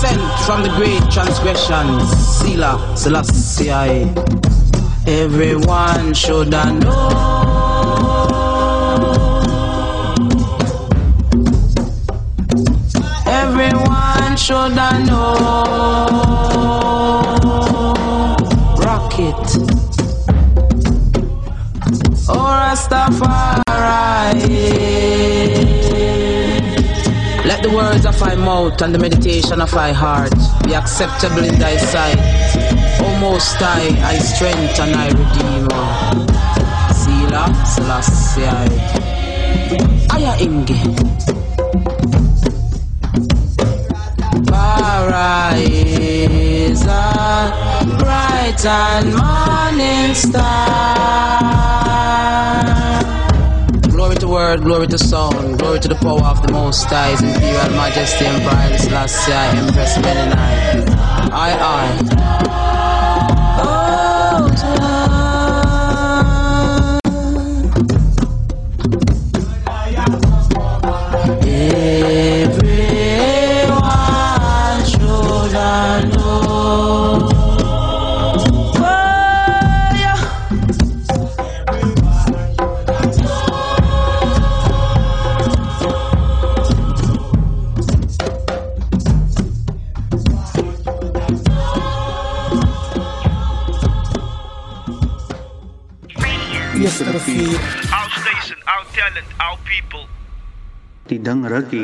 descent from the great transgressions. Sila, Selassie. Everyone should know. Everyone should know. Rocket. Oh, Rastafari. The words of my mouth and the meditation of my heart be acceptable in thy sight. O Most High, I strength and I redeemer. Sila Selassie. Aya Inge. Paradise, bright and morning star. Word, glory to sound, glory to the power of the Most High, His Imperial Majesty and brightness last Selassie, Empress Menenai. I, I. dang ra ki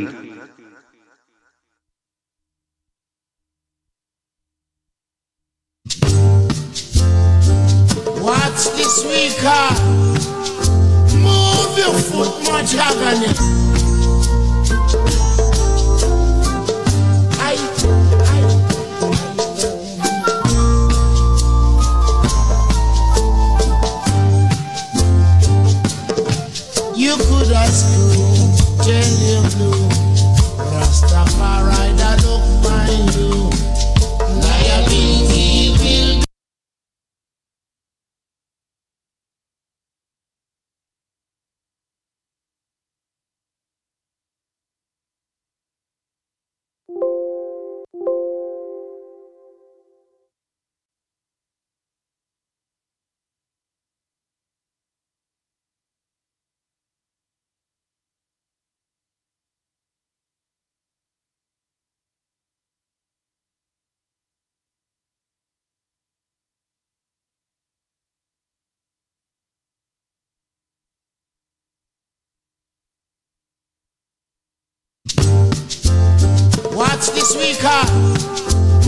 Huh?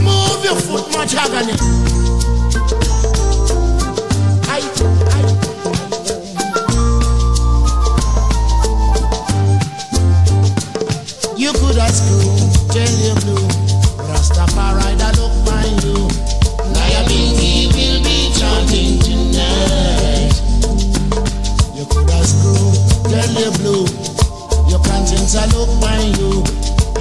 Move your foot, much agony. Aye, aye. You could ask who, tell you blue. Look fine you. Will be chanting tonight. You could ask who, tell you blue. Your conscience, I look you.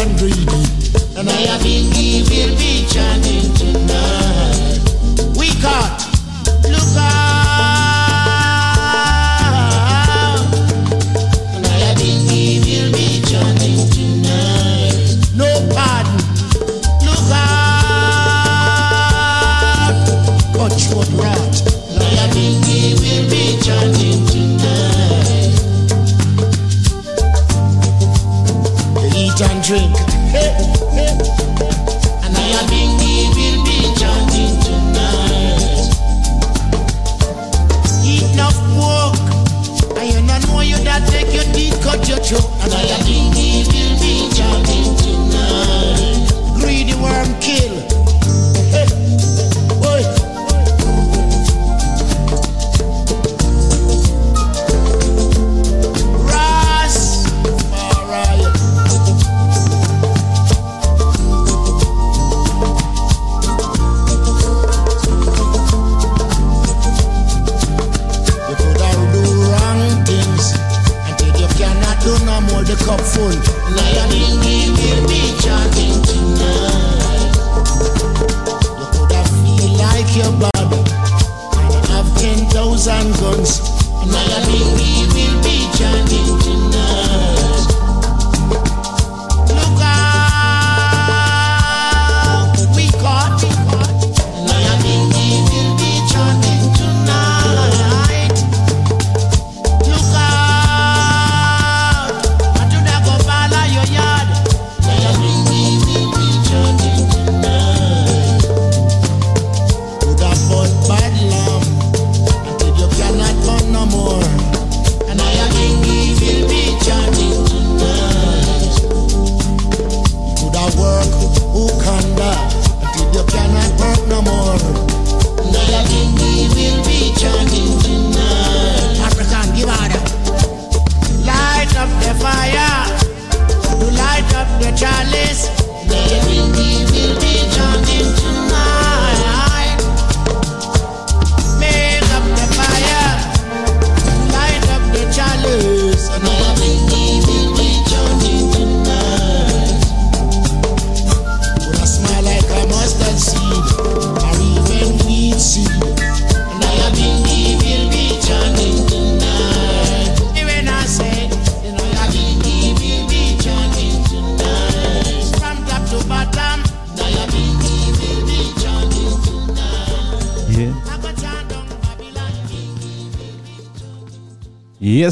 and greedy. And I have been will be chanting tonight. We got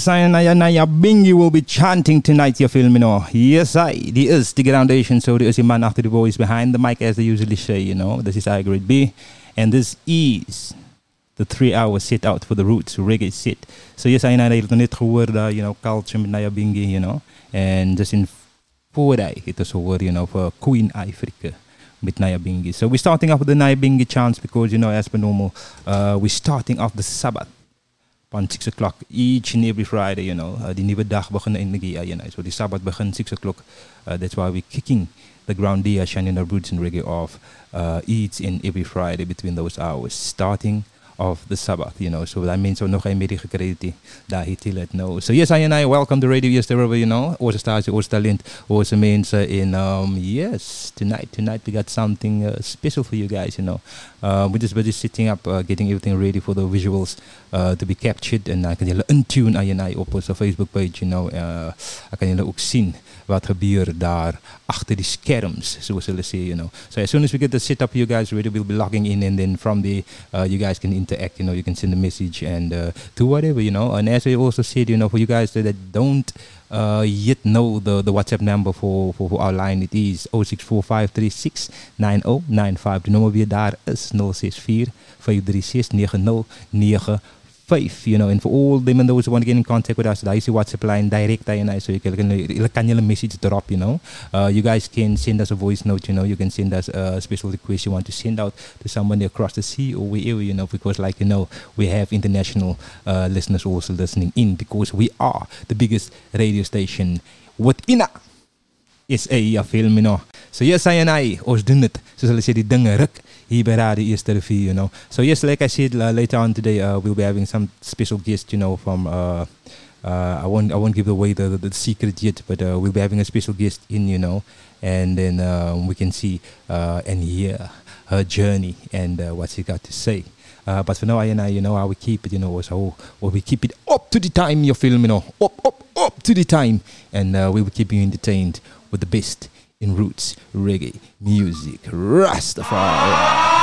Yes, I and I Bingy will be chanting tonight, you feel me no? Yes, I. Die is the groundation, so there is man after the voice behind the mic, as they usually say, you know. This is I grade B, and this is the three hour sit out for the roots reggae sit. So yes, I I net gehoord, uh, you know, culture met Nyabinghi, you know. And just in voorrij, het is gehoord, you know, for Queen Africa. With Nyabinghi. So we're starting off with the Nyabinghi chants because, you know, as per normal, uh, we're starting off the Sabbath on 6 o'clock each and every Friday, you know. Uh, die nieuwe dag begint in de Gia, you know. So the Sabbath begint 6 o'clock. Uh, that's why we're kicking the ground dia, shining our roots and reggae off uh, each and every Friday between those hours, starting of the Sabbath, you know. So that means so nog geen middag gekregen daar hit let know. So yes, I and I welcome the radio yes wherever you know. Onze stage, onze talent, in um yes, tonight, tonight we got something uh, special for you guys, you know. Uh, we just we're just sitting up, uh, getting everything ready for the visuals uh, to be captured and en dan kan jullie untune aan je op onze Facebook page, you know. Uh, kan jullie ook zien wat gebeurt daar achter die scherms, zoals ze zeggen, you know. So as soon as we get the setup, you guys ready, we'll be logging in, and then from the, uh, you guys can interact, you know, you can send a message and uh, do whatever, you know. And as I also said, you know, for you guys that don't uh, yet know the, the WhatsApp number for, for, for our line, it is 0645369095. De nummer weer daar is 064 536 9095 five, you know, and for all them and those who want to get in contact with us, the IC WhatsApp line direct, you know, so you can, you can message drop, you know. Uh, you guys can send us a voice note, you know, you can send us a special request you want to send out to somebody across the sea or wherever, you know, because like, you know, we have international uh, listeners also listening in because we are the biggest radio station within SA, ja, film, you know. So yes, I and I, ons doen het, zoals hulle sê, die dinge ruk Eerste Revue, you know. So yes, like I said uh, later on today, uh, we'll be having some special guests, you know, from uh, uh, I won't I won't give away the, the, the secret yet, but uh, we'll be having a special guest in, you know, and then um, we can see uh, and hear her journey and uh, what she got to say. Uh, but for now, I and I, you know, how we keep it, you know, so or we keep it up to the time, your film, you know, up, up, up to the time, and uh, we will keep you entertained with the best in roots reggae music, Rastafari.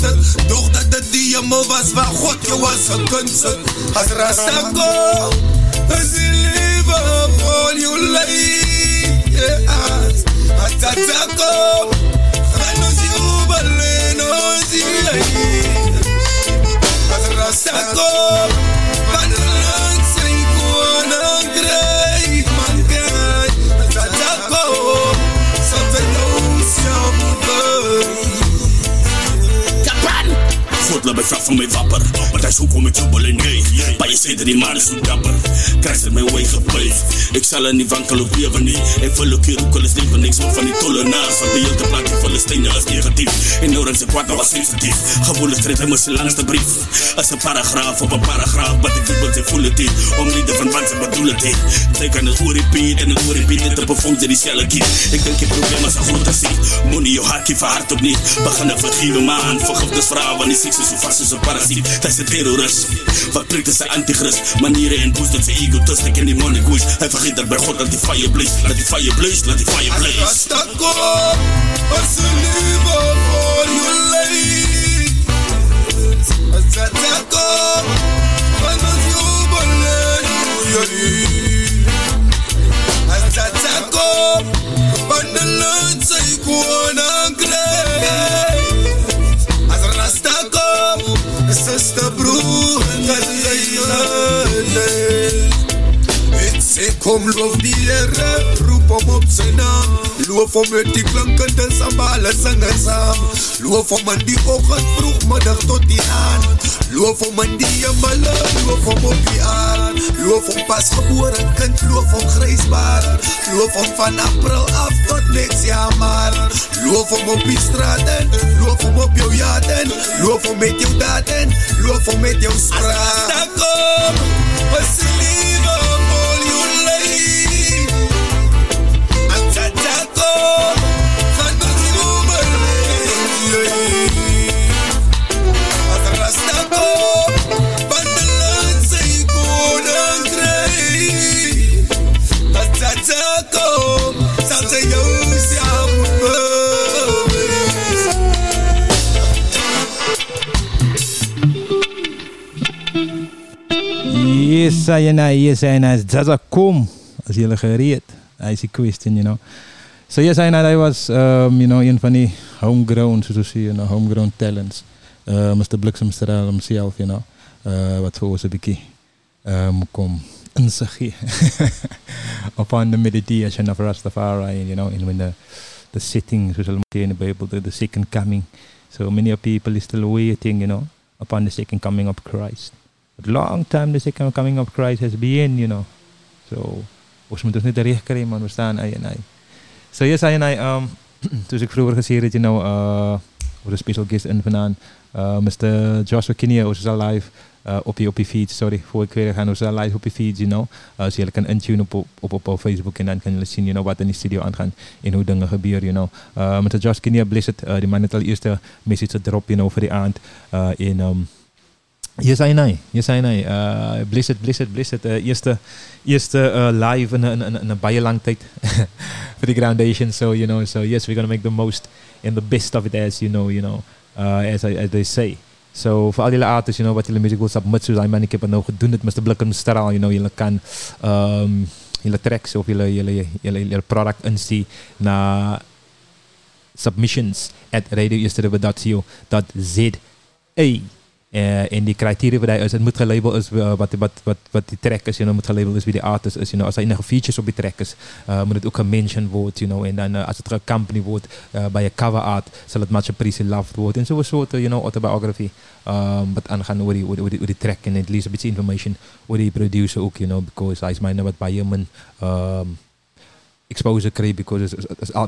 Bevind het Doch dat dit die was waar God jou as een kind sit As Rasta kom, is leid yes. As Tata kom, gaan ons jubel en ons leid As Rasta kom, God laat my vraag van my wapper Want hy is hoekom met jubel en jy Baie sê dat die man is so dapper Kruis het my way gebuig Ek sal in die wankel op lewe nie Ek wil ook hier ook al is leven niks Maar van die tollenaars Wat die hele plaat die Filisteine is negatief. En nou dan sy kwaad nou was sensitief. Gewone strijd, hy moest sy langste brief. As een paragraaf op een paragraaf Wat ek weet wat sy voel het het Om liede van wat sy bedoel het het Sy kan het oorrepeat en het oorrepeat Net op een vonk die selle kies Ek denk die probleem is een grote sê Moenie jou haarkie verhard op nie Begin een vergiewe maan Vergiftes vraag Want die seks is so vast soos een parasiet. Hy is een terrorist Wat preekt is een antichrist Maniere en boost dat sy egotistic en die money goes Hy vergeet dat by God laat die fire blaze. Laat die fire blaze, laat die fire blaze. Rasta kom, as een lieve voor jou om loof die Here, roep hom op sy naam. Loof hom met die klinkende sambale singe saam. Loof hom in die oggend, vroegmiddag tot die aand. Loof hom in die hemele, loof hom op die aard. Loof hom pasgebore kind, loof hom grysbaar. Loof hom van April af tot niks jaar maar. Loof hom op die straat en loof hom op jou jaad en loof hom met jou daad en loof hom met jou straat. As ek kom, was die lewe Yes, I and I, yes, I and I. Zaza kom. Als jullie gereed. I see question, you know. So yes, I and I was, um, you know, een van die homegrown, zoals je, you know, homegrown talents. Uh, Mr. Bliksemstraal himself, you know. Uh, wat voor ons een um, inzicht geven. Upon the meditation of Rastafari, you know, in when the, the sitting, zoals we in the Bible, the, second coming. So many people is still waiting, you know, upon the second coming of Christ. But long time the second coming of Christ has been, you know. So, ons moet ons net reg kry man, we staan hy. So yes, hy en hy um soos ek vroeër gesê you know, uh oor 'n special guest in vanaand, uh Mr. Joshua Kinia, ons is al live uh, op die op die feed, sorry, voor ik weer gaan, al live op die feed, you know. Uh, so julle kan intune op op op, Facebook en dan kan julle sien, you know, wat in die studio aangaan en hoe dinge gebeur, you know. Uh Mr. Joshua Kinia blessed, uh, die man het al eerste message gedrop, you know, vir die aand en um Yes, I know. Yes, I know. Uh, Blizzard, Blizzard, Blizzard. Uh, eerste eerste uh, live in een, in, in een baie lang tijd voor de Groundation. So, you know, so yes, we're to make the most and the best of it as, you know, you know, uh, as, I, as they say. So, voor al jullie artists, you know, wat jullie muziek wil submit, zoals man, ik heb het nou gedaan, het Mr. Blikken Straal, you know, jullie kan um, jullie tracks of jullie, jullie, jullie, jullie product insturen naar submissions at radioeasterriver.co.za. Uh, en die criteria wat is, het moet gelabel is uh, wat, wat, wat, wat die track is, you know, moet gelabel is wie die artist is, you know, as hy enige features op die track uh, moet het ook gementioned word, you know, en dan as het company word, uh, by a cover art, sal het much appreciated word, en so soort, you know, autobiography, um, wat aangaan oor die, oor, die, die, track, en at least a beetje information oor die producer ook, you know, because hy is my nou wat baie min, um, exposure kry because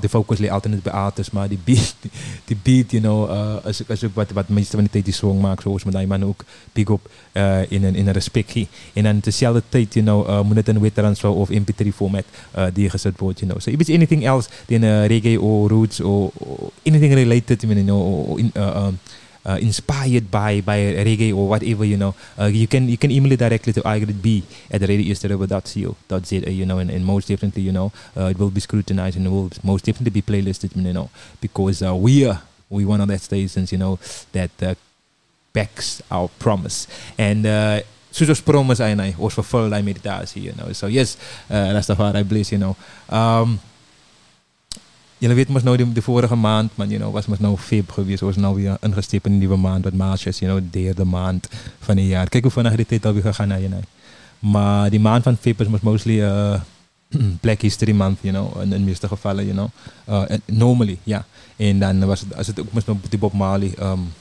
die focus lê altyd net by artists maar die beat die, die beat you know uh, is is ook wat wat meeste van die tyd die song maak soos met daai man ook pick up uh, in in 'n respect hier en dan terselfde tyd you know uh, moet dit in veterans of mp3 format uh, die gesit word you know. So if it's anything else than uh, reggae or roots or, or anything related you know or, in, uh, um, uh, inspired by by reggae or whatever you know. Uh, you can you can email it directly to b at radioeasterriver.co.za you know and, and most definitely you know uh, it will be scrutinized and it will most definitely be playlisted you know because uh, we are we one of that stations you know that uh, backs our promise. And uh, soos ons promise hy en hy ons vervul daai meditasie you know. So yes uh, Rastafari bless you know. Um, Jullie weet mos nou die vorige maand, man, you know, was mos nou feb geweest. Was nou weer ingestepen in een nieuwe maand, wat Maars is, you know, de derde maand van het jaar. Kijk hoe vandaag die tijd alweer gegaan, you know. Maar die maand van feb mos mostly uh, Black History Month, you know, in, in meeste gevallen, you know. Uh, normally, ja. En dan was het, als het ook nou die Bob Marley, um,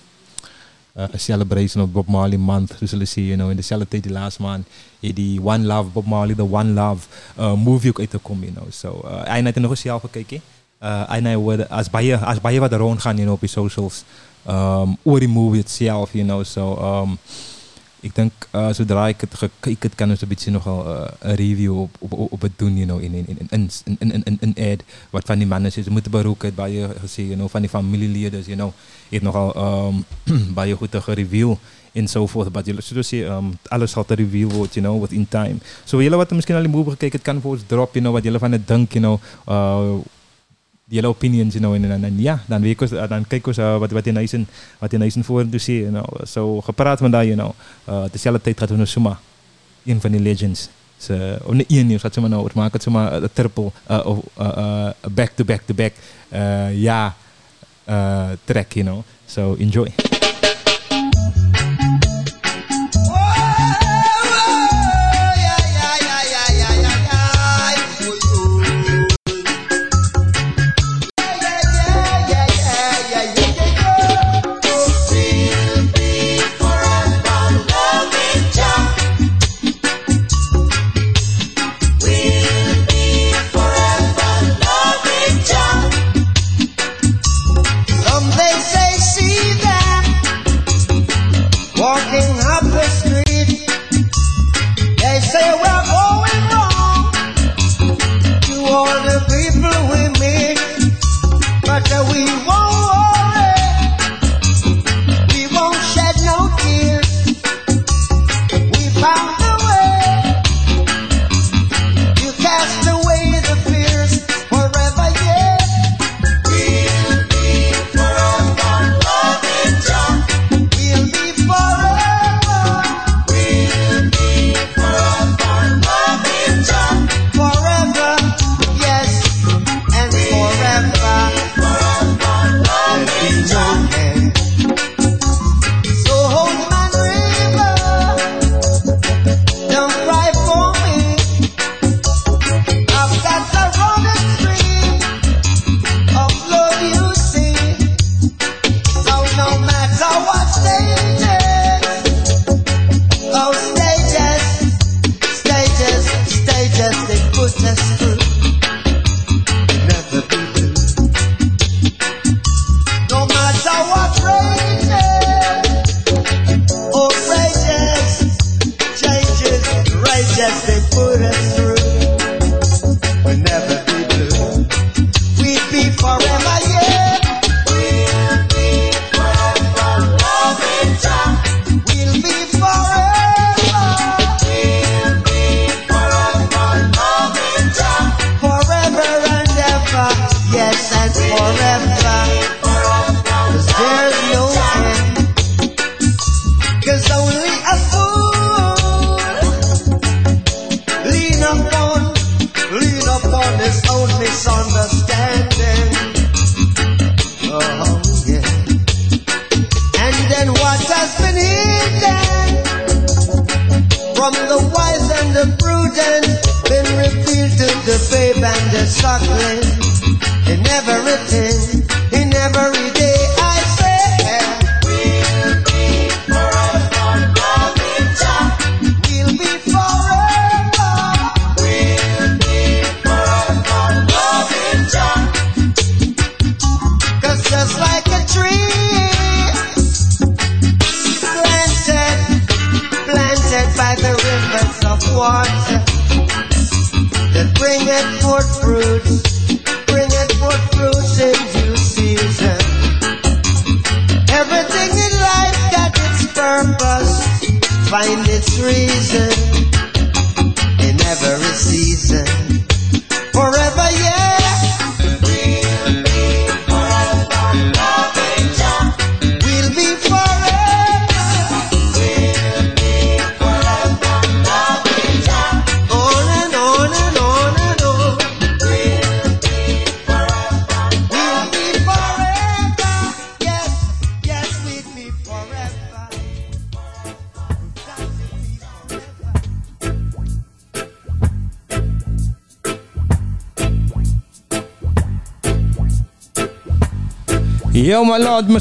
celebration of Bob Marley month, zoals jullie zien, you know, in dezelfde tijd die laatste maand, die One Love, Bob Marley, the One Love movie ook uit te komen, you know. So, uh, er nog eens zelf uh, en hy word as baie as baie wat rond gaan you know op die socials um oor die movie itself you know so um ek dink uh, sodra ek het gekyk het kan ons 'n bietjie nogal 'n uh, review op op op het doen you know in in in in in in in, in ad wat van die manne sê ze moeten beroek het baie gesê you know van die familielede you know het nogal um baie goed gereview en so voort maar jy so sê um alles sal te review word you know within time. So julle wat miskien al die movie gekyk het kan vir ons drop you know wat julle van dit dink you know uh jullie opinions, you know, en, en, en ja, dan, ik, dan kijk uh, wat, wat in huis wat in huis voor te zien, you know. So, gepraat van dat, you know, uh, dezelfde tijd gaat we naar Suma, een van die legends. So, of niet één nieuws, gaat ze maar nou, het zomaar een triple, uh, of uh, back to back to back, ja, track, you know. So, enjoy.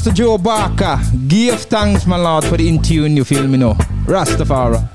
Mr. Joe Barker, give thanks, my Lord, for the in tune, you feel me now? Rastafara.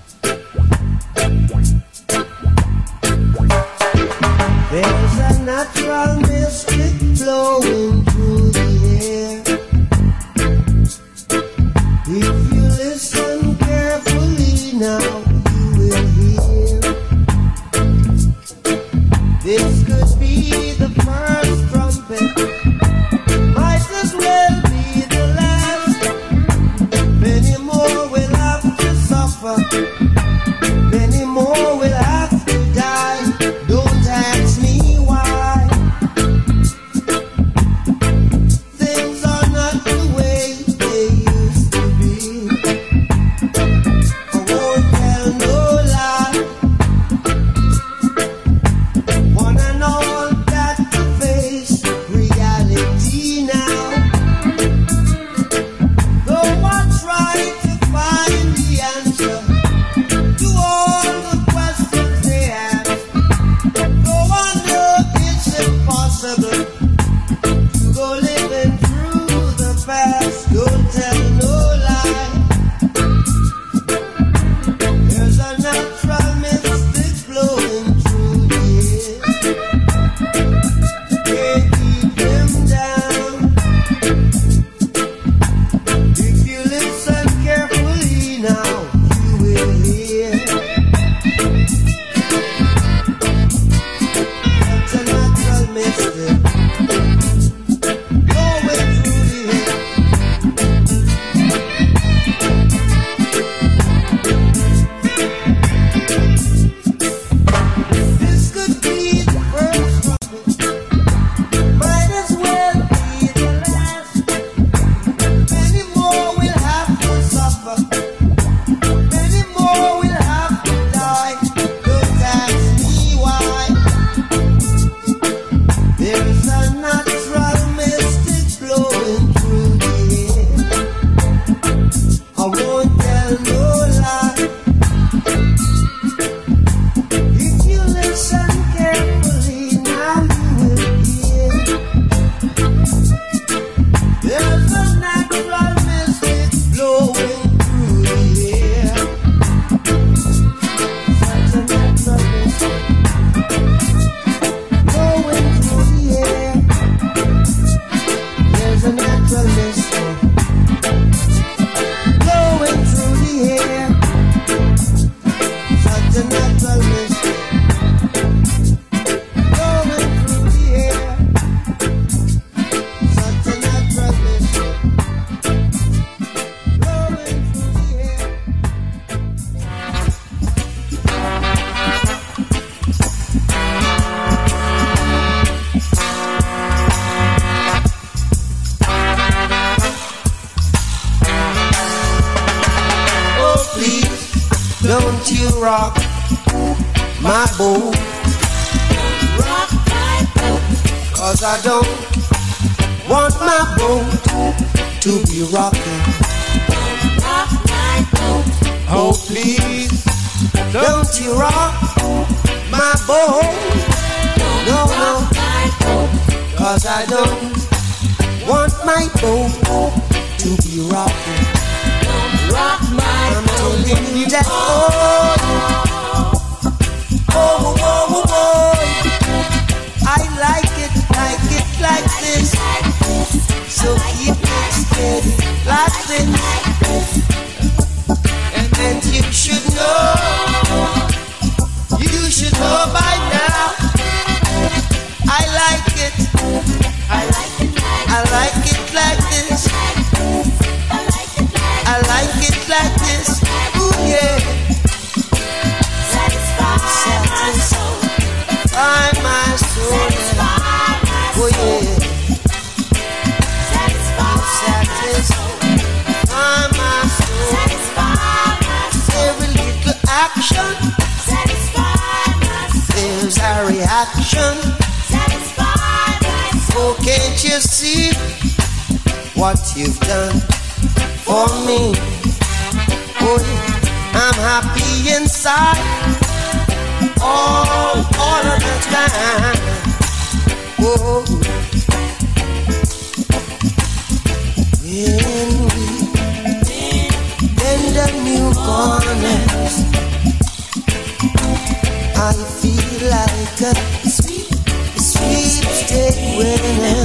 Don't you rock my boat. Don't rock my boat. Cause I don't want my boat to be rocking. Don't rock my boat. Oh, please, don't you rock my boat. No, no, cause I don't want my boat to be rocking. Don't rock oh, oh, oh, oh, oh, I like it, like it like this. So keep it steady and you should know, you should know by now. I like it, I like it I like it like this. I like it what you've done for me? Yeah. I'm happy inside all, all of the time. Oh, when we the new corners, I feel like a sweet, sweet winner.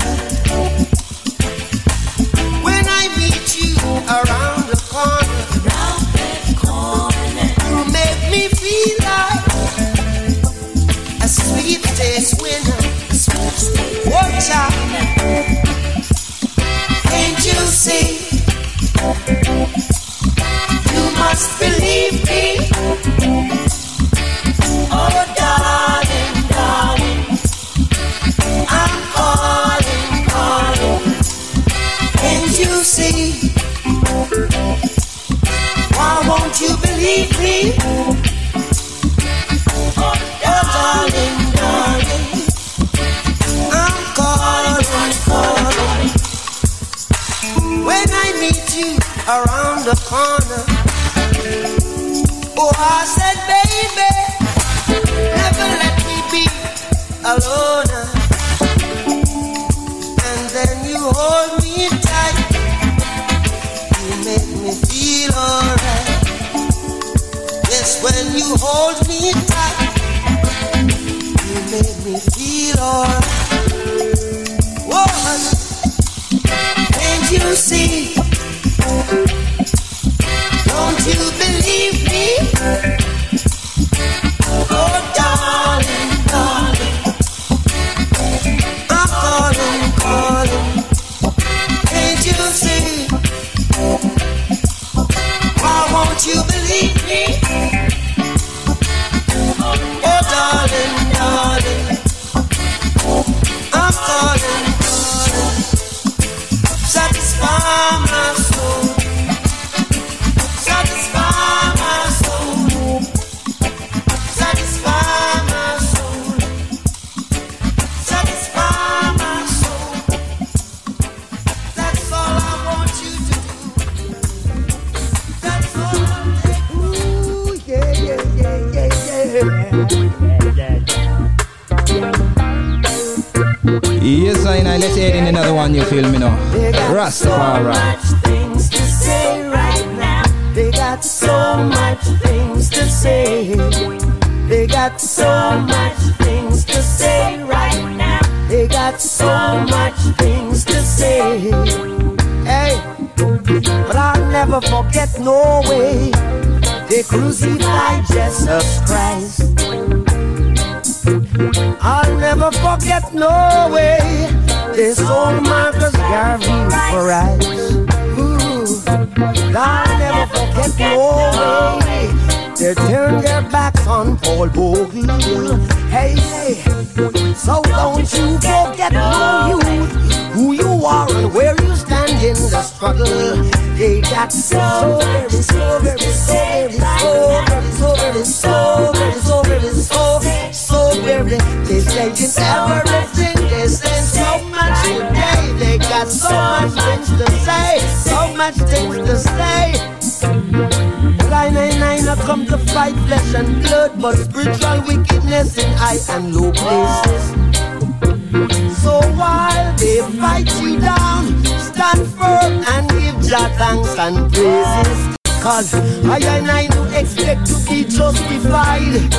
When I meet you around me feel like a sweet taste winner. Can't you see? You must believe me. Corner, oh, I said, baby, never let me be alone. Volkswagen. Hey, hey, so don't you forget who you, who you are and where you stand in the struggle. They got so very, so very, so very, so very, so very, so very, so very, so very. They're changing everything. They say so much today. They got so much things to say, so much things to say. Nine come to fight flesh and blood, but spiritual wickedness in high and low places. So while they fight you down, stand firm and give Jah thanks and praises. Cause I and I do expect to be justified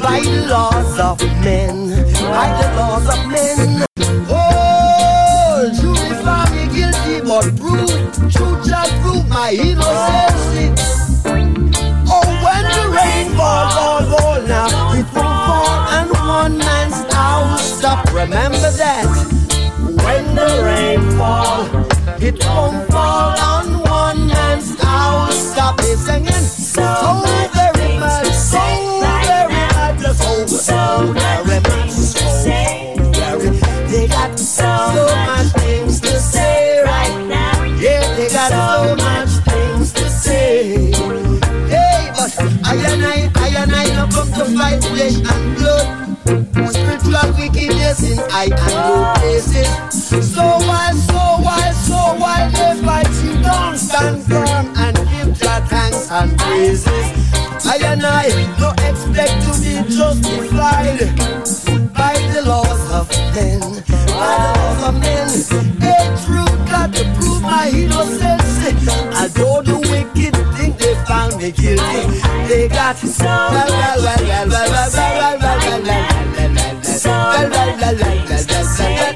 by the laws of men, by the laws of men. Remember I don't expect to be justified by the laws of men. By the laws of men. A true God to prove my innocence. Although the wicked think they found me guilty, they got so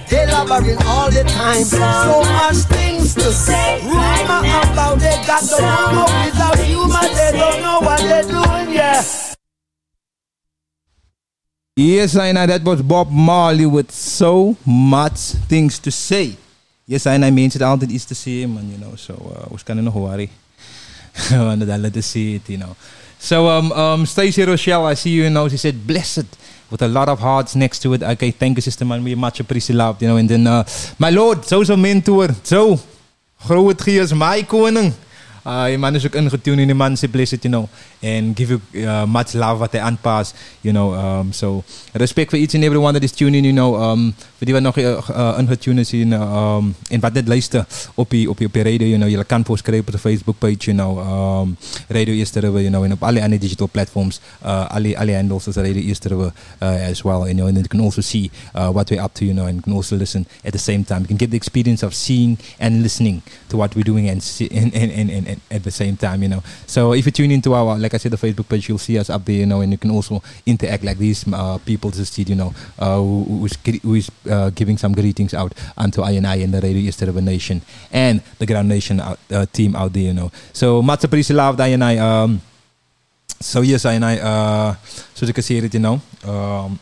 they lumbering all the time. So much things to say. Rumor about they got the rumor without Yes, I know that was Bob Marley with so much things to say. Yes, I know mensen het altijd iets te zeggen, man, you know. So, uh, we kunnen nog worry. Want dat us see it, you know. So, um, um, Stacey Rochelle, I see you, you know, she said, blessed with a lot of hearts next to it. Okay, thank you, sister man. We much appreciate love, you know. And then, uh, my Lord, zo zo'n mentor, zo groot gees, my koning. Uh, die man is ook ingetuned in die man is blessed, you know. And give you uh, much love wat hij aanpas, you know. Um, so, respect for each and everyone that is tuning, you know. Um, voor die wat nog uh, uh, ingetuned is in, um, en wat dit luister op die, op die, op radio, you know. Je kan voorschrijven op de Facebook page, you know. Um, radio Eerste River, you know. En op alle andere digital platforms, uh, alle, alle handles is Radio Eerste River uh, as well, you know. And you can also see uh, what we're up to, you know. And you can also listen at the same time. You can get the experience of seeing and listening to what we're doing and, see, and, and, and, and, and at the same time, you know. So if you tune into our, like I said, the Facebook page, you'll see us up there, you know, and you can also interact like these uh, people just see, you know, uh, who, is uh, giving some greetings out unto I and I and the Radio East River Nation and the Groundation out, uh, team out there, you know. So much appreciated I and I. Um, so yes, I and I, uh, so you can see it, you know. Um,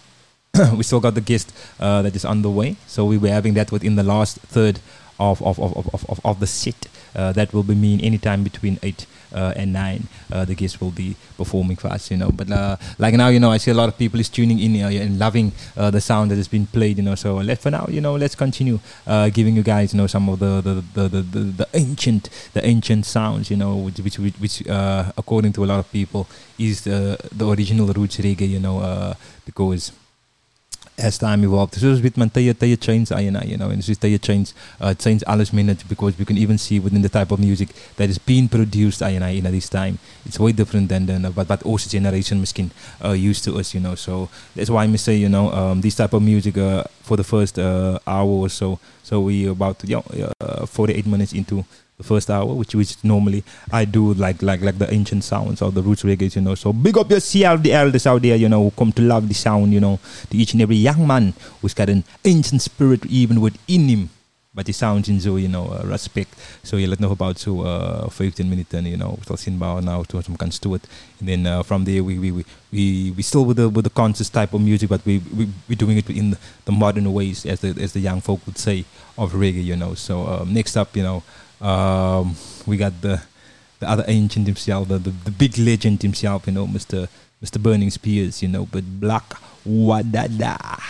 we still got the guest uh, that is on the way. So we were having that within the last third of of, of, of, of, of the set. Uh, that will be mean anytime between 8 uh, and 9 uh, the guests will be performing for us you know. But like now you know I see a lot of people is tuning in and loving the sound that has been played you know. So let for now you know let's continue giving you guys you know some of the the, the, the, the, the ancient the ancient sounds you know which which, which, according to a lot of people is the the original roots reggae you know uh, because as time evolved. Soos met mijn tye tye change ayena, you know, and soos tye change uh change alles minute because we can even see within the type of music that is being produced ayena in this time. It's way different than than uh, what our generation misschien uh used to us, you know. So that's why I say, you know, um this type of music uh for the first uh hour or so. So we about you know, uh, 48 minutes into the first hour, which which normally I do like like like the ancient sounds or the roots reggae, you know. So big up your CL, the elders out there, you know, who come to love the sound, you know, to each and every young man who's got an ancient spirit even within him. But die sounds in zo, you know, uh, respect. So je let know about so uh, 15 minutes and, you know, tot zinbouw nou to some kan stoot. And then uh, from there we we we we we still with the with the conscious type of music, but we we we doing it in the modern ways, as the as the young folk would say of reggae, you know. So um, next up, you know, um, we got the the other ancient himself, the, the the big legend himself, you know, Mr. Mr. Burning Spears, you know, but Black Wadada.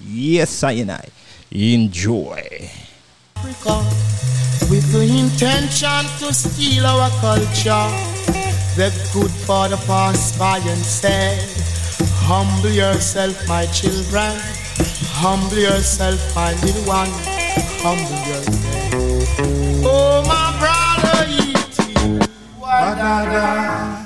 Yes, I and I enjoy. Africa with the intention to steal our culture. The good father passed by and said, Humble yourself, my children. Humble yourself, my little one. humble yourself. Oh, my brother, E.T. Wadada.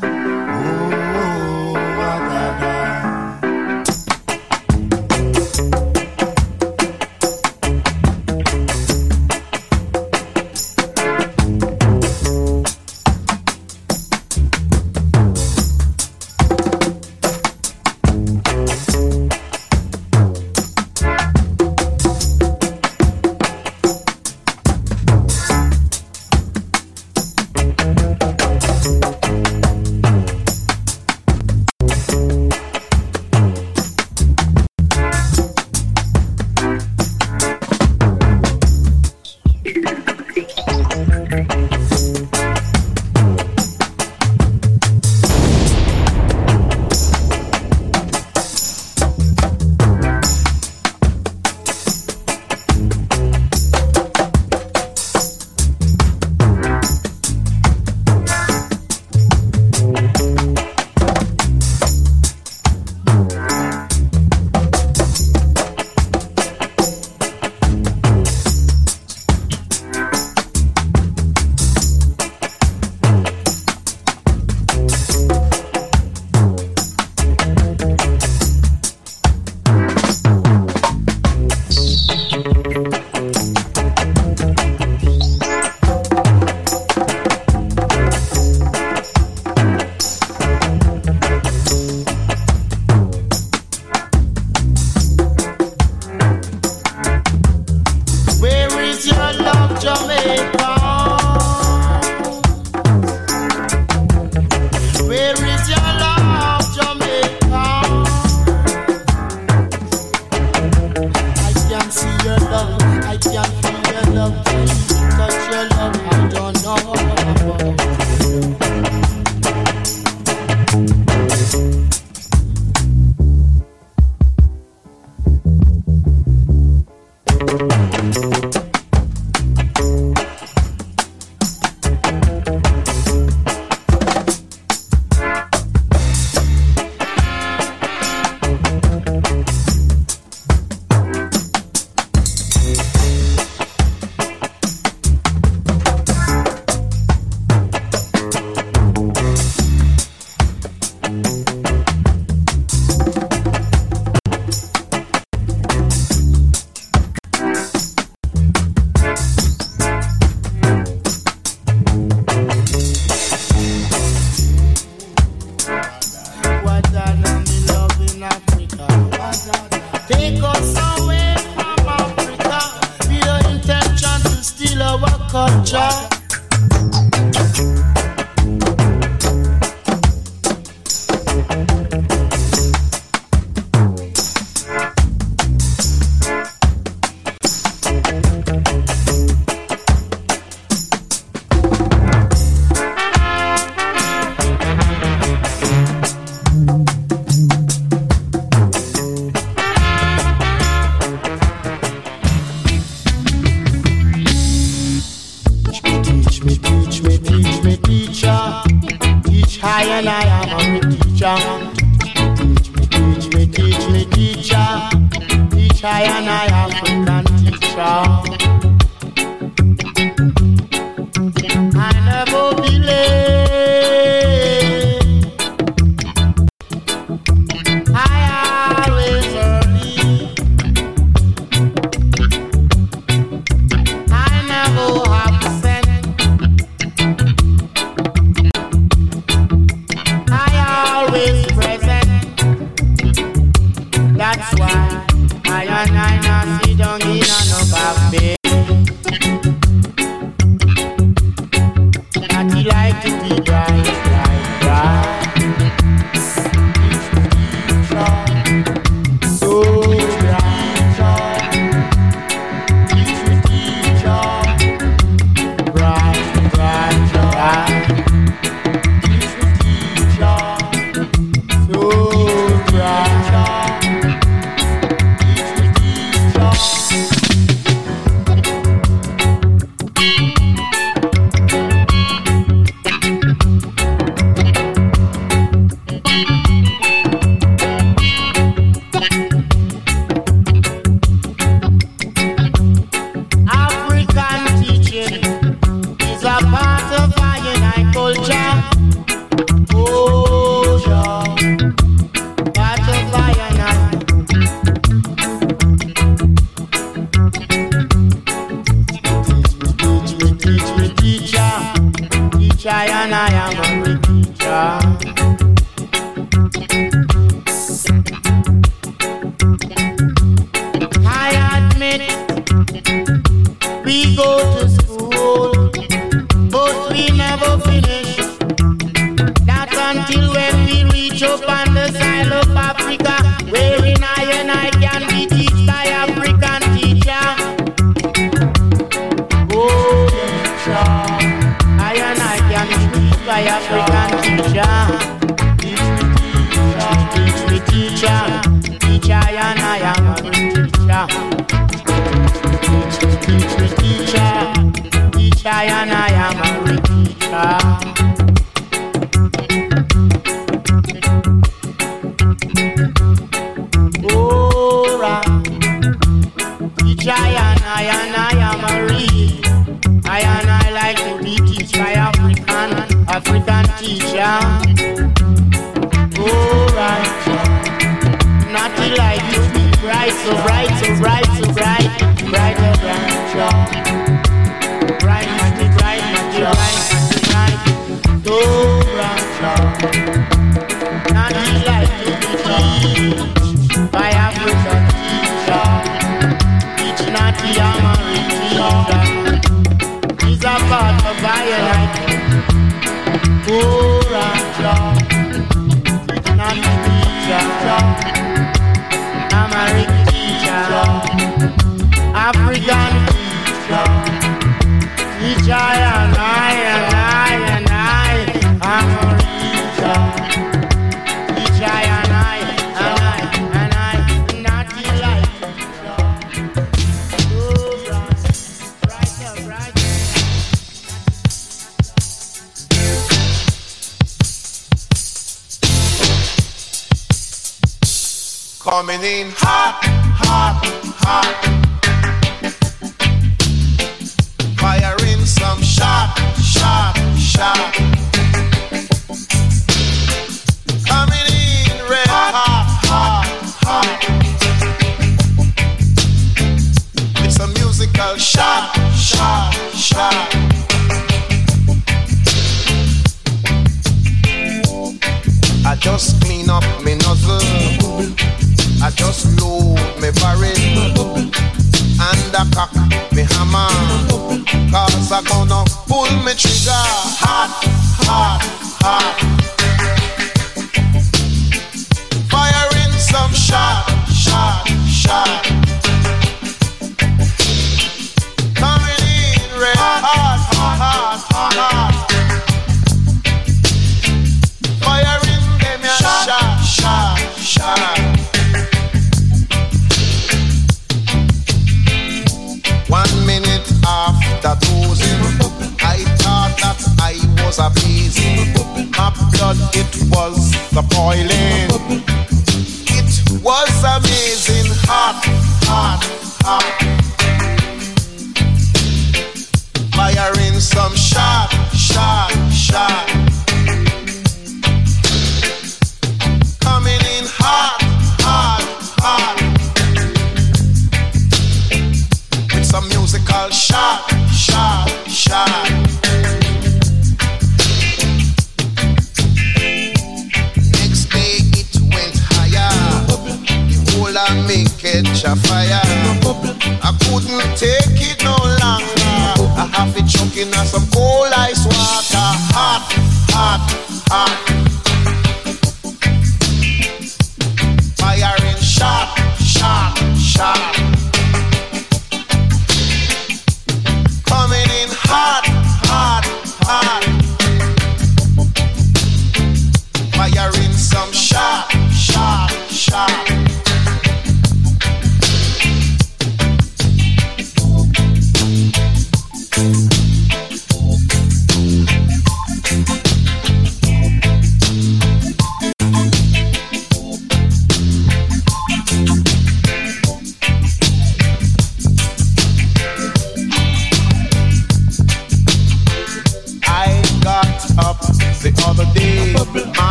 I just load me barrel and a cock me hammer. Cause I gonna pull me trigger hot, hot, hot.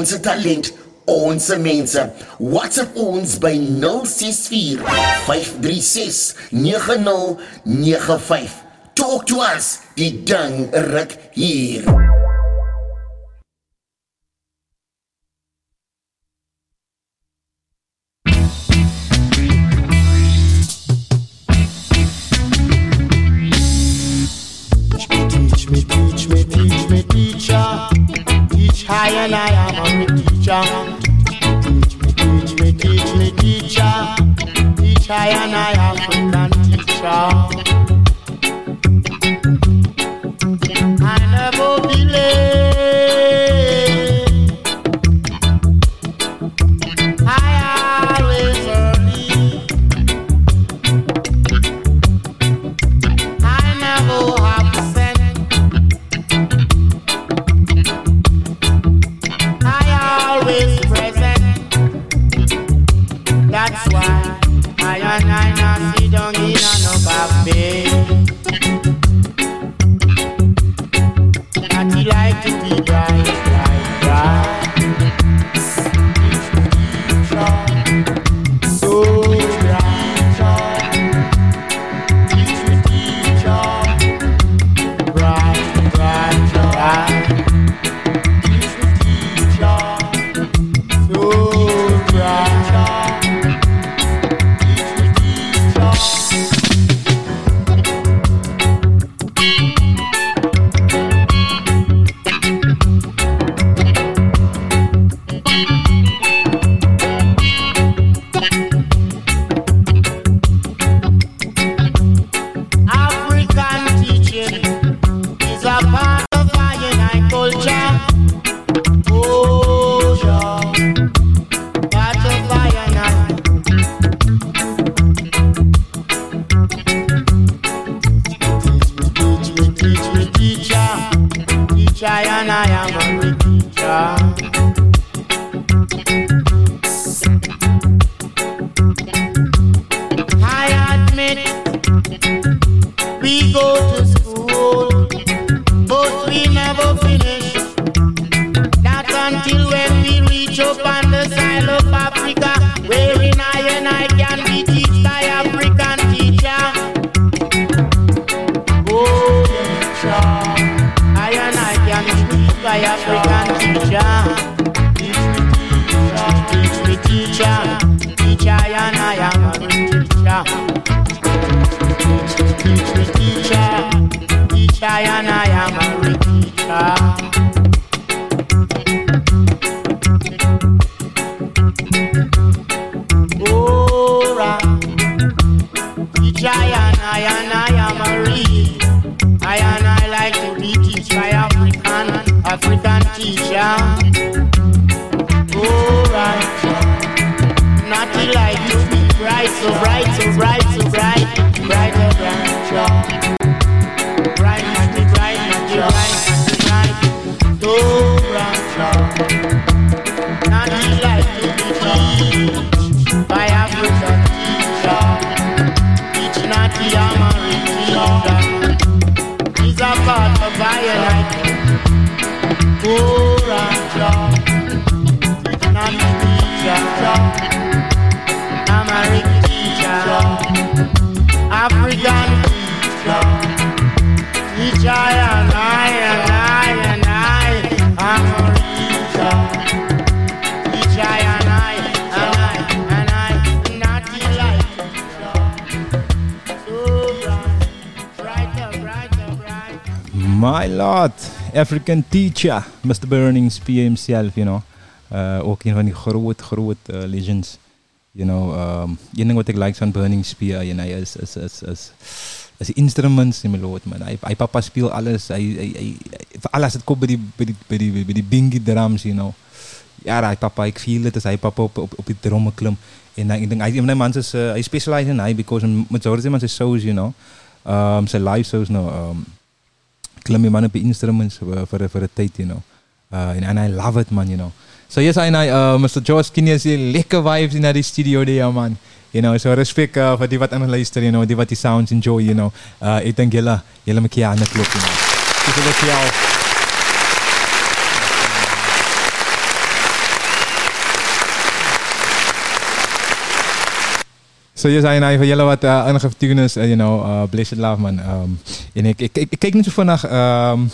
Ons talent, ons mense. WhatsApp ons by 064 536 9095. Talk to us. Die ding ruk hier. Teacher, I am a teacher. Teach teach teacher, teacher, I am a teacher. Ora, teacher, and I and I am a read. I and I like to be teach African, African teacher. Bright, Lord, African teacher, Mr. Burnings, P himself, you know. Uh, ook een van die groot, groot uh, legends. You know, um, een ding wat ik like van Burnings P, uh, you know, is, is, is, is, is instruments in my lord, man. Hy papa speel alles, vir alles het kop by die, by die, by die, by die bingy drums, you know. Ja, hy papa, ek feel dit as hy papa op, op, op die dromme klim. En hy, een van die mans is, uh, hy specialize in hy, because majority man sy shows, you know, um, live shows, nou, um, klim die man op die instruments vir vir 'n tyd, you know. Uh en and I love it man, you know. So yes, I know uh, Mr. George Kinney is lekker vibes in die studio daar man. You know, so respect uh, vir die wat aan luister, you know, die wat die sounds enjoy, you know. Uh ek dink julle julle maak hier aan die klop, you know. Dis lekker jou. Je zei nou voor jullie wat uh, enige tunes, you know, uh, Blessed Love man. Um, en ik, ik, ik, ik kijk niet zo vannacht. Um,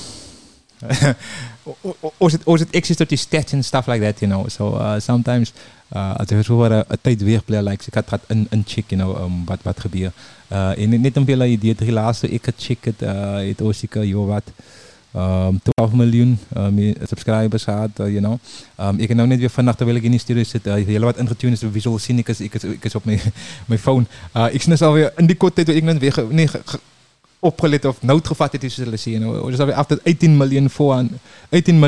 or it or it access to stats and stuff like that, you know. So uh, sometimes uh, als er zo een tijd weer play like ik had een een check, you know, um, wat wat gebeur. Uh, en net een veel idee laatste ik het check het het zeker joh wat um, 12 miljoen um, subscribers gehad, uh, you know. Um, ik heb nou net weer vannacht, terwijl ik in die studio zit, uh, heel wat ingetuned is, visual zien, ik is, ik is, is op mijn, phone. Uh, ik snap alweer in die korte tijd, ik net weer, nee, ge, ge, opgelet of noodgevat het is zullen zien. Nou, dus alweer after 18 miljoen 18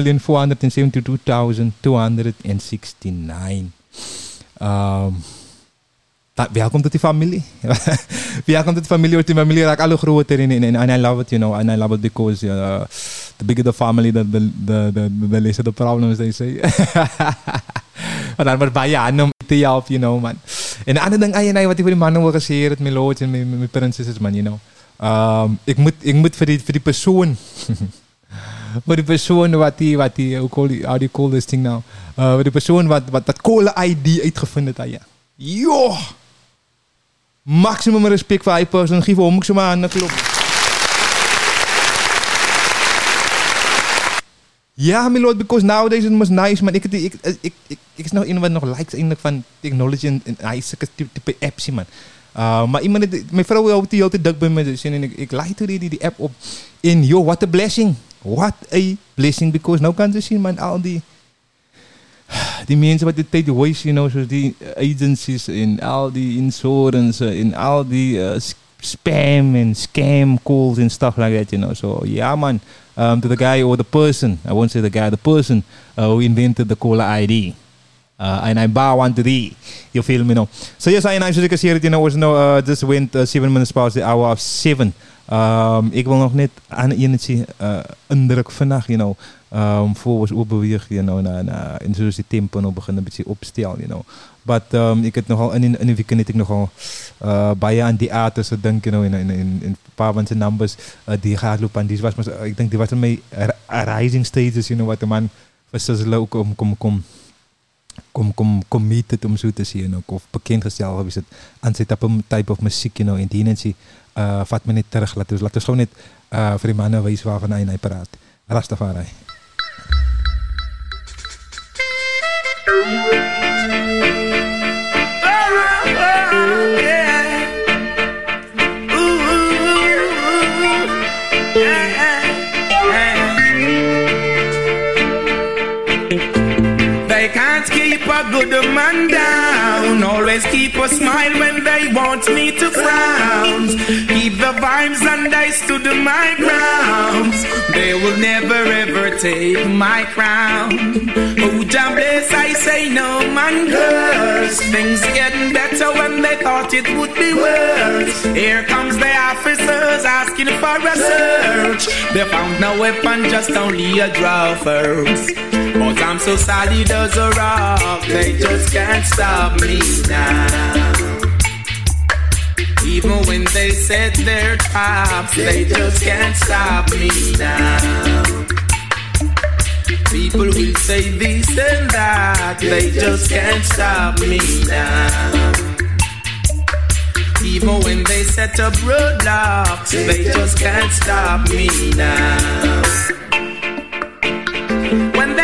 miljoen 472,269. Um, welkom tot die familie. welkom tot die familie. Want die familie raakt alle groter in. And I love it, you know. And I love it because uh, the bigger the family, the, the, the, the, the the problems, they say. maar dan wordt bij je om te helpen, you know, man. En de andere ding, ay, ay, wat ik voor die mannen wil gezegd, het melodie en mijn, princesses, man, you know. Um, ik, moet, ik moet voor die, voor die persoon... voor die persoon wat die, wat die, hoe, call how do you call this thing now? Uh, voor die persoon wat, wat dat coole ID uitgevonden heeft, ja. Joh! Maximum respect voor persoon. Geef om, ik zo maar aan klop. Ja, my lord, because nowadays it was nice, man. Ik, ik, ik, ik, is nog een wat nog likes eigenlijk van technology en, en type, apps, man. Uh, maar iemand, mijn vrouw wil die altijd dik bij me dus en ik, ik die, die, die app op. En yo, what a blessing. What a blessing, because nou kan ze zien, man, al die die mensen wat de voice, you know, zoals die agencies en al die insurance en al die uh, spam en scam calls and stuff like that, you know. So yeah, man, um, to the guy or the person, I won't say the guy, the person uh, who invented the caller ID. Uh, and I bow one to thee. You feel me now? So yes, I should it, you know, was no, uh, just went uh, seven minutes past the hour of seven. Um, ik wil nog net aan uh, indruk vannacht, you know. Um, voor we beweeg, you know, na, na, en zoals die tempo nog beginnen een beetje opstel, you know. But um, ik het nogal, in, in, in ik nogal uh, baie aan die artists gedink, you know, in, in, in, in een paar van zijn numbers, uh, die gaat lopen. En die was, ik denk die was in ri- rising stages, you know, wat de man versusselen ook om, kom, kom, kom, kom committed om zo te zien ook, of bekendgesteld is het aan zijn type, of muziek, you know, en die mensen uh, vat me niet terug, laat ons, laat ons gewoon net uh, vir die manne wys waarvan hy praat. Rastafari. They a good man down. Always keep a smile when they want me to frown. Keep the vibes and I stood my ground. They will never ever take my crown. Oh, Jah bless, I say no man curse. Things getting better when they thought it would be worse. Here comes the officers asking for a search. They found no weapon, just only a draw first. But I'm so solid as a rock, they just can't stop me now. Even when they set their traps, they just can't stop me now. People will say this and that, they just can't stop me now. Even when they set up roadblocks, they just can't stop me now.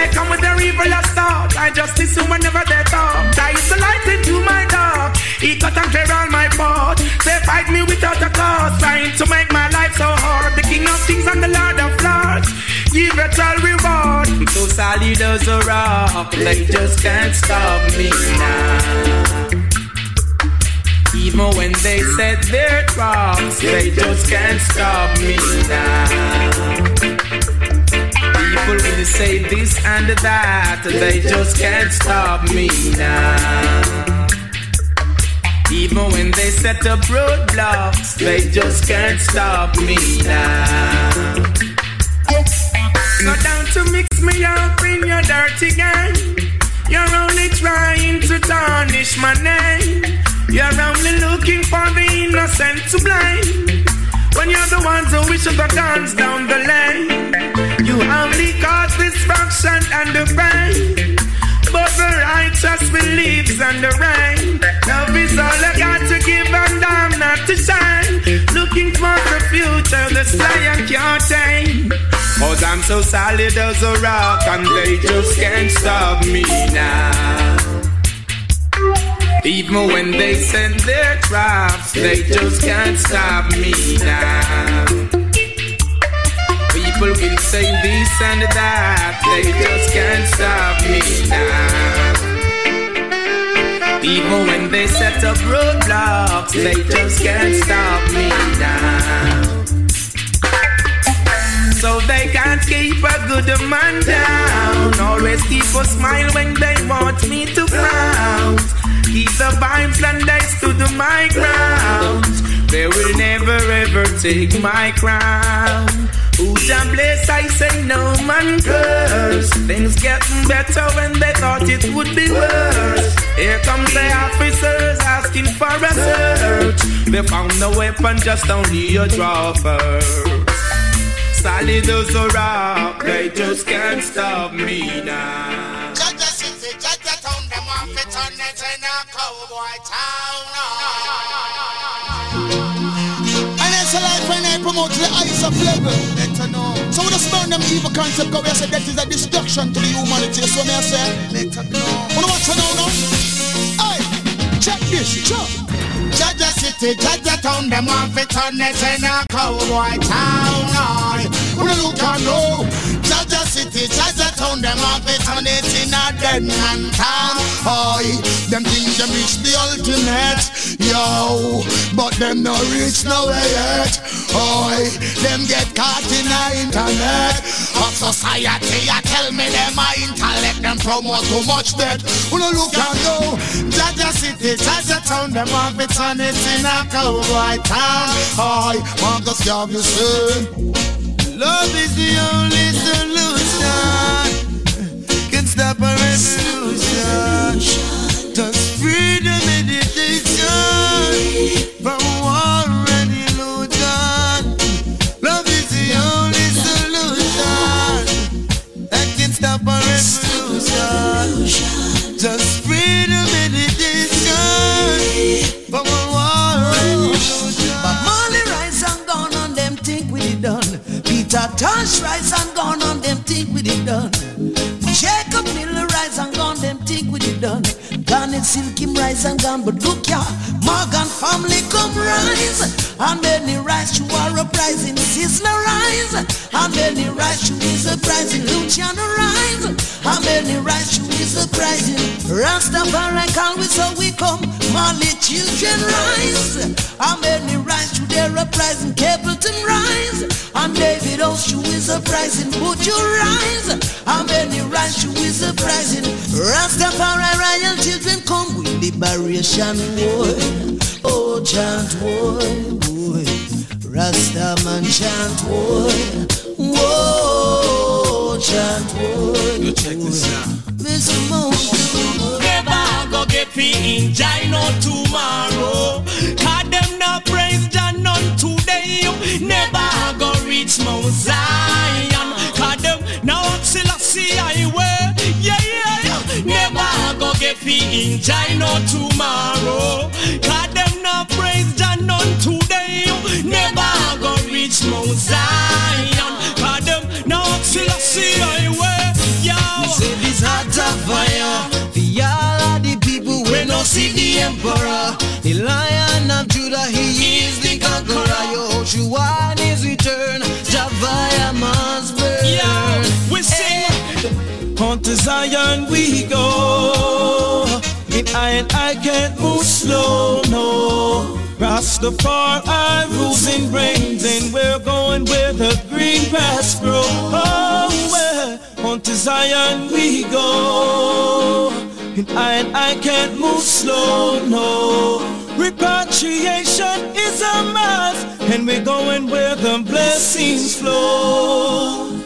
They come with their evil thought, I just listen whenever they talk. I is the light into my dark. He cut and clear all my path. They fight me without a cause, trying to make my life so hard. The King of Kings and the Lord of Lords, give it all reward. So solid as a rock, they just can't stop me now. Even when they set their traps, they just can't stop me now. People will say this and that, they just can't stop me now. Even when they set up roadblocks, they just can't stop me now. So down to mix me up in your dirty game. You're only trying to tarnish my name. You're only looking for the innocent to blame. When you're the ones who wish the guns down the lane. You only cause destruction and the pain. But the righteous believes and the rain. Love is all I got to give and I'm not to shine. Looking for the future, the science can't tame. Cause I'm so solid as a rock, and they just can't stop me now. Even when they send their traps, they just can't stop me now. People will say this and that, they just can't stop me now. Even when they set up roadblocks, they just can't stop me now. So they can't keep a good man down. Always keep a smile when they want me to frown. Keep the vibes and they stood my ground. They will never ever take my crown. Who's a bless? I say no man curse. Things getting better when they thought it would be worse. Here comes the officers asking for a search. They found no weapon, just only a draw first. Solid as a rock, they just can't stop me now. A cowboy town. And it's a life when I promote the highest of level. Better know. So we just burn them evil concept because we say that is a destruction to the humanity. So me I say, let them know. Wanna watch it now, no? Hey, check this, check. Jaja City, Jaja Town, them off it on it in a cowboy town. Aye. Who look and know? Jaja City, Jaja Town, them off it on it in a den and town. Aye, them think them reach the ultimate, yo, but them no reach nowhere yet. Aye, them get caught in the internet of society. I tell me them a intellect, them promote too much debt. Who no look and know? Jaja City, Jaja Town, them off it on it in a cowboy town. Aye, Marcus Garvey say. Love is the only solution. Can stop a revolution. Just freedom meditation from war and illusion. Love is the only solution that can stop a revolution. Just freedom meditation from war Peter Tosh rise and gone on them think we it done. Rise and gone them think we it done. Garnet Silk him rise and gone, but look ya, Morgan family come rise. And many rise to our uprising, Sizzla rise. And many rise to his uprising, Luciano rise. And many rise to his uprising, Rastafari we so we come. Molly children rise. And many rise to their uprising, Capleton rise. And David Oshu is uprising, would you rise? And many rise to his uprising, Rastafari royal children come with liberation war. Oh, chant war, boy. Rasta man chant war. Whoa, chant war. Yo, check this out. Mr. Mo. Never go get fi enjoy no tomorrow. Cause them not praise John none today. Never go reach Mount Zion. Cause them now Selassie I wear. Go get fi enjoy no tomorrow. Cause them not praise John none today. Never go reach Mount Zion. Cause them now Selassie I wear. Yo. Me say this heart of fire For all of the people we no see the emperor The lion of Judah, he is the conqueror Yehoshua is return to Zion we go. In I and I can't move slow, no. Rastafari rules and reigns, and we're going where the green grass grows. Oh, where on to Zion we go. And I and I can't move slow, no. Repatriation is a must, and we're going where the blessings flow.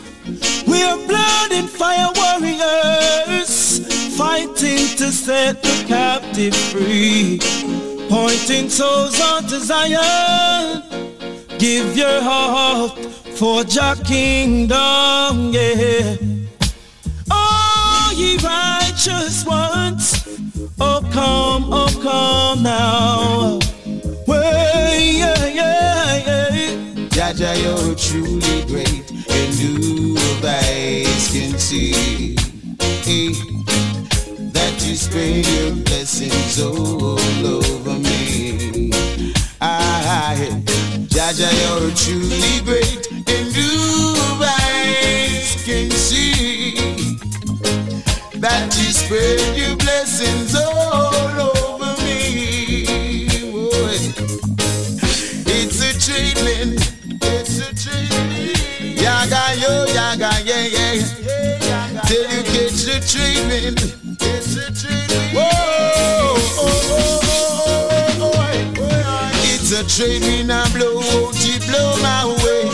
We're blood and fire warriors, fighting to set the captive free. Pointing souls unto Zion, give your heart for your kingdom, yeah. Oh, ye righteous ones, oh come, oh come now. way, yeah, yeah, yeah. Jaja, you're truly great who of eyes can see eh, that you spread your blessings all over me. I, Jaja, you're truly great, and of eyes can see that you spread your blessings all treatment. It's a treatment. Whoa, oh oh oh, oh, oh, oh, oh, oh. It's a treatment. I blow, won't you blow my way?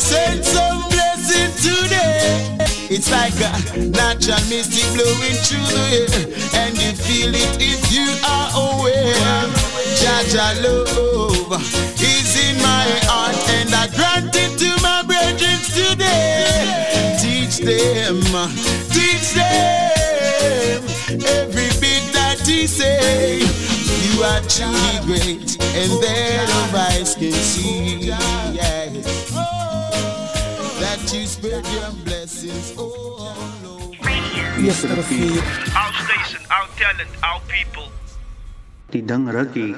Send some blessing today. It's like a natural mystic blowing through the air, and you feel it if you are aware. Jaja love is in my heart, and I grant it to my brethren today. Teach them say. You are truly great, and their of eyes can see. Yeah. That you spread your blessings oh, all over. Yes, Rafi. Our station, our talent, our people. Tidang Ragi.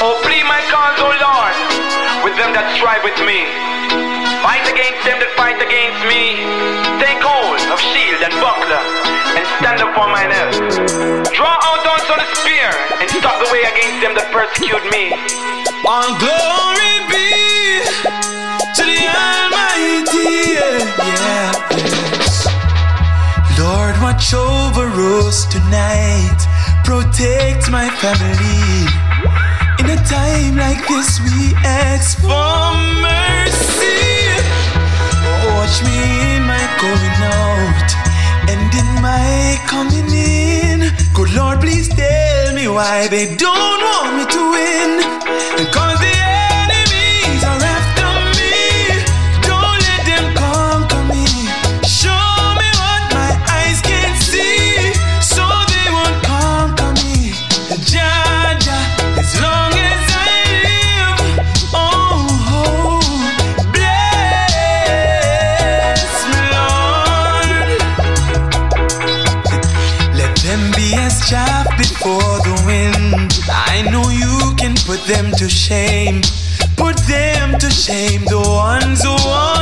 Oh, plead my cause, oh Lord, with them that strive with me. Fight against them that fight against me. Take hold of shield and buckler and stand up for mine help. Draw out also the spear and stop the way against them that persecute me. All glory be to the Almighty. Yeah, yes. Lord, watch over us tonight. Protect my family. In a time like this, we ask for mercy. Watch me in my going out and in my coming in. Good Lord, please tell me why they don't want me to win. Shame. Put them to shame, the ones who want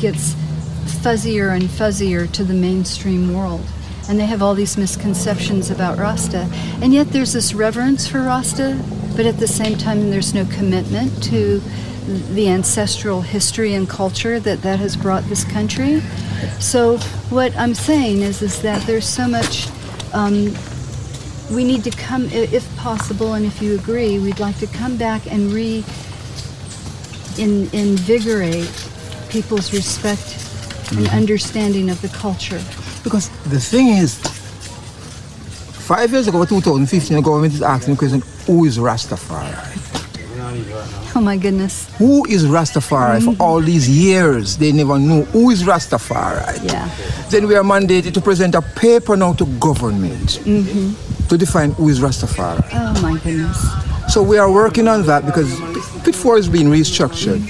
gets fuzzier and fuzzier to the mainstream world. and they have all these misconceptions about Rasta. And yet there's this reverence for Rasta, but at the same time there's no commitment to the ancestral history and culture that that has brought this country. So what I'm saying is is that there's so much um, we need to come, if possible, and if you agree, we'd like to come back and re in, invigorate people's respect and Mhm. understanding of the culture. Because the thing is, five years ago, 2015, the government is asking the question, who is Rastafari? Oh my goodness. Who is Rastafari? Mhm. For all these years, they never knew who is Rastafari. Yeah. Then we are mandated to present a paper now to government hmm to define who is Rastafari. Oh my goodness. So we are working on that because Pitfour is being restructured.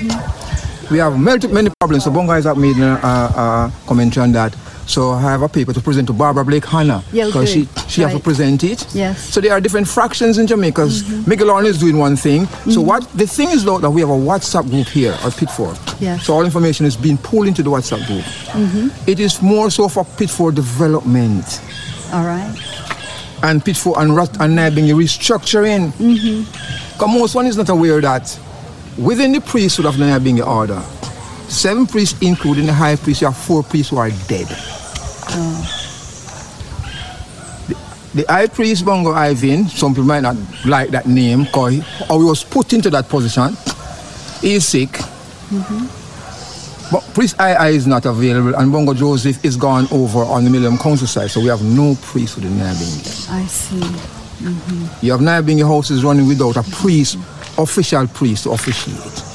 We have many, many problems. So Bonga has made a, uh, a, uh, a commentary on that. So I have a paper to present to Barbara Blake Hannah Yeah, because she, she have to present it. Yes. So there are different fractions in Jamaica. Mm-hmm. Miguel Arnold is doing one thing. So mm-hmm. what the thing is though that we have a WhatsApp group here at Pitfour. Yes. So all information is being pulled into the WhatsApp group. hmm It is more so for Pitfour development All right. and Pitfour and Rat and Nyabinghi restructuring. Mm-hmm. Because most one is not aware of that within the priesthood of the Nyabinghi order, seven priests, including the high priest, you have four priests who are dead. Oh. The high priest Bongo Ivan, some people might not like that name, because he, or he was put into that position. He is sick. hmm But Priest I is not available, and Bongo Joseph is gone over on the Millennium Council side, so we have no priest for the. I see. hmm You have Nyabinghi houses running without a priest, official priest to officiate.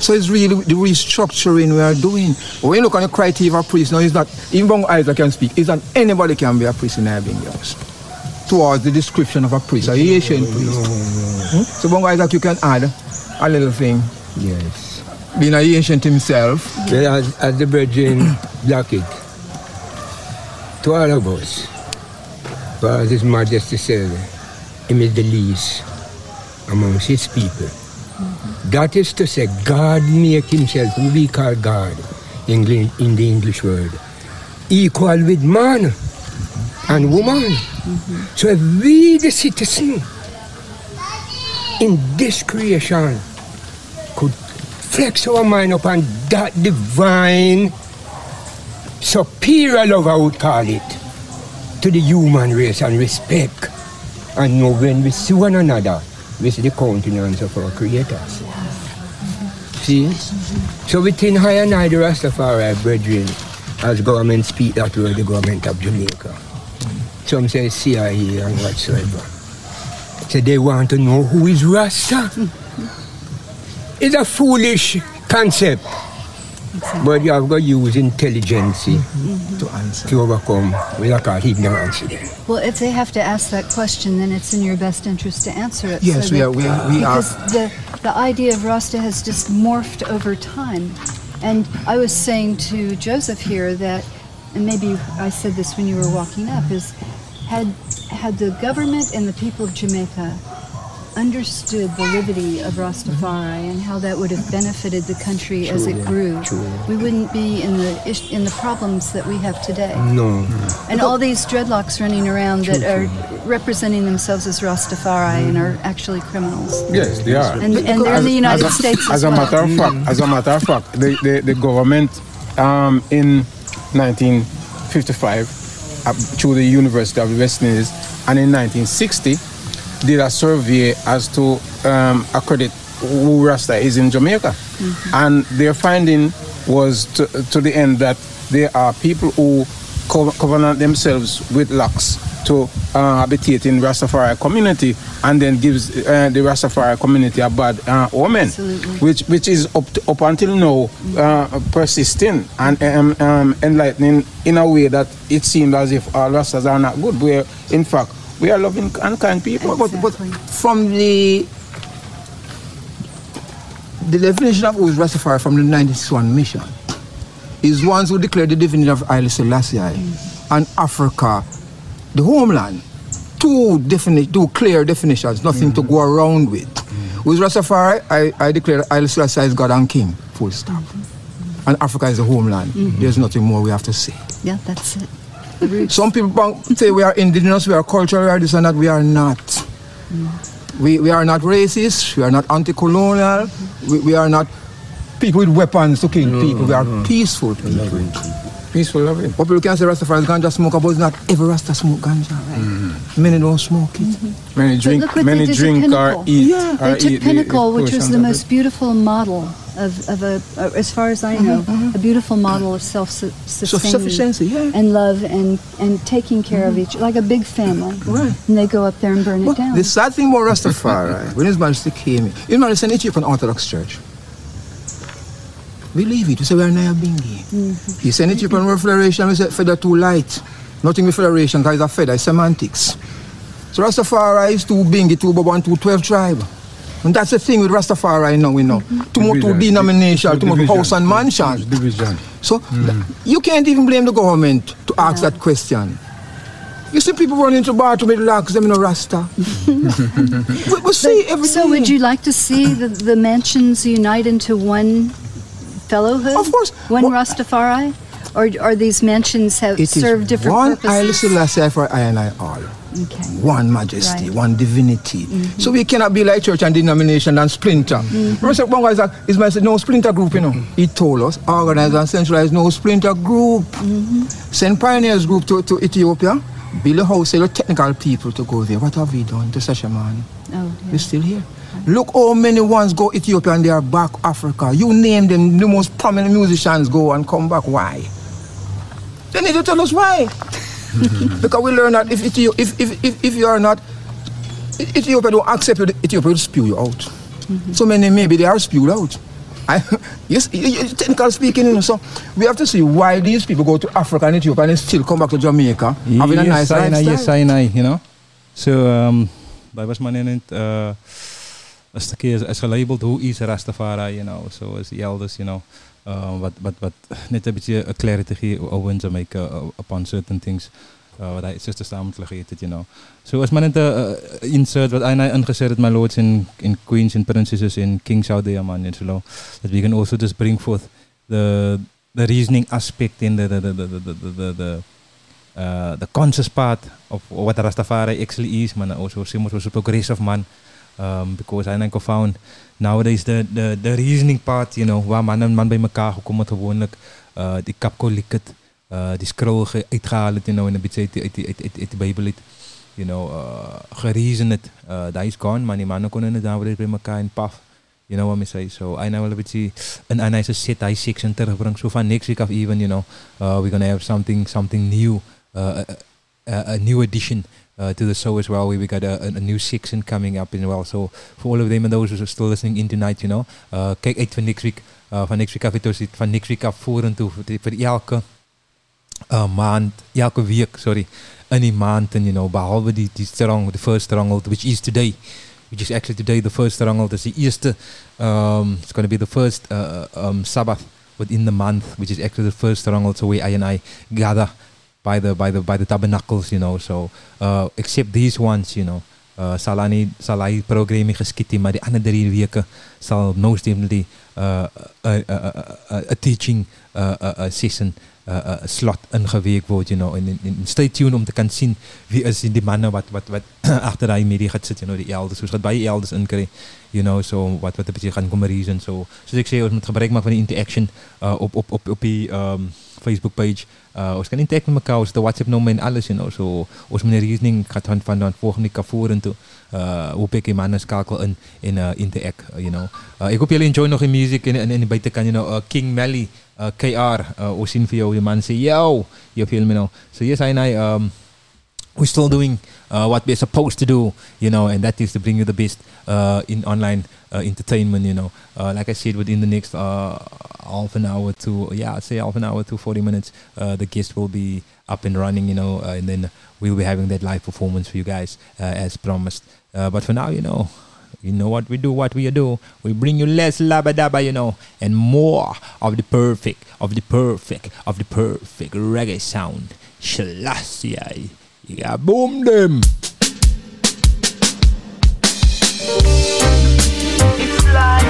So it's really the restructuring we are doing. When you look on the criteria of a priest, now it's not, even Bongo Isaac can speak, it's not anybody can be a priest in house. Towards the description of a priest, a Haitian priest. Hmm? So Bongo Isaac, you can add a little thing. Yes. Being a ancient himself. As, as the Virgin Black it, to all of us, for as His Majesty said, Him is the least amongst His people. That is to say, God make Himself, who we call God in, the- in the English word, equal with man and woman. So if we, the citizen, in this creation, could flex our mind upon that divine superior love, I would call it, to the human race and respect. And know when we see one another, see the countenance of our creators. See? So within high and high, the Rastafari brethren, as government speak that word, the government of Jamaica. Some say CIA and whatsoever. So they want to know who is Rasta. It's a foolish concept. But you have got to use intelligence mm-hmm. to answer. To overcome what I call ignorance. Well, if they have to ask that question, then it's in your best interest to answer it. Yes, we that- are- we are- we are- because the the idea of Rasta has just morphed over time, and I was saying to Joseph here that, and maybe I said this when you were walking up, is had had the government and the people of Jamaica understood the liberty of Rastafari and how that would have benefited the country as it grew, truly. we wouldn't be in the ish- in the problems that we have today. No. And all these dreadlocks running around that True, are representing themselves as Rastafari and are actually criminals. Yes, they are. And, and they're in the United as a, States As as a well. matter of fact, as a matter of fact, the, the, the government um, in 1955, uh, through the University of the West Indies, and in 1960, did a survey as to um, accredit who Rasta is in Jamaica. And their finding was to, to the end that there are people who co- covenant themselves with locks to uh, habitate in Rastafari community and then gives uh, the Rastafari community a bad uh, omen, Absolutely. which which is up, to, up until now uh, persisting and um, um, enlightening in a way that it seems as if all Rastas are not good. Where in fact we are loving and kind people. But, but from the the definition of who is Rastafari from the 1961 mission is ones who declare the divinity of Haile Selassie and Africa, the homeland. Two definite, two clear definitions, nothing to go around with. With Rastafari, I, I declare Haile Selassie is God and King, full stop. And Africa is the homeland. Mhm. There's nothing more we have to say. Yeah, that's it. Some people say we are indigenous, we are cultural, we are this and that. We are not. We, we are not racist, we are not anti-colonial, we, we are not people with weapons to kill mm, people. We are mm. peaceful people. Peaceful loving. What people can say Rastafari is ganja smoker, but it's not every Rasta smoke ganja, right? Mm. Many don't smoke it. Mm-hmm. Many drink, look many they did to drink or eat. Yeah, or they took eat the- Pinnacle, the which was the most beautiful model of, of a, uh, as far as I know, a beautiful model of self-sustaining Self-sufficiency, yeah. and love and, and taking care of each, like a big family. Right. And they go up there and burn it down. The sad thing about Rastafari, when His Majesty came in, His Majesty sent Ethiopian Orthodox Church. We leave it, we say we are Nyabinghi. Mhm. He sent Ethiopian World Federation, we say feather too light. Nothing with federation, because it's a feather, it's semantics. So Rastafari is too bingy, too bobo, and too 12 tribe. And that's the thing with Rastafari now, we know. Too much too Division. denomination, too much Division. house and mansion. Division. So mm-hmm. you can't even blame the government to ask that question. You see people running into bathroom with locks, them in a rasta. we, we see every so would you like to see the, the mansions unite into one fellowhood? Of course. One Rastafari? Or are these mansions have It is serve different one purposes? Haile Selassie for I and I all. Okay. One majesty, Right. one divinity. So we cannot be like church and denomination and splinter. Mhm. Remember, one guy said, is my no splinter group, you know. He told us, organize and centralize no splinter group. Send pioneers group to, to Ethiopia, build a house, sell technical people to go there. What have we done to such a man? Oh, We're still here. Look how many ones go Ethiopia and they are back Africa. You name them, the most prominent musicians go and come back. Why? They need to tell us why. because we learn that if, Ethio- if, if, if, if you are not, Ethiopia don't accept you, Ethiopia will spew you out. So many maybe they are spewed out. I, yes, y- y- technical speaking, you know, so we have to see why these people go to Africa and Ethiopia and still come back to Jamaica having a nice yes, I lifestyle. yes, I know, you know. So, um, daar was maar net uh, een stukje is, is gelabeld who is is Rastafari, you know. So as the elders, you know. Uh, wat, wat, wat net een beetje a clarity gee over in uh, upon certain things. Uh, wat hij zuster samen gegeven, you know. So is maar net uh, insert wat hij ingezet het, my lords and, and queens and princesses in King Saudi man, you know. That we can also just bring forth the the reasoning aspect in the the the the the, the, the, uh, the conscious part of what Rastafari actually is, man. Also, was a progressive man um, because I think I found nowadays the, the, the reasoning part, you know, waar man en man bij elkaar gekomen gewoonlijk, uh, die kapko liket, uh, die scroll ge- uitgehaald, you know, en een beetje uit, uit, uit, uit, uit de you know, uh, gereason het, uh, dat is gone, maar die mannen konden het nowadays bij elkaar in paf. You know what I say? So I know a bit see and and I just set I section terugbring. So van next week of even, you know, uh, we're gonna have something something new, uh, a, a, new addition uh, to the show as well. We we got a, a, new section coming up as well. So for all of them and those who are still listening in tonight, you know, uh, kijk uit van next week. Uh, van next week af het dit van next week af vorentoe vir, die- vir elke uh, maand, elke week, sorry, in die maand en you know, behalwe die die strong, the first stronghold which is today. Which is actually today the first stronghold is die eerste um it's going to be the first uh, um Sabbath within the month which is actually the first stronghold so we I and I gather by the by the by the tabernacles you know so uh except these ones you know uh sal hy nie sal hy programme geskied hê maar die ander drie weke sal most definitely uh teaching uh, a session uh, slot ingeweek word you know en, en, stay tuned om te kan sien wie is die manne wat wat wat agter daai media gaan sit you know die elders soos wat elders inkry you know so wat wat 'n gaan kom reason so soos ek sê ons moet gebruik maak van die interaction uh, op op op op die um, Facebook page. Uh, ons kan interact met mekaar ons het 'n WhatsApp nommer en alles you know. So ons moet 'n reasoning gaan van van dan volgende keer vorentoe uh hoe ek die manne skakel in en uh, interact uh, you know. Uh, ek hoop julle enjoy nog die music en en, en buite kan you know. Uh, King Melly uh, KR uh, ons sien vir jou die man sê yo you feel me now so yes I know um we're still doing uh, what we're supposed to do, you know, and that is to bring you the best uh, in online uh, entertainment, you know. Uh, like I said, within the next uh, half an hour to, yeah, I'd say half an hour to 40 minutes, uh, the guest will be up and running, you know, and then we'll be having that live performance for you guys as promised. But for now, you know, you know what we do, what we do. We bring you less labba dabba, you know, and more of the perfect, of the perfect, of the perfect reggae sound. Yeah, boom them. It's life.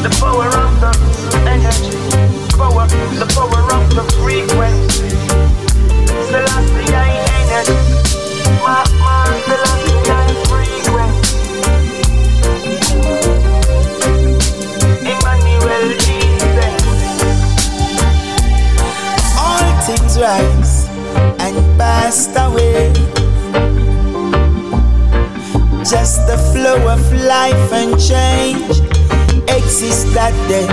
The power of the energy. Power, the power of the frequency. It's the last Christ and passed away. Just the flow of life and change exists that day.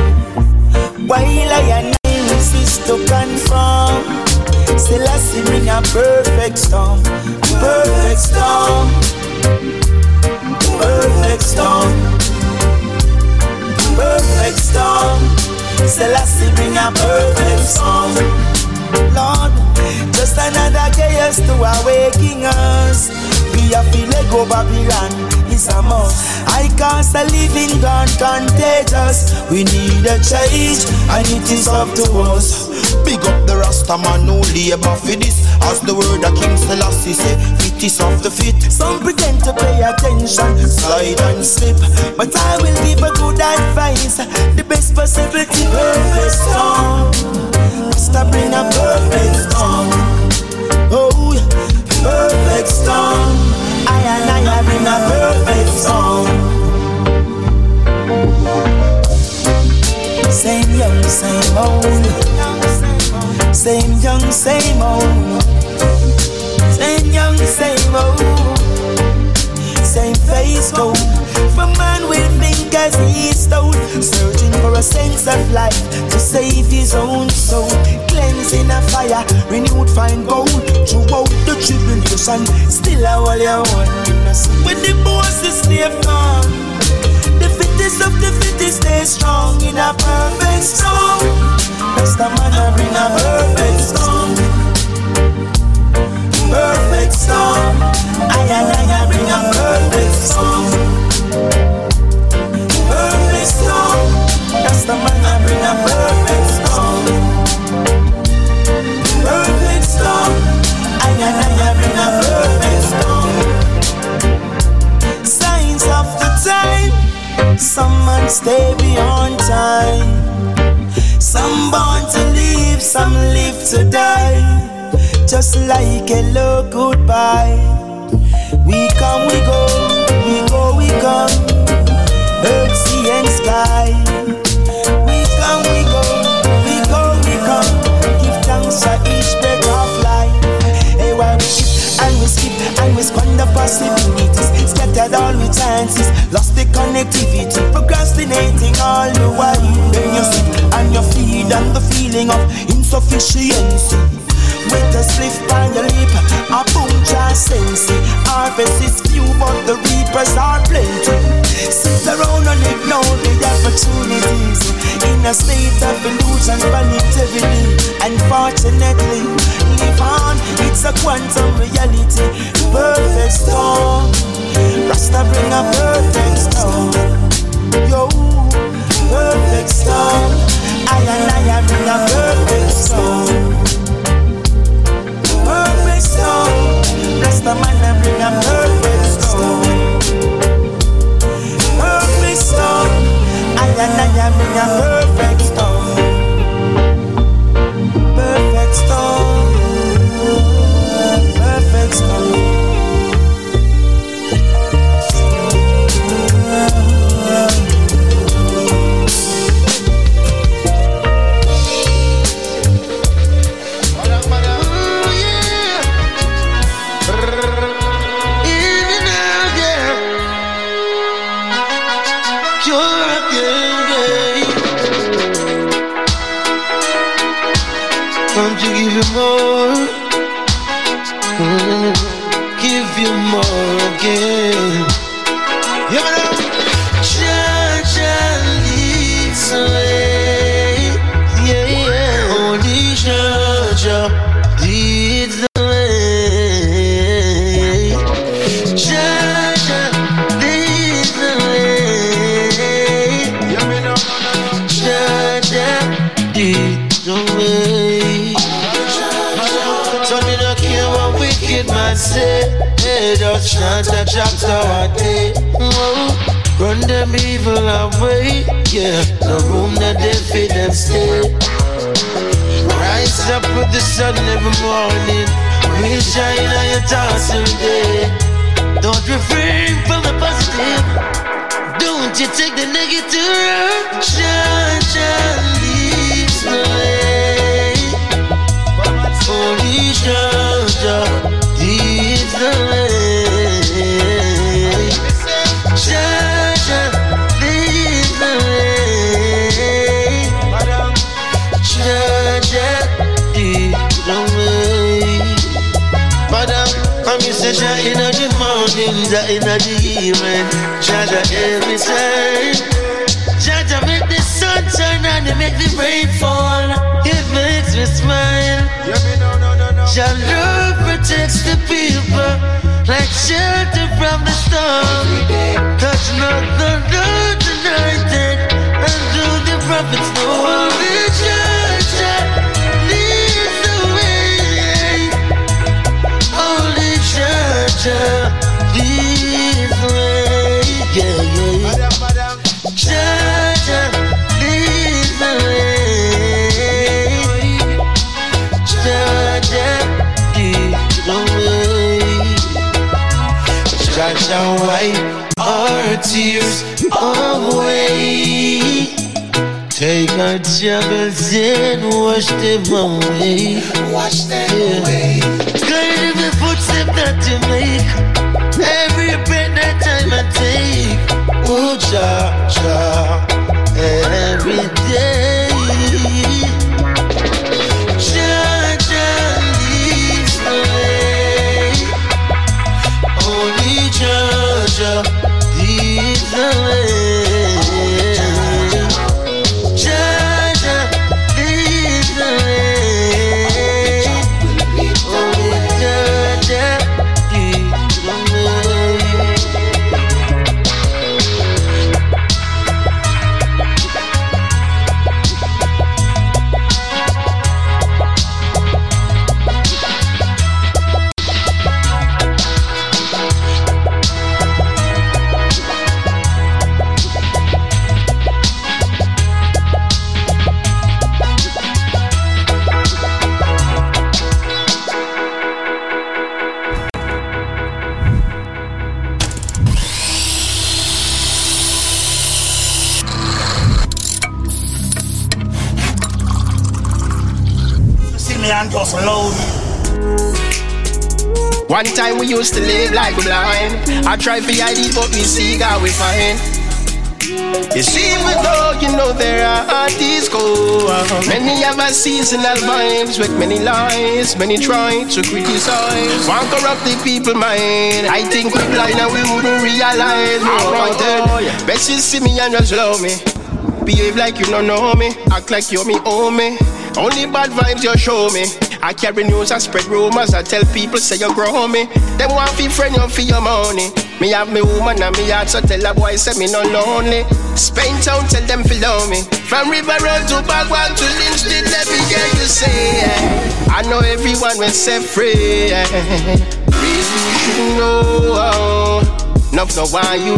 While I and I resist to conform, still I see bring a perfect storm, perfect storm, perfect storm, perfect storm. Still bring a perfect storm. Lord, just another chaos to awaken us. We have to let go Babylon It's a must. I cast a living God contagious. We need a change, and it is up to us. Big up the Rasta man who labor for this. As the word of King Selassie say, fit is of the fit. Some pretend to pay attention, slide and slip. But I will give a good advice. The best possibility, perfect storm. Rasta bring a perfect storm. Oh, perfect storm. I and I bring a perfect storm. Same young, same old. Same young, same old. Same young, same old. Same face oh. gold. For man will think as he. Searching for a sense of life to save his own soul. Cleansing a fire, renewed fine gold. Throughout the tribulation, still a wall you want. When the boss is slave gone. The fittest of the fittest stay strong in a perfect storm. That's the man I bring a perfect storm. Perfect storm. I and I bring a perfect storm. The man I bring a perfect storm. Perfect storm. I and I bring a perfect storm. Signs of the time. Some man stay beyond time. Some born to live, some live to die. Just like a low goodbye. We come, we go, we go, we come. Earth, sea, and sky. Possibilities. Scattered all with chances, lost the connectivity. Procrastinating all the while. When you sit and you feed on the feeling of insufficiency. With a spliff on your lip, a boom just sense it. Harvest is few, but the reapers are plenty. Sit around and ignore the opportunities. In a state of illusion, positivity. Unfortunately, live on, it's a quantum reality. Perfect storm. Rasta bring a perfect storm. Yo, perfect storm. I and I bring a perfect storm perfect storm. Rasta man I bring a perfect storm. Perfect storm. I and I bring a perfect job, so I did. Whoa. Run them evil away, yeah. No room that they fit and stay. Rise up with the sun every morning. we shine on your tossing day. Don't refrain from the positive. Don't you take the negative road. Shine, shine, leads my way. Only shine, shine, leads the way. Jaja in the evening, Jaja every time. Jaja make the sun shine and it make the rain fall. It makes me smile. Jah love protects the people like shelter from the storm. Touch not the Lord united and do the prophets no only Jaja Jaja wipe our tears away. Take our troubles and wash them away. Wash them away. Guide every footstep that you make. Every breath that time I take. Oh, Jah, Jah. Every day. Only Jah, Jah and just load. One time we used to live like blind. I tried for it, but we see God we find. You see, we though you know there are artists go. Many have a seasonal vibes with many lies, many try to criticize. One corrupt the people mind. I think we blind and we wouldn't realize. No, oh, wanted. Best you see me and just love me. Behave like you don't know me, act like you're me me. Only bad vibes you show me. I carry news, I spread rumors, I tell people say you grow me. Them want fi friend you for your money. Me have me woman and me heart, so tell a boy say me no lonely. Spain town, tell them fi love me. From River Road to Bagwan to Lynch, did let me hear you say. I know everyone will set free. Really you should know. Oh. Enough know why you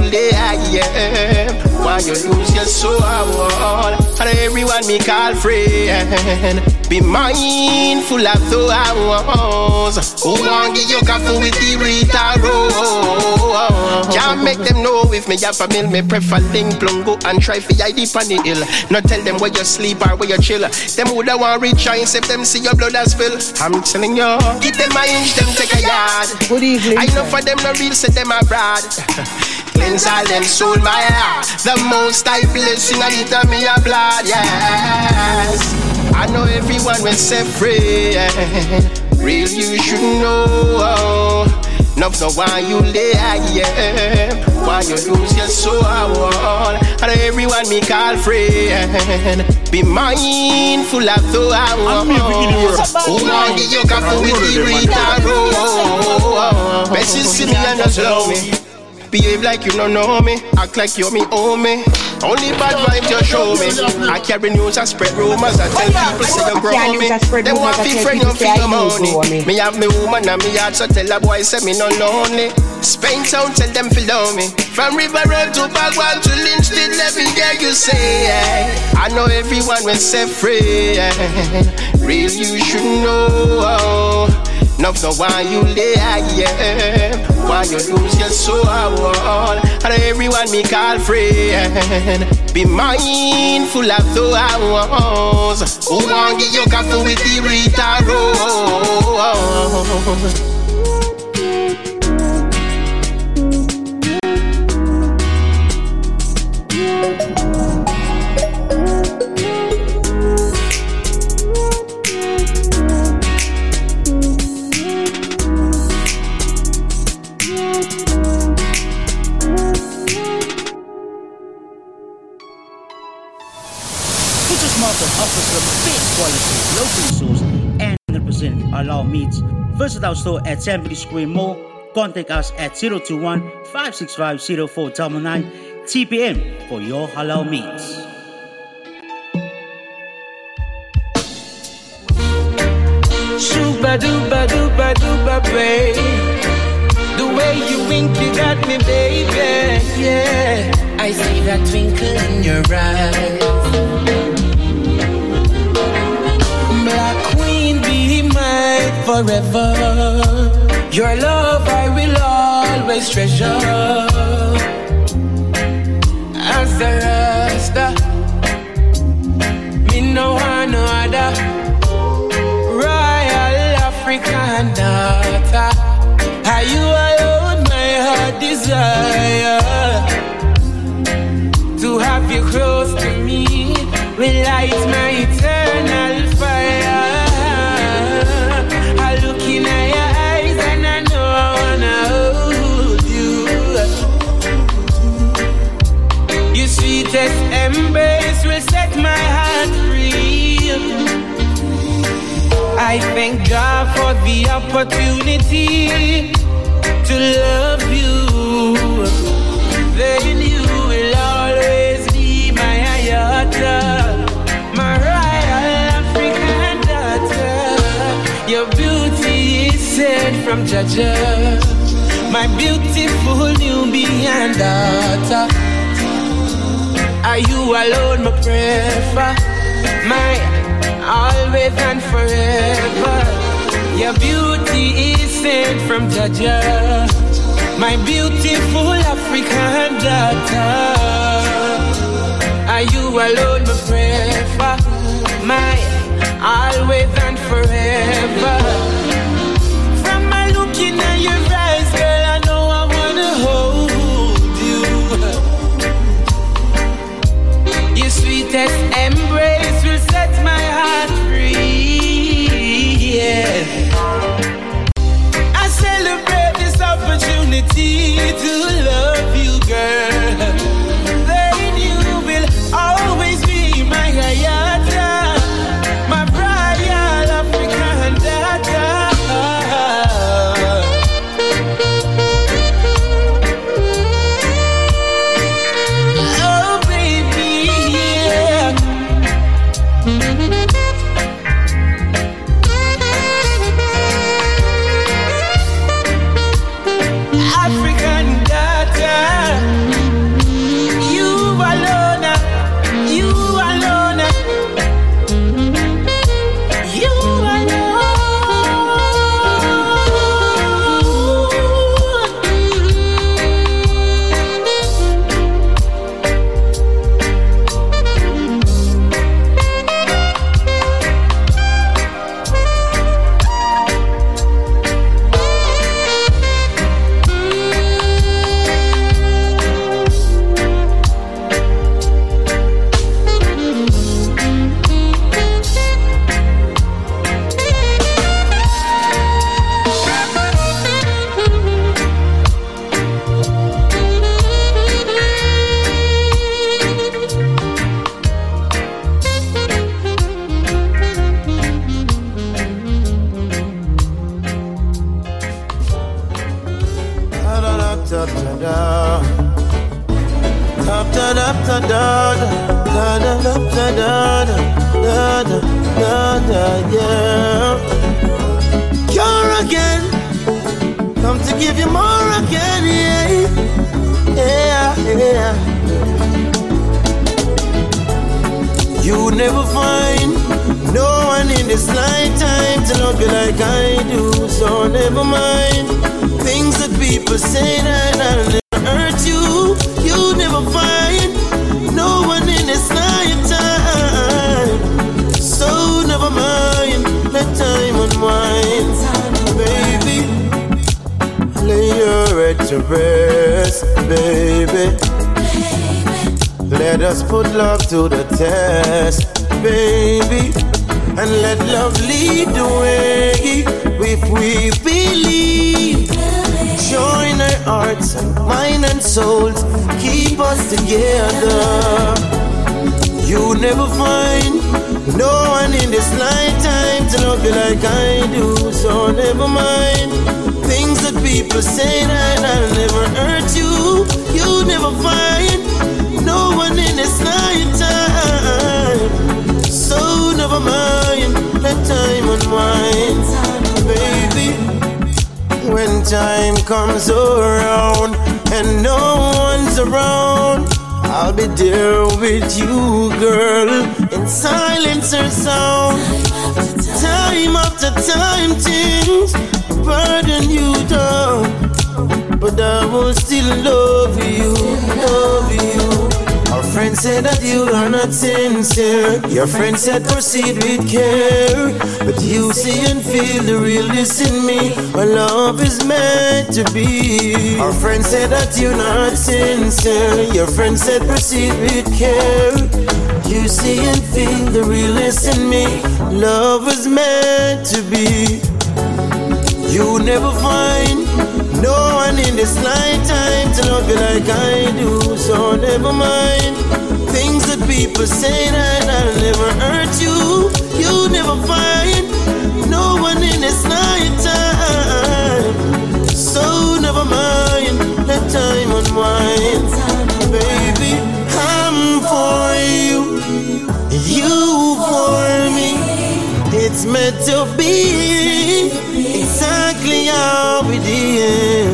yeah. Why you lose your soul And everyone me call friend Be mindful of those Who want give you coffee with the Rita Rose Can't make them know if me have a meal Me prefer link plungo and try for ID on the hill. Not tell them where you sleep or where you chill. Them woulda want rejoice if them see your blood as spill. I'm telling you Give them a inch, them take a yard. Good evening. I know for them no real, say them abroad Cleanse all them soul, my heart. The most I blessing, I need me a blood, yes. I know everyone will set free. Real, you should know. Enough know why you lay, yeah. Why you lose your soul. And everyone me call friend. Be mindful of the hour. I'm being a beginner. Who want give you coffee with the Rita Rose? Best you see me and just love me. Behave like you don't know me, act like you me me. Only bad vibes you show me. I carry news, I spread rumors, I tell people say you grow me. Them want be friend you feel money. Me have me woman and me heart, so tell a boy say me no lonely. Spain town, tell them feel love me. From River Road to Bagwan to Lynch, did let me hear you say. I know everyone will set free. Real, you should know. Enough know why you lay, yeah. Why you lose your soul, and everyone me call friend. Be mindful of those who want give you coffee with the Rita Rose. quality, Halal Meats. Visit our store at 70 Square Mall. Contact us at 021 565 0499 TPM for your halal meats. Shooba dooba dooba dooba babe. The way you wink, you got me, baby. Yeah, I see that twinkle in your eyes. Forever. Your love I will always treasure. As a Rasta, me no want no other. Royal African daughter, are you alone my heart desire? To have you close to me will light my I thank God for the opportunity to love you. Then you will always be my ayata, my royal African daughter. Your beauty is sent from Jaja, my beautiful Nubian daughter. Are you alone, my prefer? My always and forever. Your beauty is sent from Jaja, my beautiful African daughter. Are you alone, my prefer? My always and forever. With you, girl, in silence or sound. Time after time, things burden you down, but I will still love you, love you. Friend said that you are not sincere. Your friend said proceed with care. But you see and feel the realness in me. Our love is meant to be. Our friend said that you're not sincere. Your friend said proceed with care. You see and feel the realness in me. Love is meant to be. You never find one in this lifetime to love you like I do. So never mind things that people say that I'll never hurt you. You never find no one in this lifetime. So never mind, let time unwind, baby. I'm for you, you for me. It's meant to be exactly how we is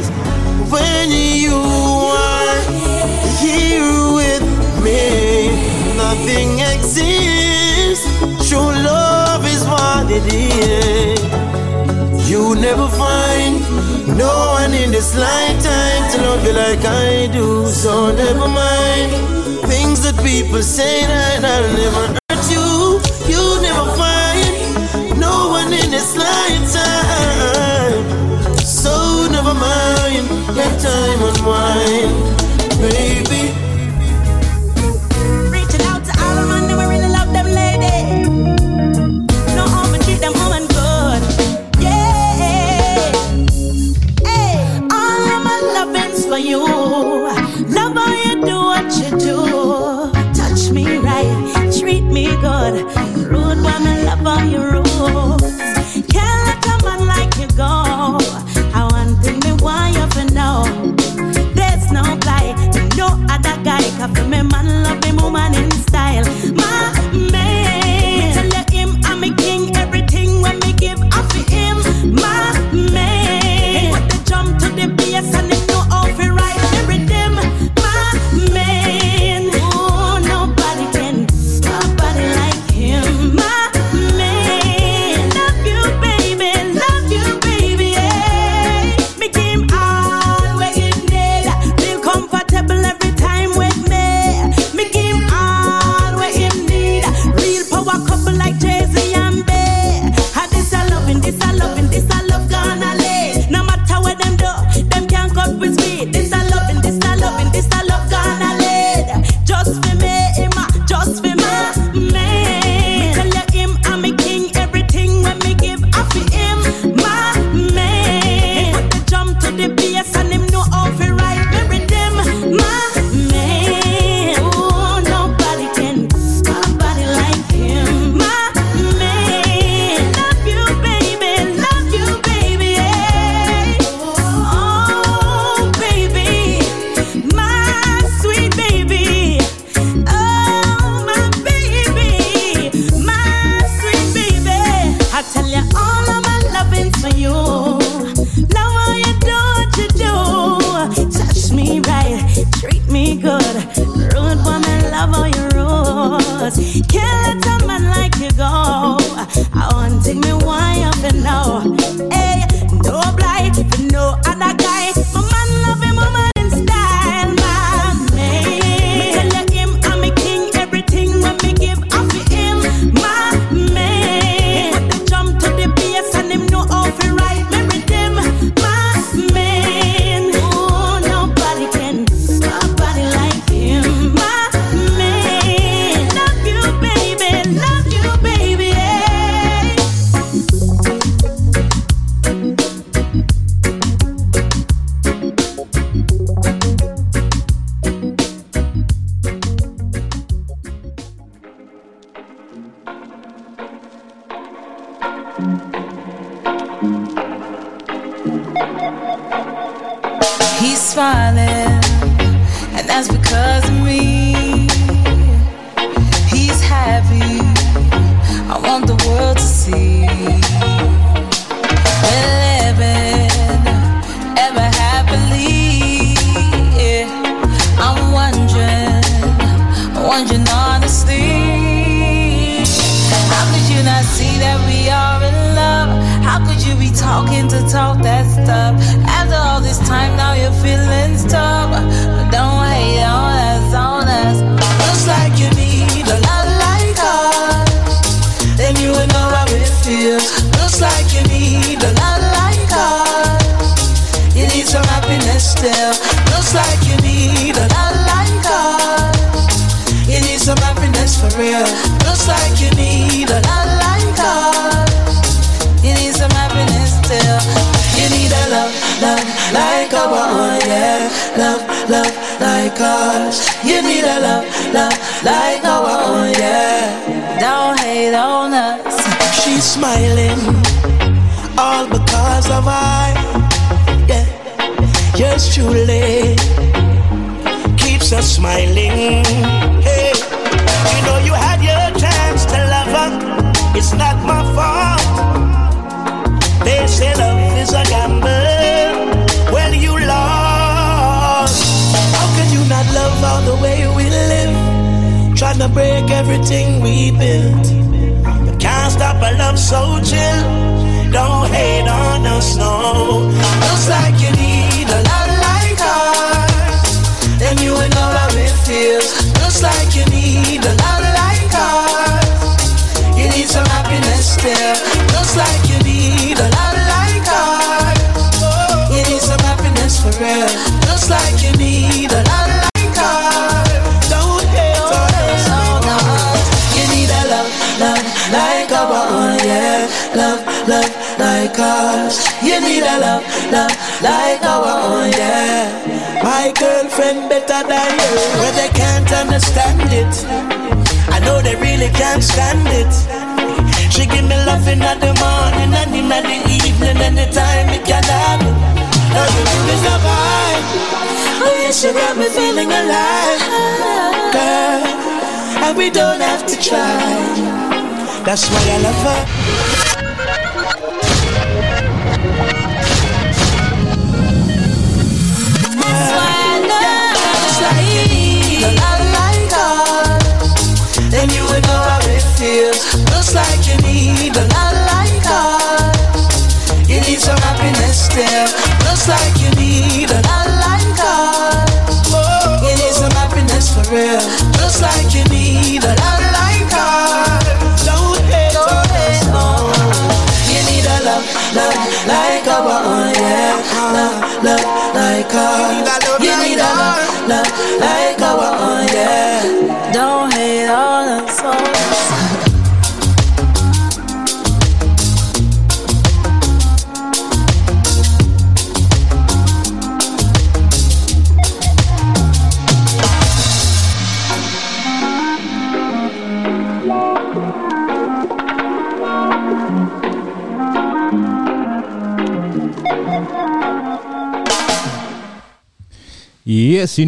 when you are here with me. Nothing exists. True love is what it is. You never find no one in this lifetime to love you like I do. So never mind things that people say that I'll never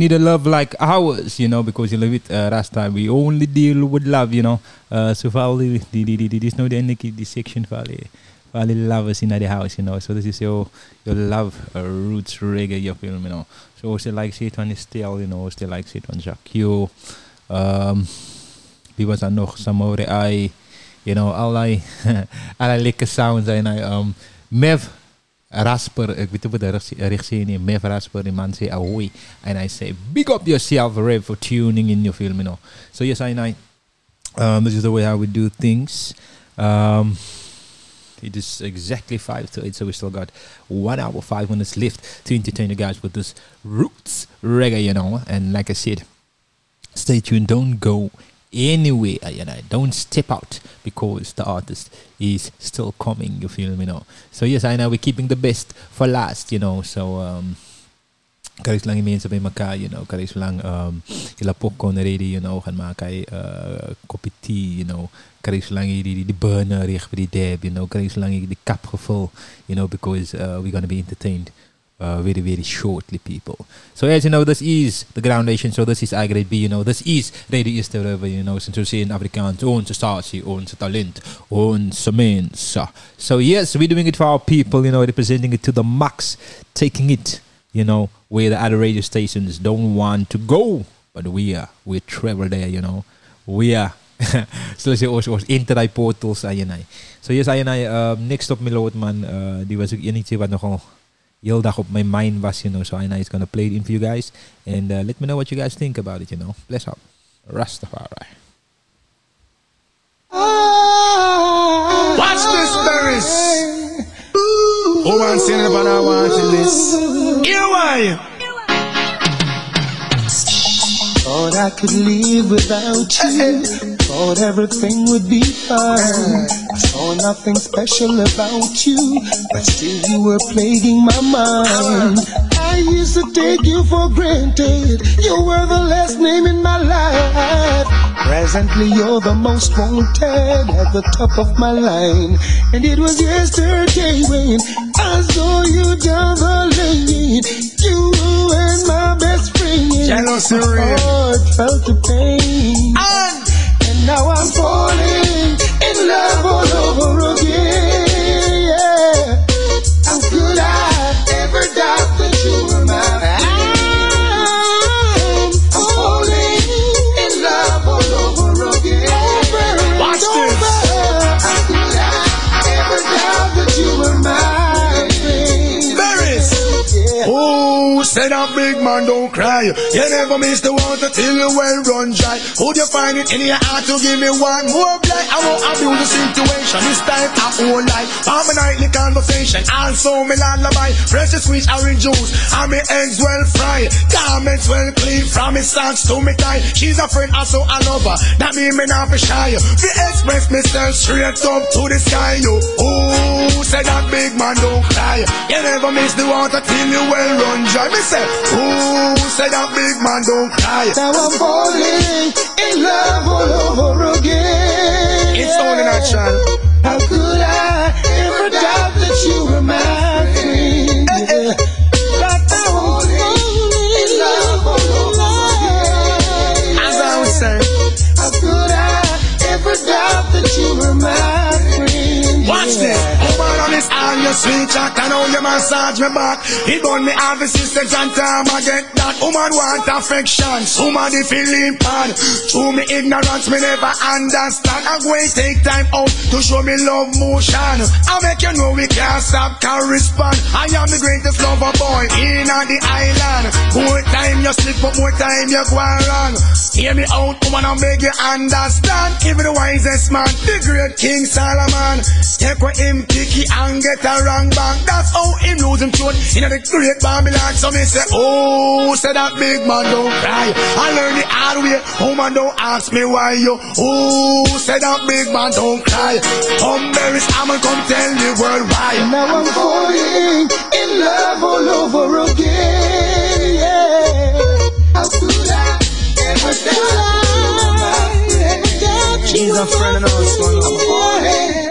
need a love like ours, you know, because you live it uh, Rasta. We only deal with love, you know. Uh, so for there's the, the, the, the, this no the section for all lovers in the house, you know. So this is your your love uh, roots reggae your film, you know. So still like Sit on still, you know, still like Sit on Jacques. Um, because I know some of the I, you know, allerlei, allerlei lekker sounds and I um, Mev Rasper, ik weet niet wat de rechts Mev Rasper, die man zei, ahoy and I say, big up yourself, Rev, for tuning in your film, you know. So, yes, I know. Um, this is the way how we do things. Um, it is exactly 5.30, so we still got one hour, five minutes left to entertain you guys with this roots reggae, you know. And like I said, stay tuned, don't go anywhere, you know. Don't step out because the artist is still coming, you feel me, you know. So yes, I know we're keeping the best for last, you know, so... Um, Karis lang yung bij elkaar, you know. Karis lang um, ila popcorn ready, you know. Gaan maken uh, kopje tea, you know. Karis lang die, die, burner richt die dab, you know. Karis lang die kap gevul, you know, because uh, we're gonna be entertained. Uh, very very shortly people so as you know this is the groundation so this is I grade B you know this is Radio East River you know since we see in Afrikaans onze statie onze talent onze mensen so yes we're doing it for our people you know representing it to the max taking it you know where the other radio stations don't want to go but we are we travel there you know we are so zoals je ons, internet portals aan je So yes, aan um, next op Melode man, uh, die was ook eentje wat nogal heel mind was, you know. So Aina is gonna play it in for you guys. And uh, let me know what you guys think about it, you know. Bless up. Rastafari. Watch this, Paris. Who wants to about I want to this? Why? Thought I could live without you. Thought everything would be fine. I saw nothing special about you, but still you were plaguing my mind. Uh-huh. I used to take you for granted. You were the last name in my life. Presently, you're the most wanted at the top of my line. And it was yesterday when I saw you down the lane. You and my best friend. Jealousy heart felt the pain. And now I'm falling in love all over again. Big man don't cry. You never miss the water till the well run dry. Would you find it in your heart to give me one more blight? I won't abuse the situation. This time I whole life. On my nightly conversation. Also me lullaby. Fresh sweet orange juice. And me eggs well fried. Garments well clean. From me socks to me tie. She's a friend, also a lover. That mean me not be shy. We express myself straight up to the sky. You. Oh, said that big man don't cry. You never miss the water till you well run dry. Me say, oh, said that big man don't cry. Now I'm falling in love all over again. It's only natural. How could I ever doubt that you were my friend? Yeah. Now I'm falling in love all over again. As I was saying. How could I ever doubt that you were? Watch this. Woman this arm, you sweet chat, and how you massage me back. It done me have assistance and time I get that. Woman want affection, somebody feeling bad. Through me ignorance, me never understand. I'm going take time out to show me love motion. I make you know we can't stop, can respond. I am the greatest lover boy in the island. More time you slip, but more time you go wrong. Hear me out, woman, I make you understand. Even the wisest man, the great King Solomon. Take what him picky and get a wrong bang. That's how him lose him tune in the great Babylon. So me say, oh, say that big man don't cry. I learn the hard way. Woman don't ask me why you. Oh, say that big man don't cry. Come berries, I'ma come tell the world why. Now I'm falling in love all over again. Yeah. How could I ever doubt you were my friend? He's a friend of ours,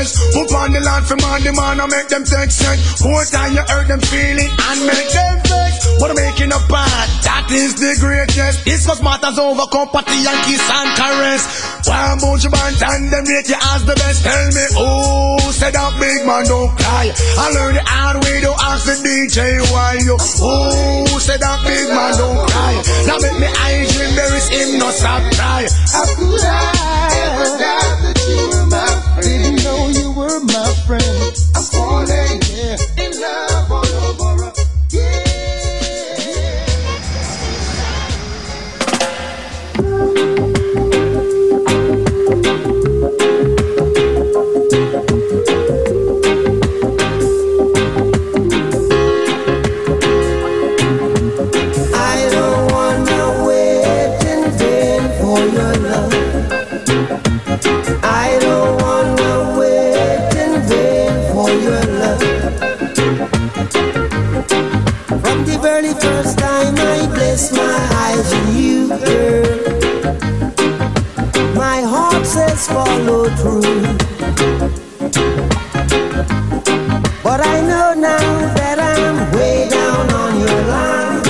God bless. On the land for man, the man, I make them take sense. More time you hurt them feeling and make them vex. But I'm making a part, that is the greatest. Discuss matters over company and kiss and caress. One bunch of band and them rate you as the best. Tell me, oh, said that big man don't cry. I learned the hard way, don't ask the DJ why you. Oh, said that big man don't cry. Now make me eyes dream there is him no stop cry. How could I ever doubt that you my friend? My friend. I'm falling follow through. But I know now that I'm way down on your line.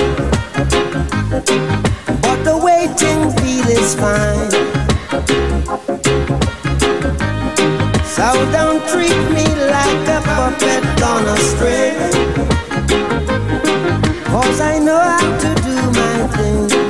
But the waiting feel is fine. So don't treat me like a puppet on a string. Cause I know how to do my thing.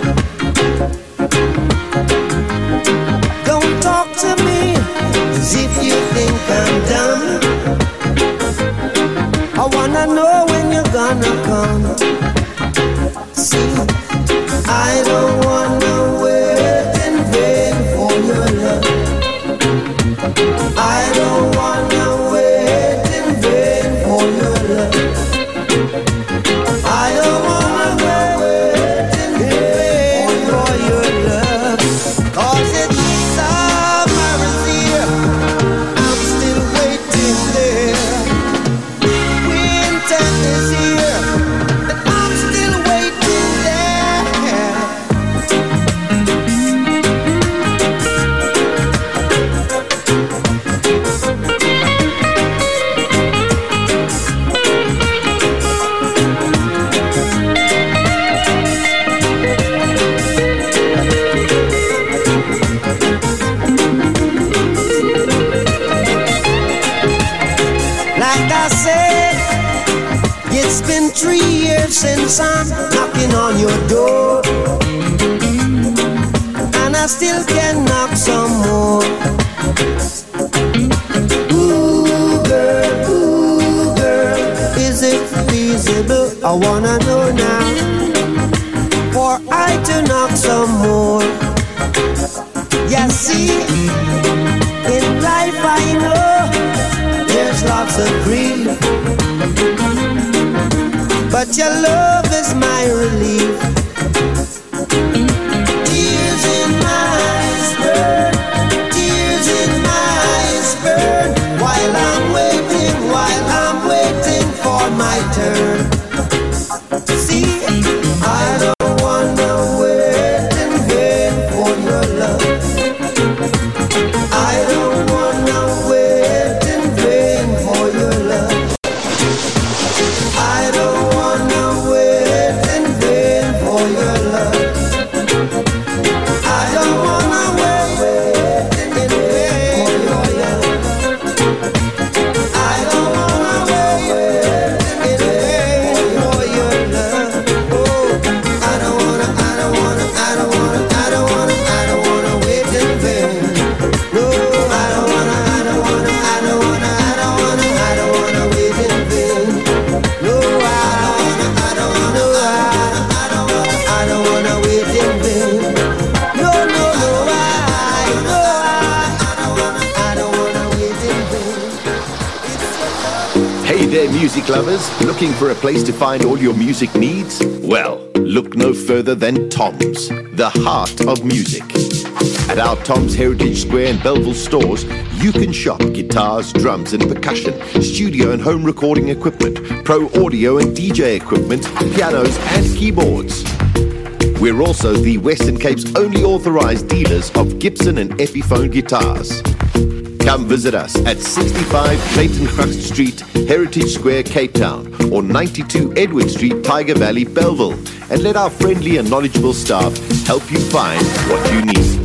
music needs? Well, look no further than Tom's, the heart of music. At our Tom's Heritage Square and Bellville stores, you can shop guitars, drums and percussion, studio and home recording equipment, pro audio and DJ equipment, pianos and keyboards. We're also the Western Cape's only authorized dealers of Gibson and Epiphone guitars. Come visit us at 65 Clayton Crust Street, Heritage Square, Cape Town or 92 Edward Street, Tyger Valley, Bellville, and let our friendly and knowledgeable staff help you find what you need.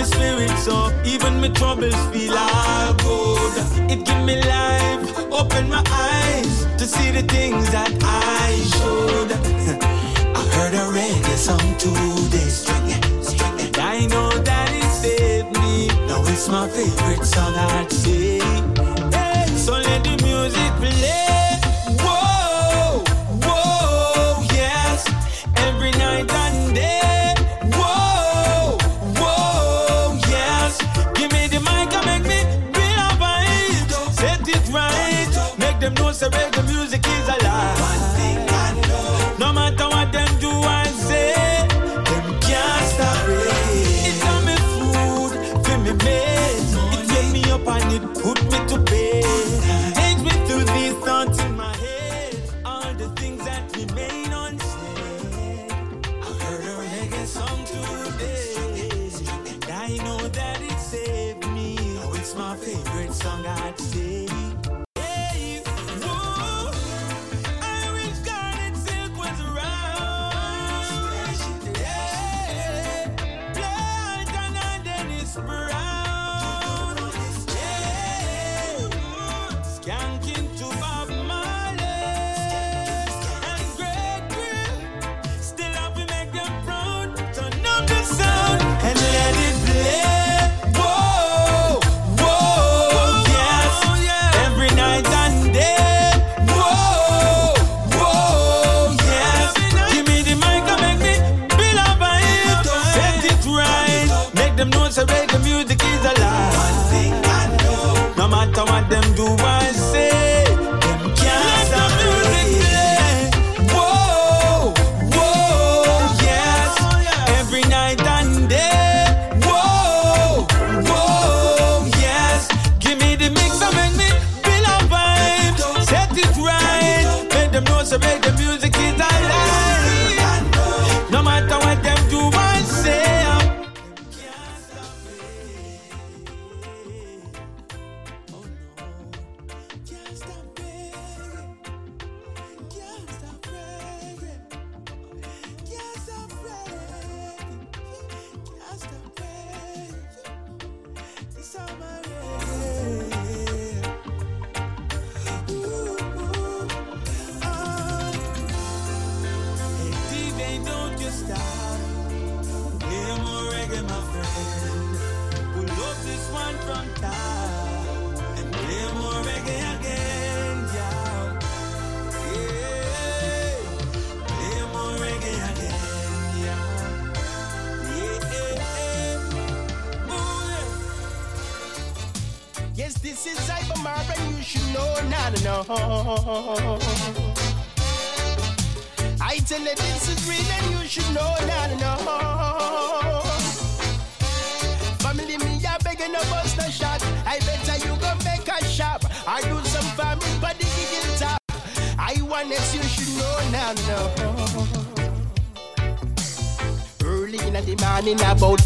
My spirits up, even my troubles feel all good. It give me life, open my eyes to see the things that I should. I heard a reggae song today, string it. I know that it saved me. Now it's my favorite song, I'd say. Hey, so let the music play.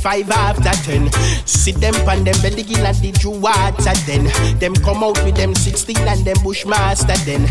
Five after ten. Sit them pan them belly in and the Jew water then. Them come out with them 16 and them bushmaster then.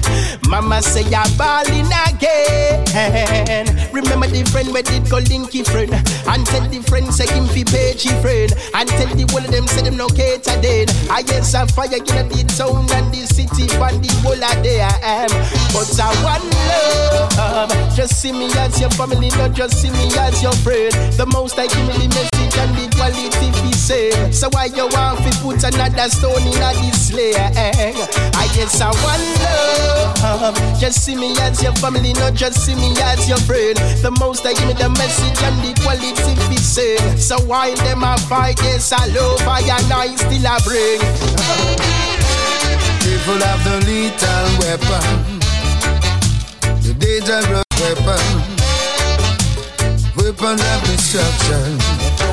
Mama say you're balling again. Remember the friend where did go linky friend. And tell the friend say him fi page friend. And tell the one of them say them no cater then. I guess I fire in the town and the city and the whole of there I am. But I want love. Just see me as your family, not just see me as your friend. The most I give me the message and the quality be same. So why you want to put another stone in a this layer? Eh? I guess I want love. Just see me as your family, not just see me as your friend. The most I give me the message and the quality be same. So why them a fight? Yes, I love I and I still I bring. People have the lethal weapon, the dangerous weapon, weapon of destruction.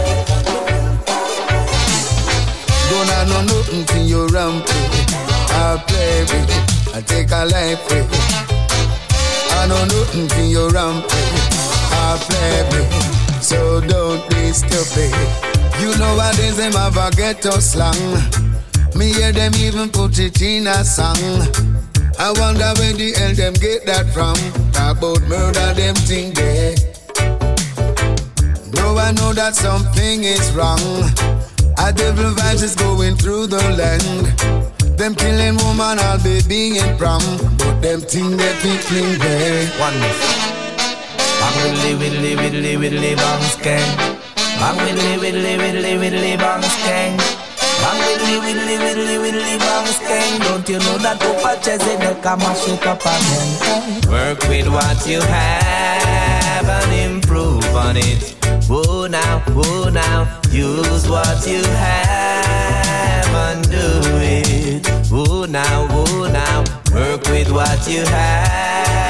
Don't have no nothing for your rampage. I'll play with it. I take a life with it. I know nothing for your rampage. I'll play with it. So don't be stupid. You know what is them have a ghetto slang. Me hear them even put it in a song. I wonder where the hell them get that from. Talk about murder, them thing there. Though I know that something is wrong, a devil vibes is going through the land. Them killing woman, I'll be being prom, but them thing they think clean way. One Bang widdly widdly widdly widdly bang skeng. Bang widdly widdly widdly widdly bang skeng. Bang widdly widdly widdly widdly bang skeng. Don't you know that Papa Chese they come and shake up again? Work with what you have and improve on it. What you have and do it. Whoa now, whoa now, work with what you have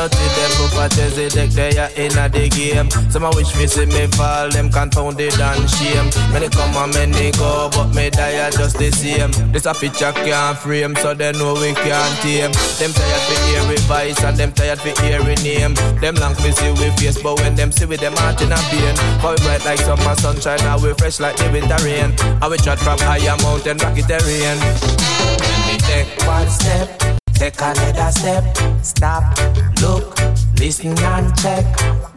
I to them, tell the deck they are in a the game. Some a wish me see me fall, them confounded and shame. Many come and many go, but me die are just the same. This a picture can't frame, so they know we can't tame. Them tired for hearing voice and them tired for hearing name. Them long for see we face, but when them see with them heart in a pain. For we bright like summer sunshine, now we fresh like the winter rain. And we trot from higher mountain, rocky terrain. When we take one step. Take another step, stop, look, listen and check.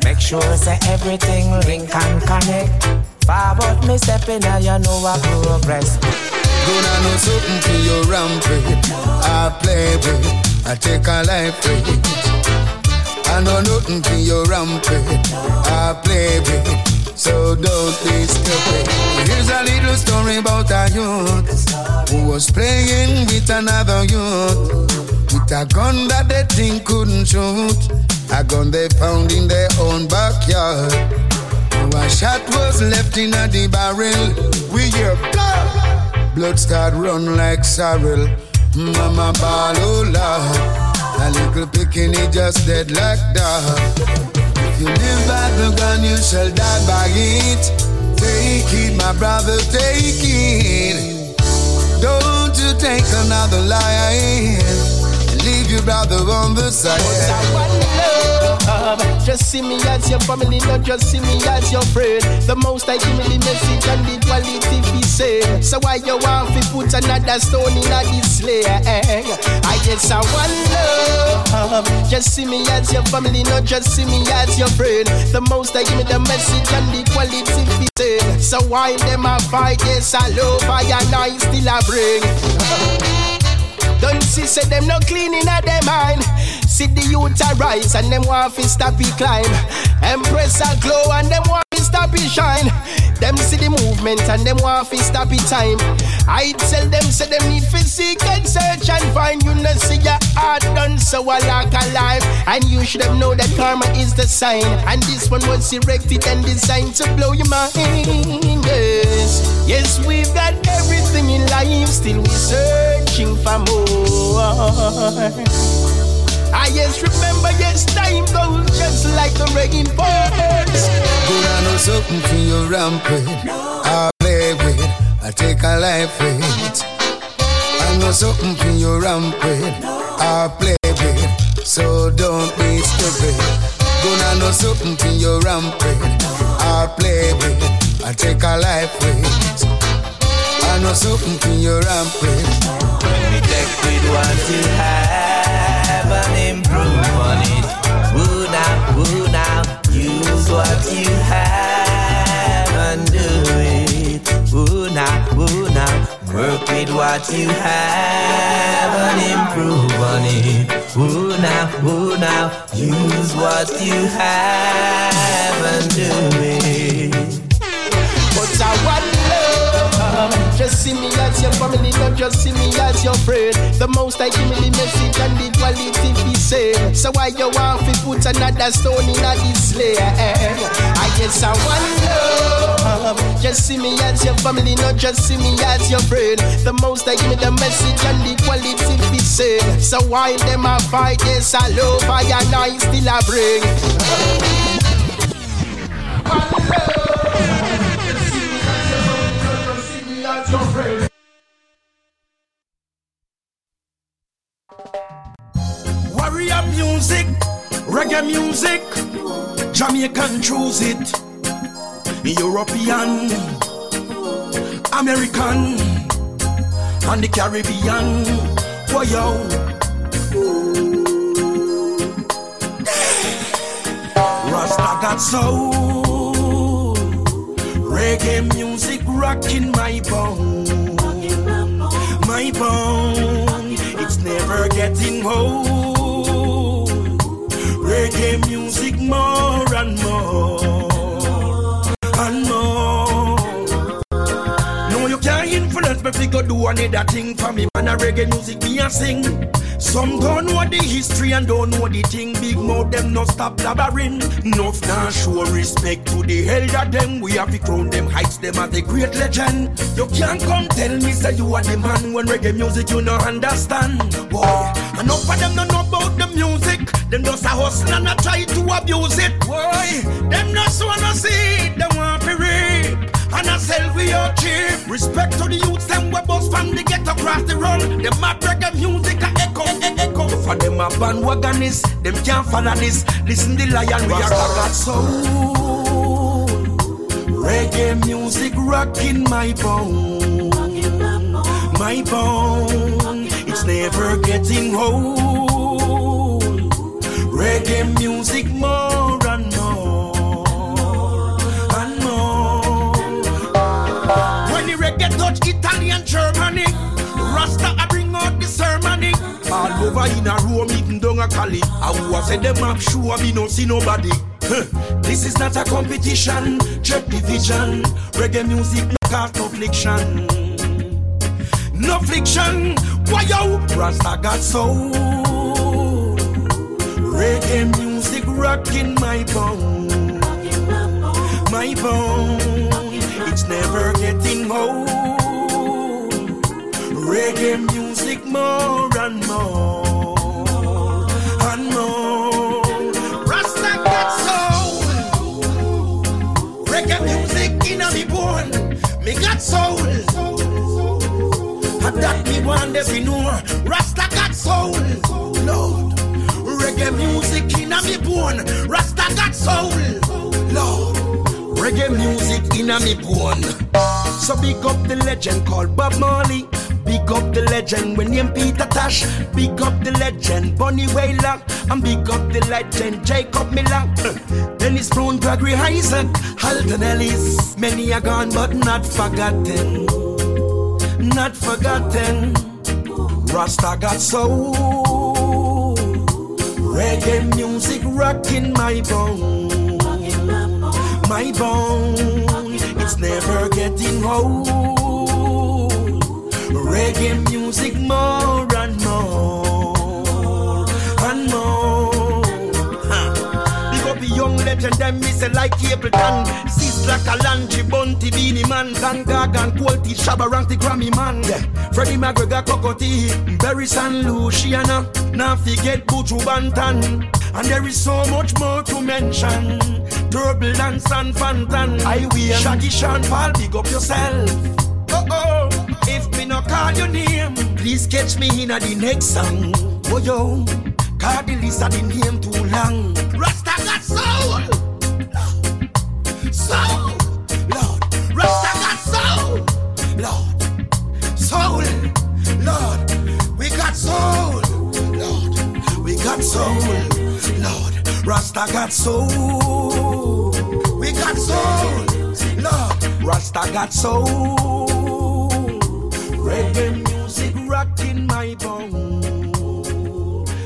Make sure say everything link and connect. Forward me stepping and you know I progress. Gonna know something for your rampage. I play with, I take a life with. I know nothing for your rampage. I play with, so don't be stupid. Here's a little story about a youth who was playing with another youth. With a gun that they think couldn't shoot. A gun they found in their own backyard. A shot was left in a the barrel. We hear blood. Blood start run like sorrel. Mama ball, Lord. A little bikini just dead like that. If you live by the gun, you shall die by it. Take it, my brother, take it. Don't you take another life. Your brother on the side. love. Just see me as your family, not just see me as your friend. The most I give me the message and the quality be said. So why you want to put another stone in a sling? I guess I want love. Just see me as your family, not just see me as your friend. The most I give me the message and the quality be said. So why them a fight? Yes, I love I and I still a bring. Don't see say them no clean in a them mind. See the youth a rise and them want to stop it climb. Empress a glow and them want to stop it shine. Them see the movement and them want to stop it time. I tell them say them need to seek and search and find. You know see your heart done so I like life. And you should have know that karma is the sign. And this one was erected and designed to blow your mind. Yes, yes we've got everything in life. Still we searching for more. I yes remember yes time goes just like the rain falls. Gonna know something for your rampage. I play with, I take a life with. I know something for your rampage. I play with, so don't be stupid. Gonna know something for your rampage. I play with, I take a life with. I know something for your rampage. With what you have and improve on it. Woo now, woo now, use what you have and do it. Now, now, work with what you have and improve on it. Now, now, use what you have and do it. But I want love. Just see me as your family, not just see me as your friend. The most I give me the message and the quality be said. So why you want to put another stone in a layer? I guess I want love. Just see me as your family, not just see me as your friend. The most I give me the message and the quality be said. So why them a fight? Yes, I love I and I still I bring. Warrior music, reggae music, Jamaican choose it, European, American, and the Caribbean. Whoa, yo. Rasta got soul. Reggae music rocking my bone. My bone. It's never getting old. Reggae music more and more. And more. Me fi go do another thing for me. Man, a reggae music me a sing. Some don't know the history and don't know the thing. Big mouth them no stop blabbering. Enough now show respect to the elder them. We have to crown them heights them as a great legend. You can't come tell me say you are the man when reggae music you no understand. Boy, enough of them don't know about the music. Them just a hustle and a try to abuse it. Boy, them just wanna see it. They want to rape. And I sell we your cheap. Respect to the youths, them we bust from the ghetto across the road. Them a reggae music a echo, e- echo. For them a bandwagonists, them can't follow this. Listen the lion, we are got soul. Reggae music rocking my bone. My bone, it's never getting old. Reggae music more Over in a Rome, even down a Cali. I was say them up sure me no see nobody. Huh. This is not a competition, check division. Reggae music no cause no affliction. No fiction, why yo? Rasta got soul. Reggae music rocking my bone. My bone, it's never getting old. Reggae music more and more got soul. And that me want them to know. Rasta got soul. Lord. Reggae music in a me bone. Rasta got soul. Lord. Reggae music in a me bone. So big up the legend called Bob Marley. Big up the legend when named Peter Tosh. Big up the legend Bunny Wailer. And big up the legend Jacob Miller. Dennis Brown, Gregory Isaac, Alton Ellis. Many are gone but not forgotten. Not forgotten. Rasta got soul. Reggae music rocking my bone. My bone, it's never getting old. Reggae music more and more and more. Huh. Big up the young legend, them miss a like Capleton. Sis like a Lanchi, Bounty, Beenie Man, Van Gagan, Quality, Shabba Rank, the Grammy Man. Yeah. Freddie McGregor, Cocoa Tea, Barry San Luciano. Now forget Buju Banton. And there is so much more to mention. Turbulence and Fantan. I will. Shaggy Sean Paul, big up yourself. Oh oh. Me no call your name, please catch me in the next song. Oh yo. Call the list of the name too long. Rasta got soul. Soul. Lord. Rasta got soul. Lord. Soul. Lord. We got soul. Lord. We got soul. Lord. Rasta got soul. We got soul. Lord. Rasta got soul. Reggae music rocking my bone.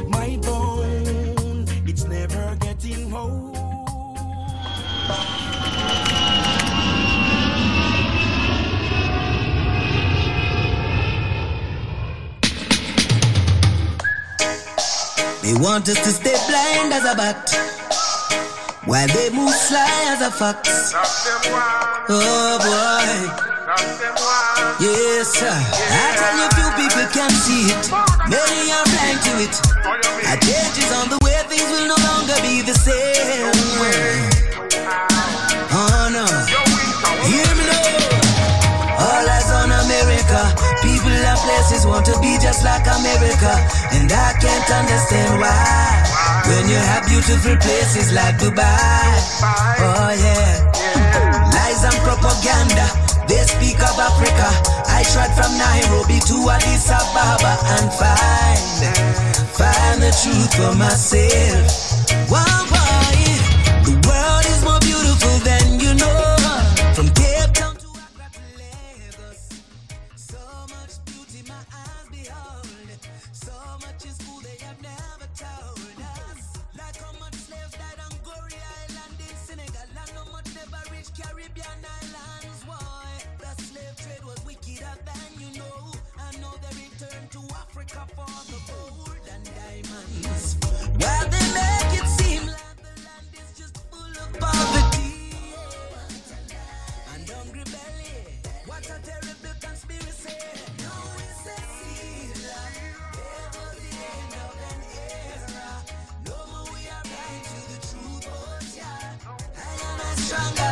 My bone. It's never getting old. They want us to stay blind as a bat while they move sly as a fox. Oh boy. Yes, sir. I tell you, few people can see it. Many are blind to it. A change is on the way, things will no longer be the same. Oh no. Hear me now. All eyes on America. People and places want to be just like America. And I can't understand why. When you have beautiful places like Dubai. Oh yeah. Lies and propaganda. They speak of Africa. I tried from Nairobi to Addis Ababa and find, find the truth for myself.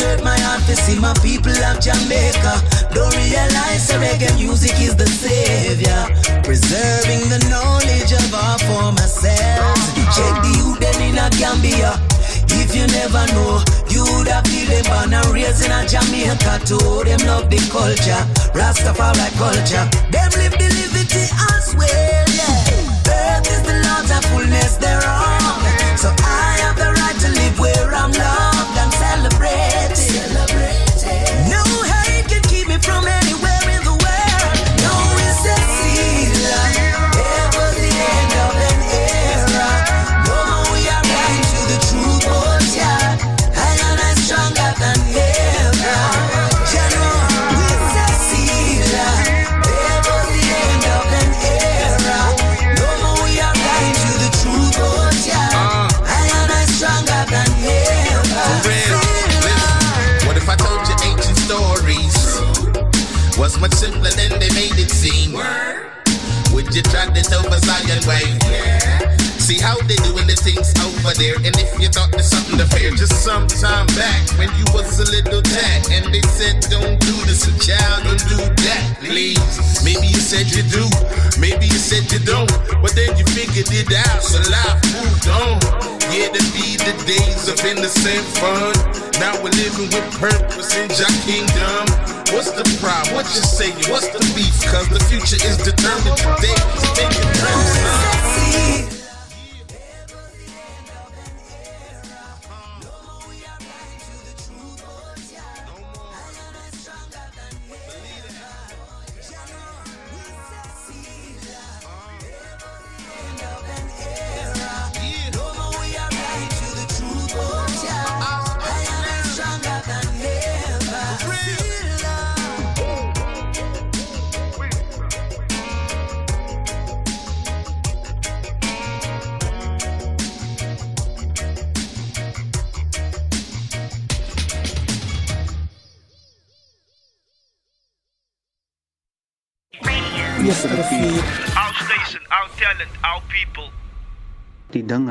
Hurt my heart to see my people of Jamaica. Don't realize the reggae music is the savior. Preserving the knowledge of our former selves. Check the then in a Gambia. If you never know, you would have them born and raised in a Jamaica too. Them love the culture, Rastafari culture. Them live the liberty as well, yeah. Earth is the Lord's and fullness thereof. So I much simpler than they made it seem. Would you try this over Zion way? Yeah. See how they doing the things over there, and if you thought there's something to fear, just some time back when you was a little tad, and they said don't do this, and child, don't do that, please. Maybe you said you do, maybe you said you don't, but then you figured it out, so life moved on. Yeah, to be the days of innocent fun. Now we're living with purpose in Jah kingdom. What's the problem? What you saying? What's the beef? Cause the future is determined today. Make it Tidang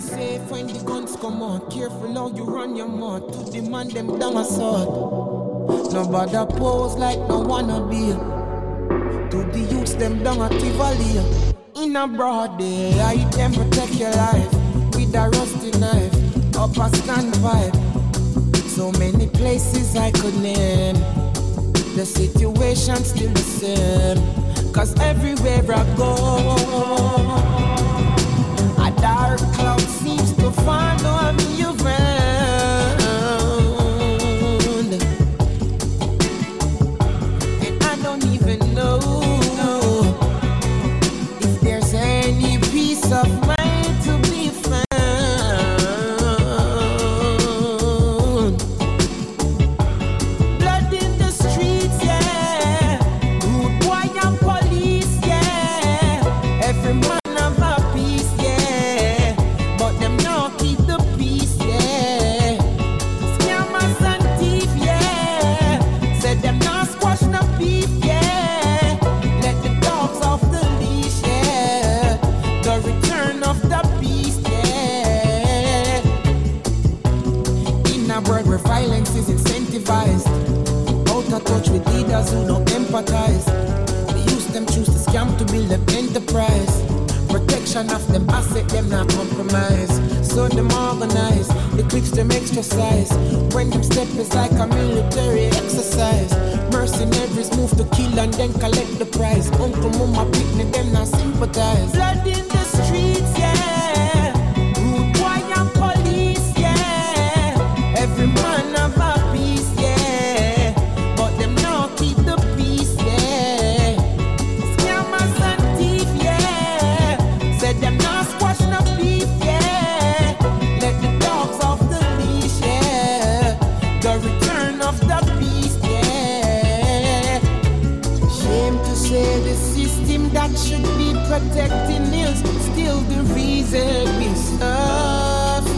safe when the guns come out. Careful how you run your mouth to demand them down a sword. Nobody pose like no wanna be. To the youths them down a Tivoli. In a broad day, I them protect your life with a rusty knife. Up a stand vibe. So many places I could name. The situation still the same. Cause everywhere I go, a dark cloud seems to follow me leaders who don't empathize. They use them choose to scam to build them enterprise. Protection of them asset, them not compromise. So them organize, the clips them exercise. When them step is like a military exercise. Mercenaries move to kill and then collect the prize. Uncle, mama, picnic, them not sympathize. Blood in the streets, yeah. Protecting is still the reason we suffer.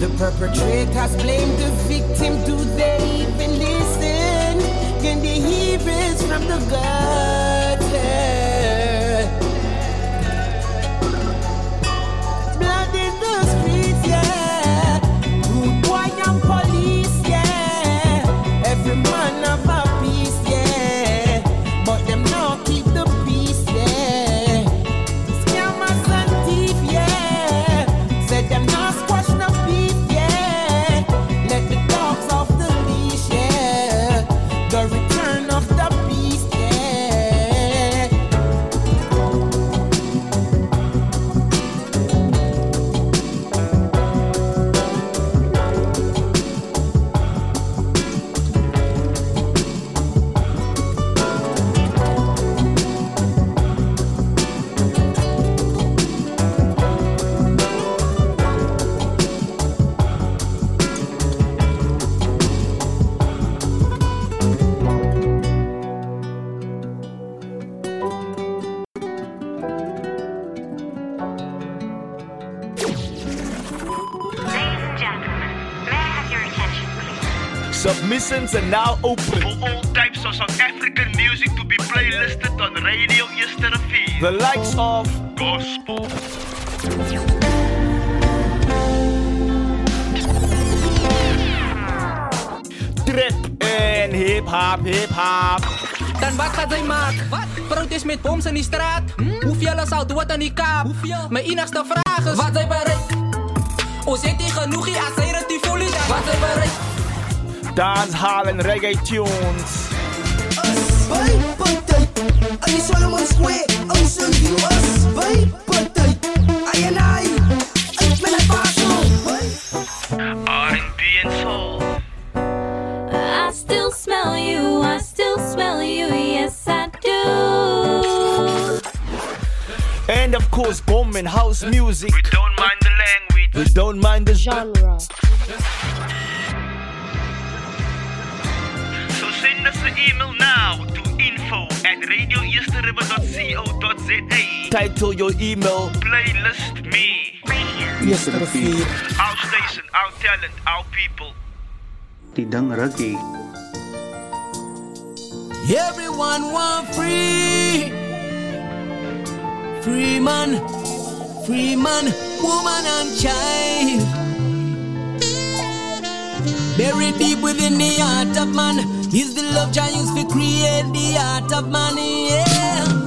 The perpetrators blame the victim. Do they even listen? Can they hear it from the gutter? Submissions are now open. For all types of South African music to be playlisted on Radio Yesterday. The likes of Gospel. Trap en hip-hop, hip-hop. Dan wat gaat zij maken? Protest met boms in die straat? Hoeveel zal doen wat aan die kaap? Mijn enigste vraag is: wat zij bereikt? O zit die genoeg hier als zij het die voelen? Wat zij bereikt? Dancehall and reggae tunes. Vai, patay, ay Solomon Square, ang silbi was. Vai, patay, ay anay, ay menapaso. R&B and soul. I still smell you, I still smell you, yes I do. And of course, bomb and house music. We don't mind the language. We don't mind the genre. Send us an email now to info at radioeasterriver.co.za. Title your email. Playlist me. Yesterday. Our station, our talent, our people. Tidang Ragi. Everyone want free. Free man, free man, woman and child. Buried deep within the heart of man is the love Jah used to create the art of money, Yeah.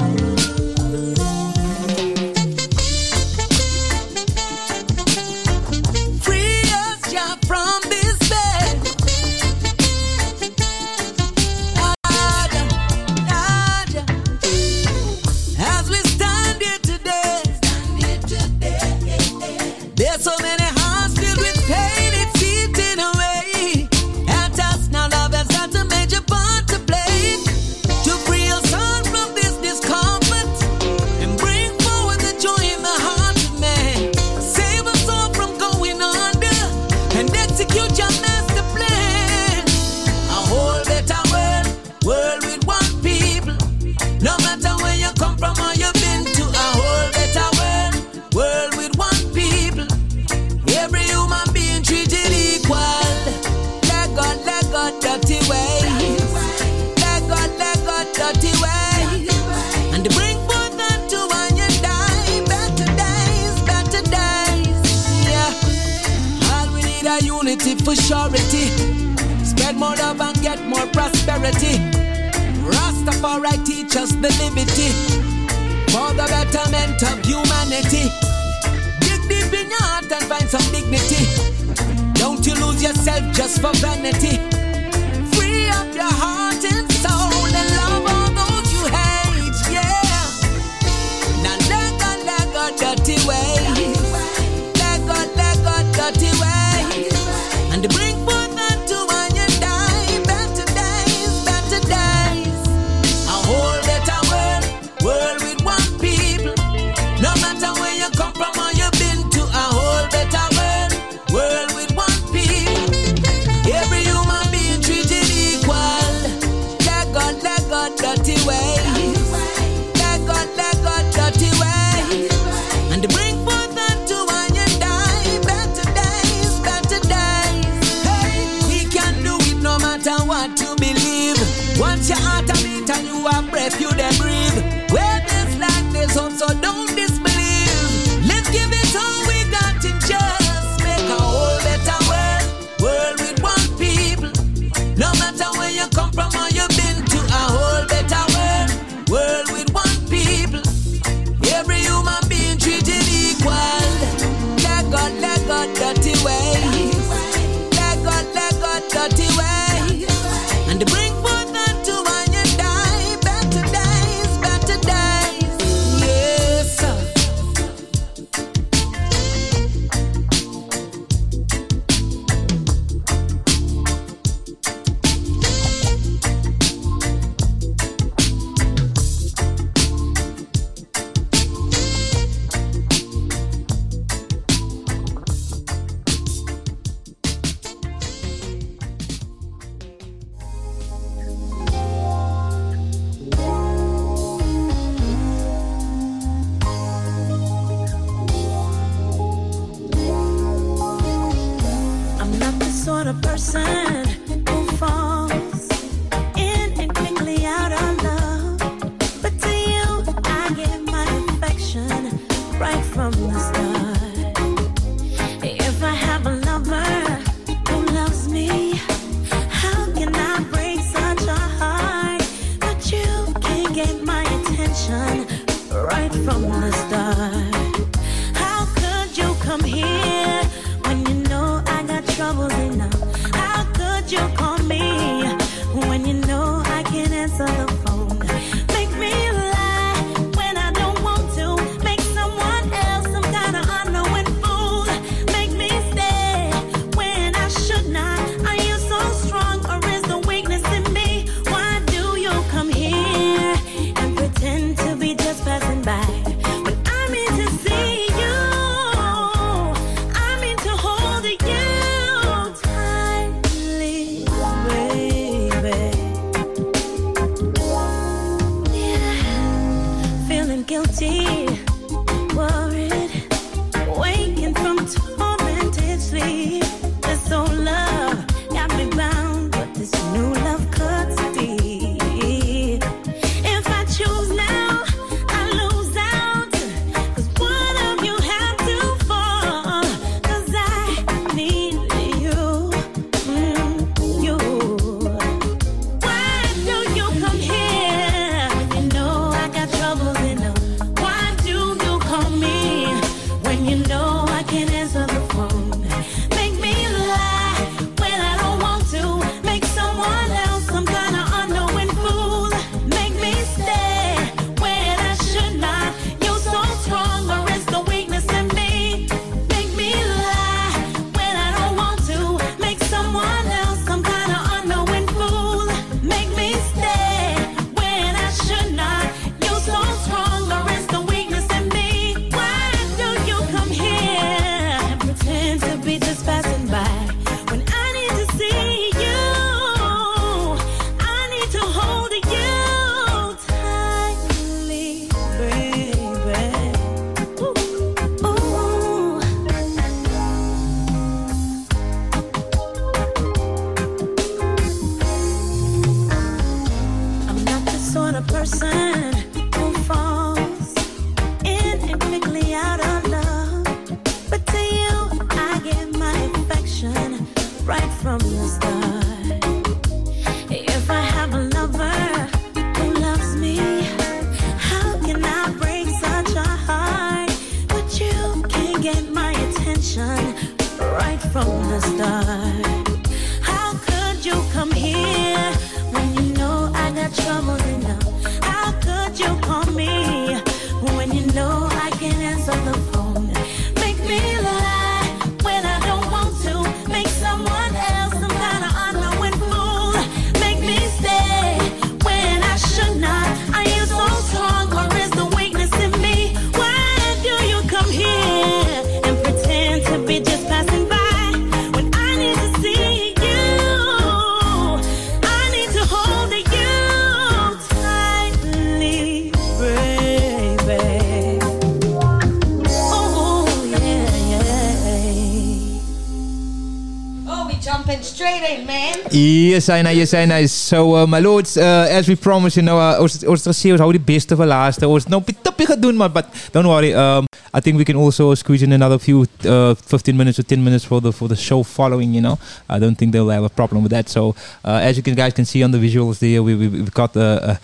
Yes, I know, yes, I know. So, uh, my lords, uh, as we promised, you know, uh, ons, ons ons hou die beste vir laaste. Ons nou pitapie gedoen, maar but don't worry. Um, I think we can also squeeze in another few, uh, 15 minutes or 10 minutes for the for the show following. You know, I don't think they'll have a problem with that. So, uh, as you can guys can see on the visuals there, we, we we've got the. Uh,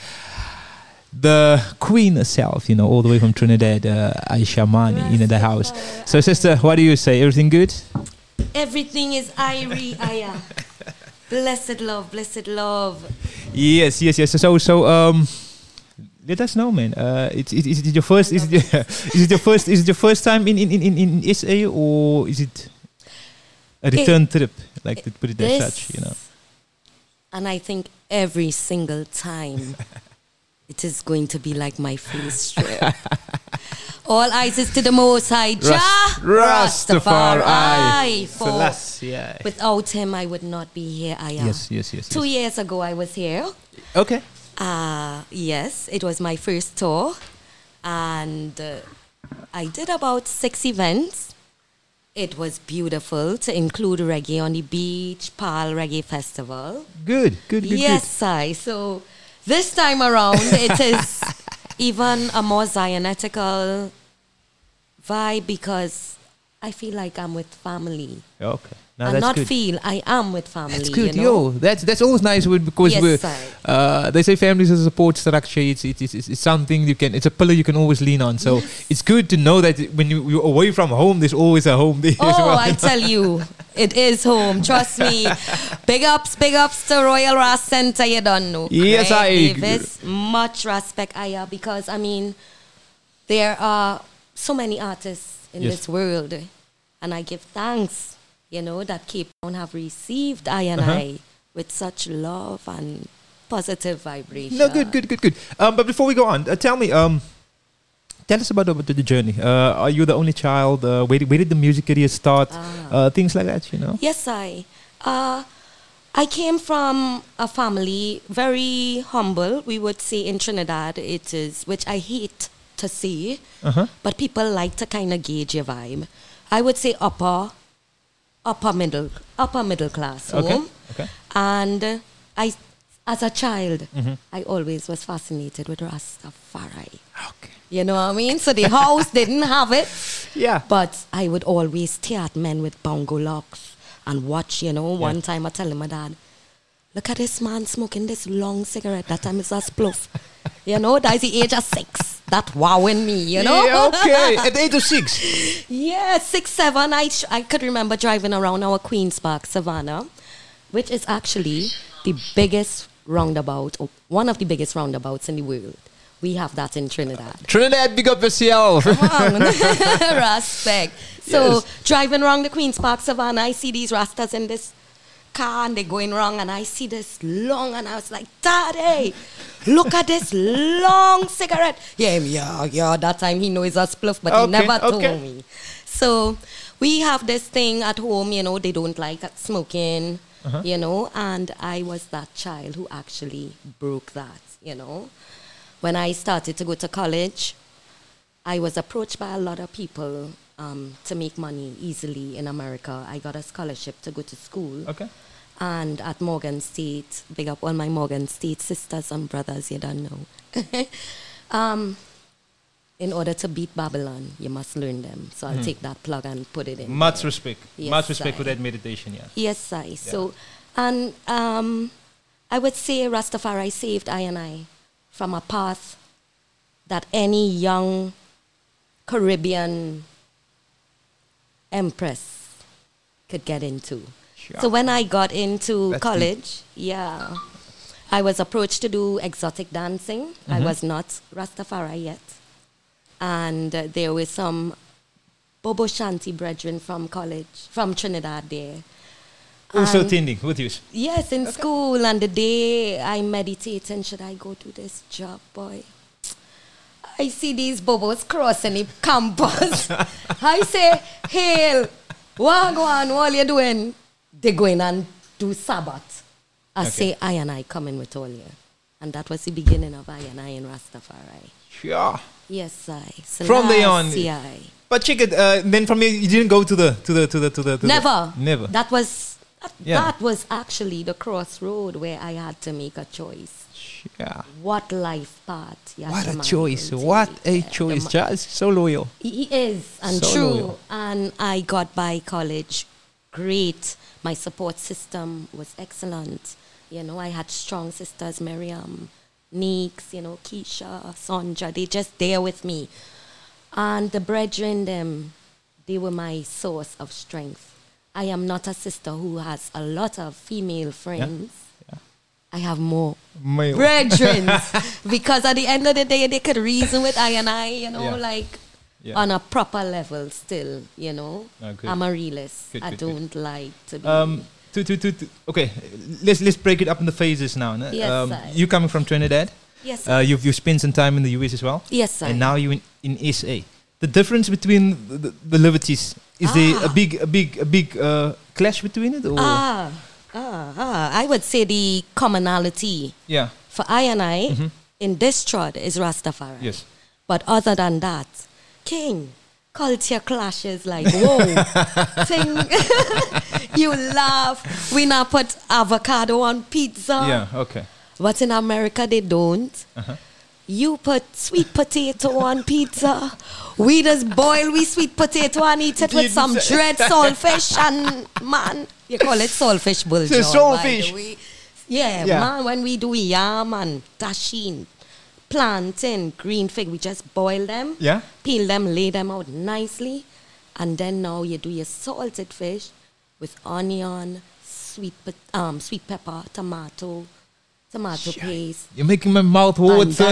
the queen herself, you know, all the way from Trinidad, uh, Yasha Mani, in the house. So, sister, what do you say? Everything good? Everything is Irie Aya. Blessed love, blessed love. Yes, yes, yes. So, so, um, let us know, man. Uh, it's it, is it your first? Is it, is it your first? Is it your first time in in in in, SA or is it a return trip? Like to put it as such, you know. And I think every single time it is going to be like my first trip. All eyes is to the Most High Jah Ras- Rastafari. Rastafari. For Selassie, yeah. without him, I would not be here. I am. Yes, yes, yes, Two yes. years ago, I was here. Okay. Uh, yes, it was my first tour. And uh, I did about six events. It was beautiful to include reggae on the beach, Pal Reggae Festival. Good, good, good, yes, I. So this time around, it is even a more Zionetical vibe because I feel like I'm with family. Okay. No, and not good. feel I am with family. That's good, you know? yo. That's that's always nice with because Yes, we're, uh, they say families is a support structure. It's, it's it's it's something you can. It's a pillar you can always lean on. So it's good to know that when you, you're away from home, there's always a home there Oh, well. I tell you, it is home. Trust me. Big ups, big ups to Royal Ras Center. You don't know. Yes, Craig I- Davis, much respect, Aya, because I mean, there are so many artists in Yes. this world, and I give thanks. You know that Cape Town have received I and Uh-huh. I with such love and positive vibration. No, good, good, good, good. Um, but before we go on, uh, tell me, um, tell us about the, the journey. Uh, are you the only child? Uh, where, did- where did the music career start? Uh, things like that, you know. Yes, I. Uh, I came from a family very humble. We would say in Trinidad it is, which I hate to say, Uh-huh. but people like to kind of gauge your vibe. I would say upper, upper middle, upper middle class Okay, home. okay. And I, as a child, Mhm. I always was fascinated with Rastafari. Okay. You know what I mean? So the house didn't have it. Yeah. But I would always stare at men with bongo locks and watch, you know. One time I tell my dad, look at this man smoking this long cigarette. That time it's a spliff. you know, that's the age of six. That wowing me, you know? Yeah, okay. At the age of six. Yeah, six, seven. I, sh- I could remember driving around our Queen's Park, Savannah, which is actually the biggest roundabout, or one of the biggest roundabouts in the world. We have that in Trinidad. Trinidad, big up yourself. Respect. So Yes. driving around the Queen's Park Savannah, I see these rastas in this car and they're going wrong, and I see this long, and I was like, Daddy, look at this long cigarette. Yeah, yeah, yeah. That time he knows a spliff, but Okay, he never told me. So we have this thing at home, you know, they don't like smoking, Uh-huh. you know, and I was that child who actually broke that, you know. When I started to go to college, I was approached by a lot of people um, to make money easily in America. I got a scholarship to go to school. Okay. And at Morgan State, big up all my Morgan State sisters and brothers, you don't know. um, in order to beat Babylon, you must learn them. So I'll Hmm. take that plug and put it in. Much there. respect. Yes, Much respect I- for that meditation, yeah. Yes, I. So, and um, I would say Rastafari saved I and I from a path that any young Caribbean empress could get into. Sure. So when I got into That's college, yeah, I was approached to do exotic dancing. I Mhm. was not Rastafari yet. And uh, there were some Bobo Shanti brethren from college, from Trinidad there. Also And- attending with you. Yes, in school. And the day I meditate and should I go to this job, boy? I see these bubbles crossing the campus. I say, Hail, Wagwan, what you doing? They going and do Sabbath. I Okay. say, I and I coming with all you. And that was the beginning of I and I in Rastafari. Sure. Yes, I. From there on. Selassie I. But check it. Uh, then from here, you didn't go to the to the to the to the. To the- Never. never. That was that, Yeah. that was actually the crossroad where I had to make a choice. Yeah. What life path? What a choice! What a Yeah, choice! ma- Just so loyal. He he is and So true. loyal. And I got by college great. My support system was excellent. You know, I had strong sisters, Miriam, Neeks, you know, Keisha, Sonja. They just there with me. And the brethren, them, they were my source of strength. I am not a sister who has a lot of female friends. I have more Male. brethren because at the end of the day, they could reason with I and I, you know, Yeah. like Yeah. on a proper level still, you know. I'm a realist. Good, I good, good. don't like to be. Um, to, to, to, to, okay, let's let's break it up into phases now. no? Yes, um, sir. you coming from Trinidad? Yes, Uh, you've you spent some time in the US as well. Yes, sir. And now you in, in SA. The difference between the, the, the liberties is there a Ah. big a big a big uh, clash between it or ah, ah, ah. I would say the commonality yeah for I and I Mhm. in this trod is Rastafari. yes But other than that, King, culture clashes like whoa. thing you laugh. We now put avocado on pizza. yeah okay But in America they don't. uh-huh. You put sweet potato on pizza. We just boil we sweet potato and eat it with some dread saltfish and man, you call it saltfish bull. So saltfish. Yeah, Yeah. man, when we do yam and dasheen, plantain, green fig, we just boil them, yeah peel them, lay them out nicely, and then now you do your salted fish with onion, sweet um, sweet pepper, tomato, tomato paste. you're making my mouth water.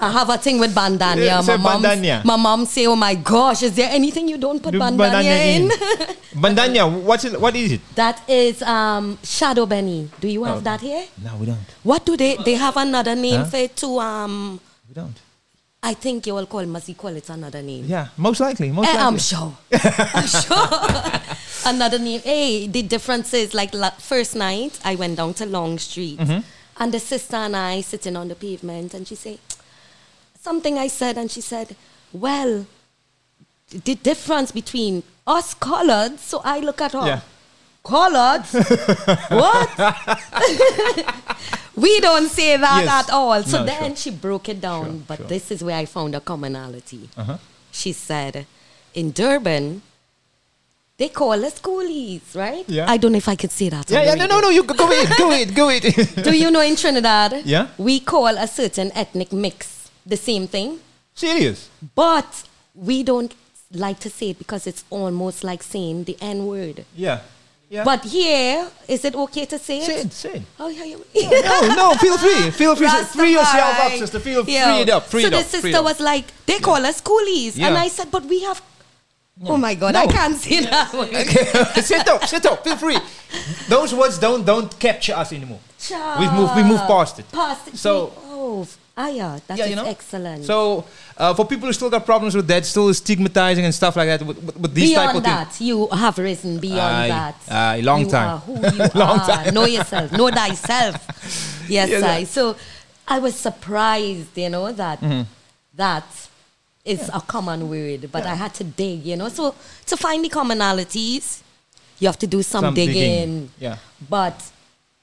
I have a thing with bandanya. Yeah, my mom, my mom say, "Oh my gosh, is there anything you don't put Do bandanya in?" in. bandanya what's it what is it that is um, shadow benny. Do you have Oh. that here? no we don't What do they? They have another name Huh? for it too. Um, we don't I think you will call must you call it another name. yeah most likely most Eh, likely I'm sure. I'm sure. another name. Hey, the difference is like la- first night I went down to Long Street Mhm. and the sister and I sitting on the pavement and she say something I said and she said, well, the difference between us colored. So I look at her. Yeah. Colored? what? We don't say that Yes. at all. So No, then sure. she broke it down. but sure. this is where I found a commonality. uh-huh. She said, in Durban, they call us coolies, right? Yeah. I don't know if I could say that. yeah yeah no no no you go go ahead go ahead go radio. Do you know in Trinidad? Yeah. We call a certain ethnic mix the same thing, serious but we don't like to say it because it's almost like saying the N word. yeah yeah But here, is it okay to say it? Say it, say it. Oh, yeah, yeah. no no feel free feel free free yourself up sister feel Yeah. free it up free so it the up free it sister was like, they call us coolies. And I said, but we have. Oh my God, I can't say that word. sit up, sit up, feel free. Those words don't don't capture us anymore. We've moved we moved past it. Past it. So- oh, ah, yeah, that is Yeah, you know? excellent. So uh, for people who still got problems with that, still stigmatizing and stuff like that, with, with, with these type beyond of things. that, you have risen beyond Aye, that. aye, long you time. Are who you Long are. time. Know yourself. Know thyself. Yes, Yes, I. So I was surprised, you know, that Mhm. that is a common word, but I had to dig, you know. So to find the commonalities, you have to do some, Some digging. digging, yeah. But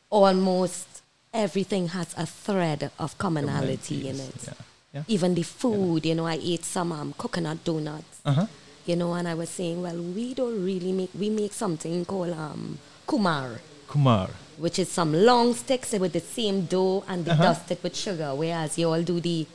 almost everything has a thread of commonality in it. yeah. Even the food, you know, I ate some um, coconut donuts Uh-huh. you know, and I was saying, well, we don't really make, we make something called um, kurma, Kurma. which is some long sticks with the same dough and they Uh-huh. dust it with sugar, whereas you all do the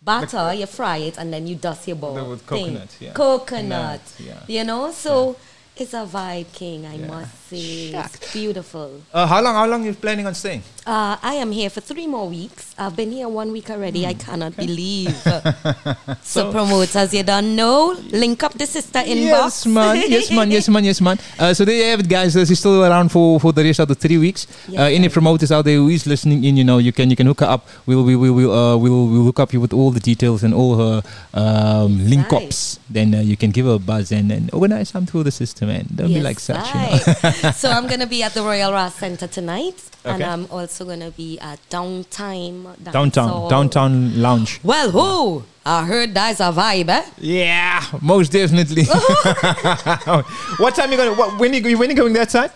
batter, you fry it, and then you dust your ball. with thing. coconut, yeah. Coconut, Nut, yeah. you know, so It's a vibe, King. I must say, it's beautiful. Uh, how long? How long you planning on staying? Uh, I am here for three more weeks. I've been here one week already. I cannot believe. so, promoters, you don't know. Link up the sister inbox. Yes, man. Yes, man. Yes, man. Yes, man. Uh, so there you have it, guys. Uh, she's still around for, for the rest of the three weeks. Yes, uh, any promoters out there who is listening in, you know, you can you can hook her up. We'll we will we'll, uh, we'll we'll hook up you with all the details and all her um, link ups. Then uh, you can give her a buzz and, and organize something for the system, man. Don't be like such, you know. so I'm gonna be at the Royal Ras Center tonight, and I'm also gonna be at Downtime. downtown Dancehall. downtown lounge. Well, who? I heard that's a vibe, eh? Yeah, most definitely. what time you gonna? What, when you when you going that side?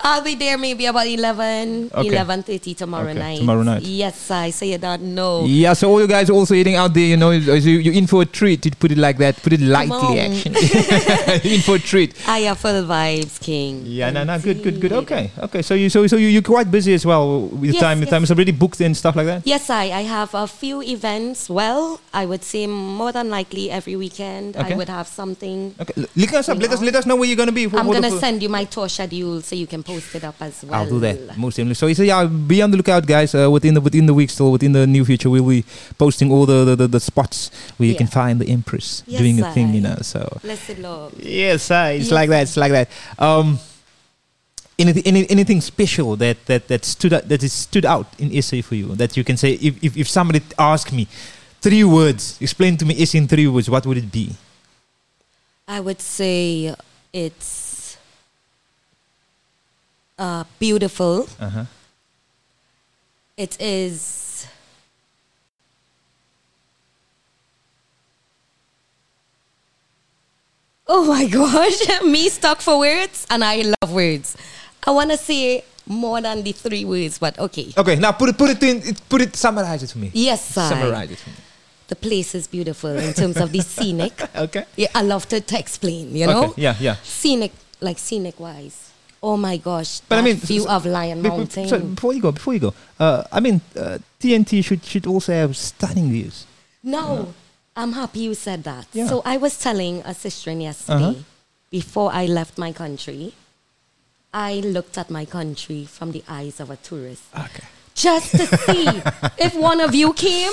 I'll be there maybe about 11, Okay. 11.30 tomorrow Okay, night. tomorrow night. Yes, I say you don't know. Yeah, so all you guys also eating out there, you know, is you, you're in for a treat. To put it like that, put it lightly, actually. in for a treat. I have full vibes, King. Yeah, no, no, good, good, good. Okay, okay. So you, so so you, you're quite busy as well with the Yes, time. Yes. time is already booked and stuff like that. Yes, I, I have a few events. Well, I would say more than likely every weekend Okay. I would have something. Okay, let us up. Let us let us know where you're gonna be. for- I'm gonna send you my tour schedule so you can post it up as well. I'll do that most definitely. So, so yeah, be on the lookout, guys. Uh, within the within the week, still within the near future, we'll be posting all the the, the, the spots where you can find the Empress Yes, doing a thing, you know. So Blessed love. yes, uh, it's Yes. like that. It's like that. Um, anything any, anything special that that that stood out that is stood out in essay for you that you can say if if, if somebody asked me three words, explain to me essay in three words, what would it be? I would say it's uh, beautiful. Uh huh. It is. Oh my gosh, me stuck for words, and I love words. I want to say more than the three words, but okay. Okay, now put it put it in put it summarize it for me. Yes, I. Summarize it for me. The place is beautiful in terms of the scenic. Okay. Yeah, I love to, to explain, you know? Okay, yeah, yeah. Scenic, like scenic wise. Oh my gosh. But I mean, view so- of Lion be- Mountain. so before you go, before you go, uh, I mean, uh, TNT should should also have stunning views. No, I'm happy you said that. Yeah. So I was telling a sister yesterday, Uh-huh. before I left my country, I looked at my country from the eyes of a tourist. Okay. Just to see if one of you came,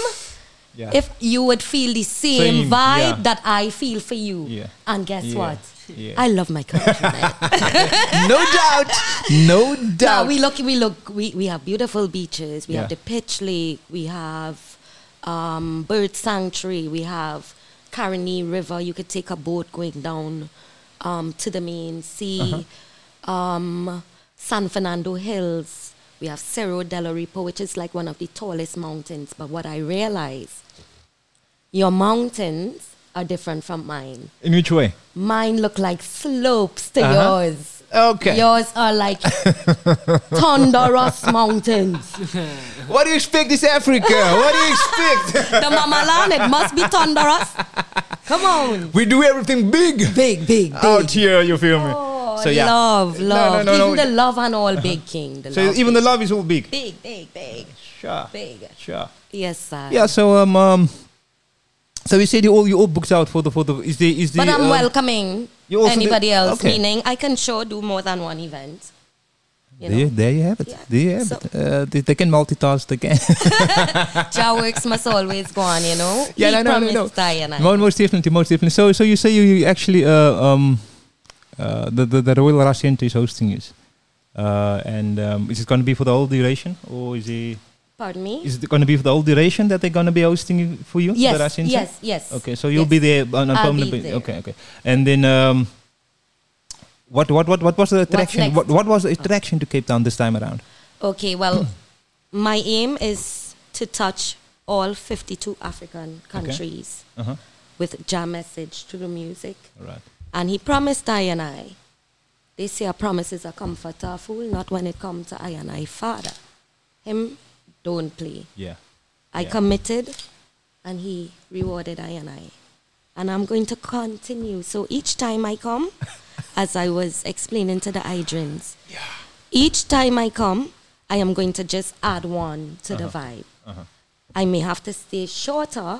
Yeah. if you would feel the same, Same, vibe yeah. that I feel for you. Yeah. And guess Yeah, what? Yeah. I love my country. no doubt, no doubt. No, we look, we look, we, we have beautiful beaches. We Yeah. have the Pitch Lake. We have um, Bird Sanctuary. We have Caroni River. You could take a boat going down um, to the main sea. Uh-huh. Um, San Fernando Hills. We have Cerro del Aripo, which is like one of the tallest mountains. But what I realize, your mountains are different from mine. In which way? Mine look like slopes to Uh-huh. yours. Okay. Yours are like thunderous mountains. What do you expect this Africa? what do you expect? the Mamalan, it must be thunderous. Come on. we do everything big. Big, big, big. Out here, you feel me? Oh, so yeah. love, love. no, no, even no. the love and all big king. The So even the love is all big. Big, big, big. Sure. Big. Sure. Yes, sir. Yeah. So um um. So you said you all you all booked out for the for the is the is the. But I'm um, welcoming anybody did- else, okay. meaning I can sure do more than one event. You There, there you have it. There you have it. Uh, they, they can multitask. They can. Works must always go on, you know. Yeah, he no, no, no, no. I. Most definitely, most definitely. So, so you say you, you actually uh, um, uh, the, the the Royal Ras Center is hosting it, uh, and um, is it going to be for the whole duration, or is it? Pardon me? Is it going to be for the whole duration that they're going to be hosting for you? Yes, yes, yes, Okay, so you'll yes. be there on a permanent be. Okay, okay. And then um, what what what what was the attraction? What what was the attraction to Cape Town this time around? Okay, well, my aim is to touch all 52 African countries Uh-huh. with jam message to the music. Right. And he promised I and I. They say a promise is a comforter fool, not when it comes to I and I father. Him don't play. Yeah. I Yeah. committed and he rewarded I and I. And I'm going to continue. So each time I come, as I was explaining to the Idrins, each time I come, I am going to just add one to the Uh-huh. vibe. Uh-huh. I may have to stay shorter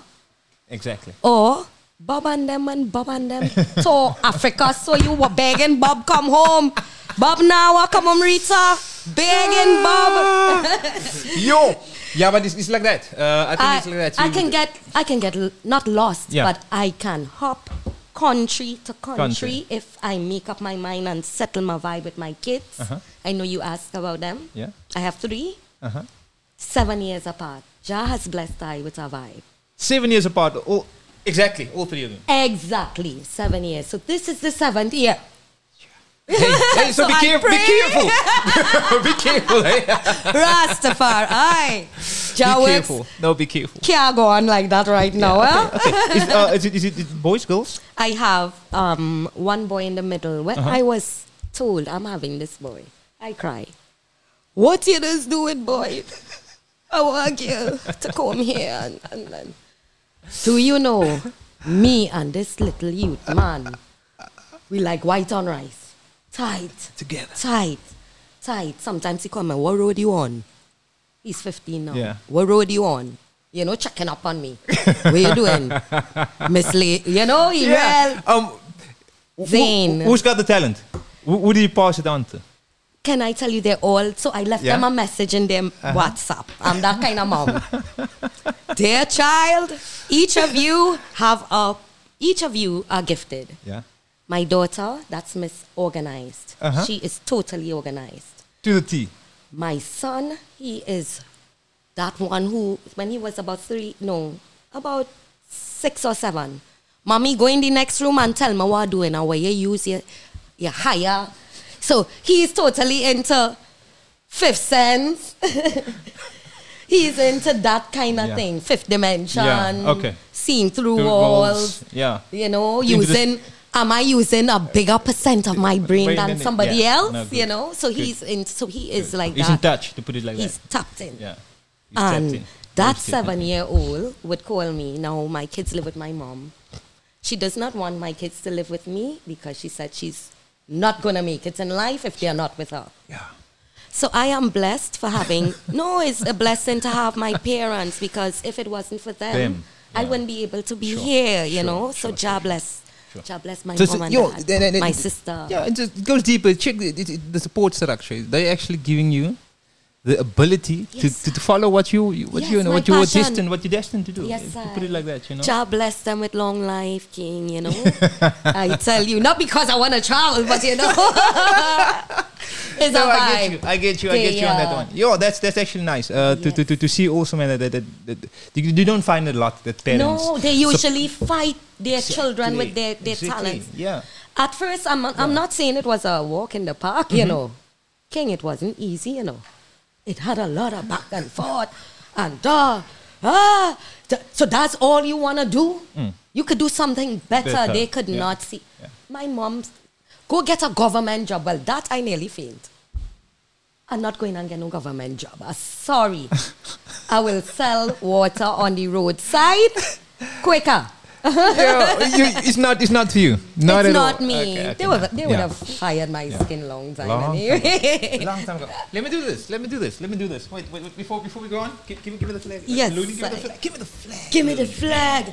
Exactly. or Bob and them and Bob and them to Africa. So you were begging Bob come home. Bob now come home Rita. Begging Bob. Yo. Yeah, but it's, it's like that. Uh, I think I, it's like that. I can get I can get l- not lost, Yeah. but I can hop country to country, Country. if I make up my mind and settle my vibe with my kids. Uh-huh. I know you asked about them. Yeah. I have three, Uh-huh. seven years apart. Jah has blessed I with a vibe. Seven years apart. All, exactly. All three of them. Exactly, seven years. So this is the seventh year. Hey, so, be, I careful, be careful. be careful. Hey. Rastafari. Jah be careful. No, be careful. Can't go on like that right now. huh? Is, uh, is, it, is it boys, girls? I have um, one boy in the middle. When Uh-huh. I was told I'm having this boy, I cry. What you just doing, boy? I want you to come here and, and, and. Do you know me and this little youth man? We like white on rice. Tight. Together. Tight. Tight. Sometimes he come and what road you on? He's 15 now. Yeah. What road you on? You know, checking up on me. what you doing? Miss Lee, you know, he Yeah. well. Um, who- Zane. Who's got the talent? Who, who do you pass it on to? Can I tell you they're all? So I left Yeah? them a message in their Uh-huh. WhatsApp. I'm that kind of mom. Dear child, each of you have a, each of you are gifted. Yeah. My daughter, that's Miss Organized. Uh-huh. She is totally organized. To the T. My son, he is that one who, when he was about three, no, about six or seven, mommy, go in the next room and tell me what doing and where you use your, your higher. So he's totally into fifth sense. He's into that kind of Yeah. thing, fifth dimension, Yeah, okay. seeing through Through walls. walls, yeah. You know, Into using. Am I using a bigger percent of my brain than somebody yeah. else? No, you know, so Good. he's in. So he is like He's that. in touch, to put it like that. He's that. tapped in. Yeah. He's tapped And in. that seven year old would call me. Now, my kids live with my mom. She does not want my kids to live with me because she said she's not going to make it in life if they're not with her. Yeah. So I am blessed for having, no, it's a blessing to have my parents because if it wasn't for them, Them, I wouldn't be able to be Sure, here, you sure, know? sure, so God bless. God bless my So- mom and yo, dad, then- then- my sister. Yeah, it just goes deeper. Check the, it, it- the support structure. They're actually giving you the ability to, to, to follow what you, you what Yes, you know what you're passion. destined what you're destined to do. Yes, to sir. put it like that, you know. God bless them with long life, King, you know. I tell you, not because I want to travel, but you know. it's No, a I vibe. get you. I get you. I get you on that one. Yo, that's that's actually nice. Uh, to, to, to, to see also man that, that, that, that you, you don't find a lot that parents. No, they usually fight their children with their, their Exactly, talents. Yeah. At first, I'm, I'm not saying it was a walk in the park, you Mhm. know. King, it wasn't easy, you know. It had a lot of back and forth and uh, ah. So that's all you want to do? Mm. You could do something better. Better, They could yeah. not see. My mom, go get a government job. Well, that I nearly failed. I'm not going and get no government job. Uh, sorry. I will sell water on the roadside quicker. Yo, you, it's not. It's not you. Not it's at not all. me. Okay. They would they would Yeah. have fired my skin long time Long anyway. ago. Long time ago. Let me do this. Let me do this. Let me do this. Wait, wait, wait before before we go on, give, give, me- give me the flag. Yes, give me the flag. Give me the flag. Give me the flag.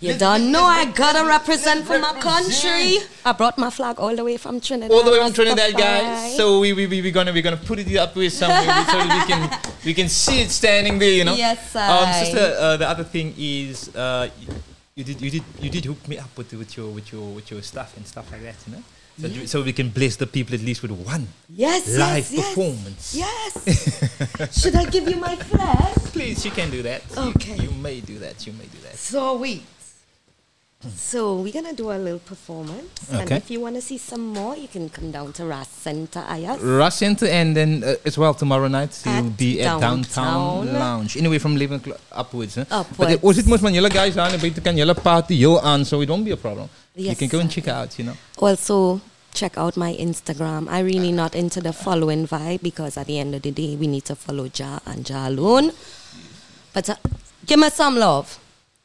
You don't know I gotta represent for my country. I brought my flag all the way from Trinidad. All the way from Trinidad, guys. So we we we we gonna we're gonna put it up with something so we can we can see it standing there. You know. Yes, Um, sister, uh, the other thing is uh, you, you did you did you did hook me up with with your with your with your stuff and stuff like that. You know. So, so we can bless the people at least with one Yes, live yes. performance. Yes. Should I give you my flag? Please, you can do that. Okay. You, may do that. You may do that. So wait. So we're gonna do a little performance, and if you wanna see some more, you can come down to Ras Center Ayas. Ras Center and then uh, as well tomorrow night you'll be at Downtown, Downtown. Lounge. Anyway, from 11 o'clock upwards. Huh? But Upwards. uh, was it most man jullie guys aan, beter kan jullie party heel aan, so it won't be a problem. Yes, you can go and check out, you know. Also, check out my Instagram. I really not into the following vibe because at the end of the day, we need to follow Ja and Ja alone. But uh, give me some love,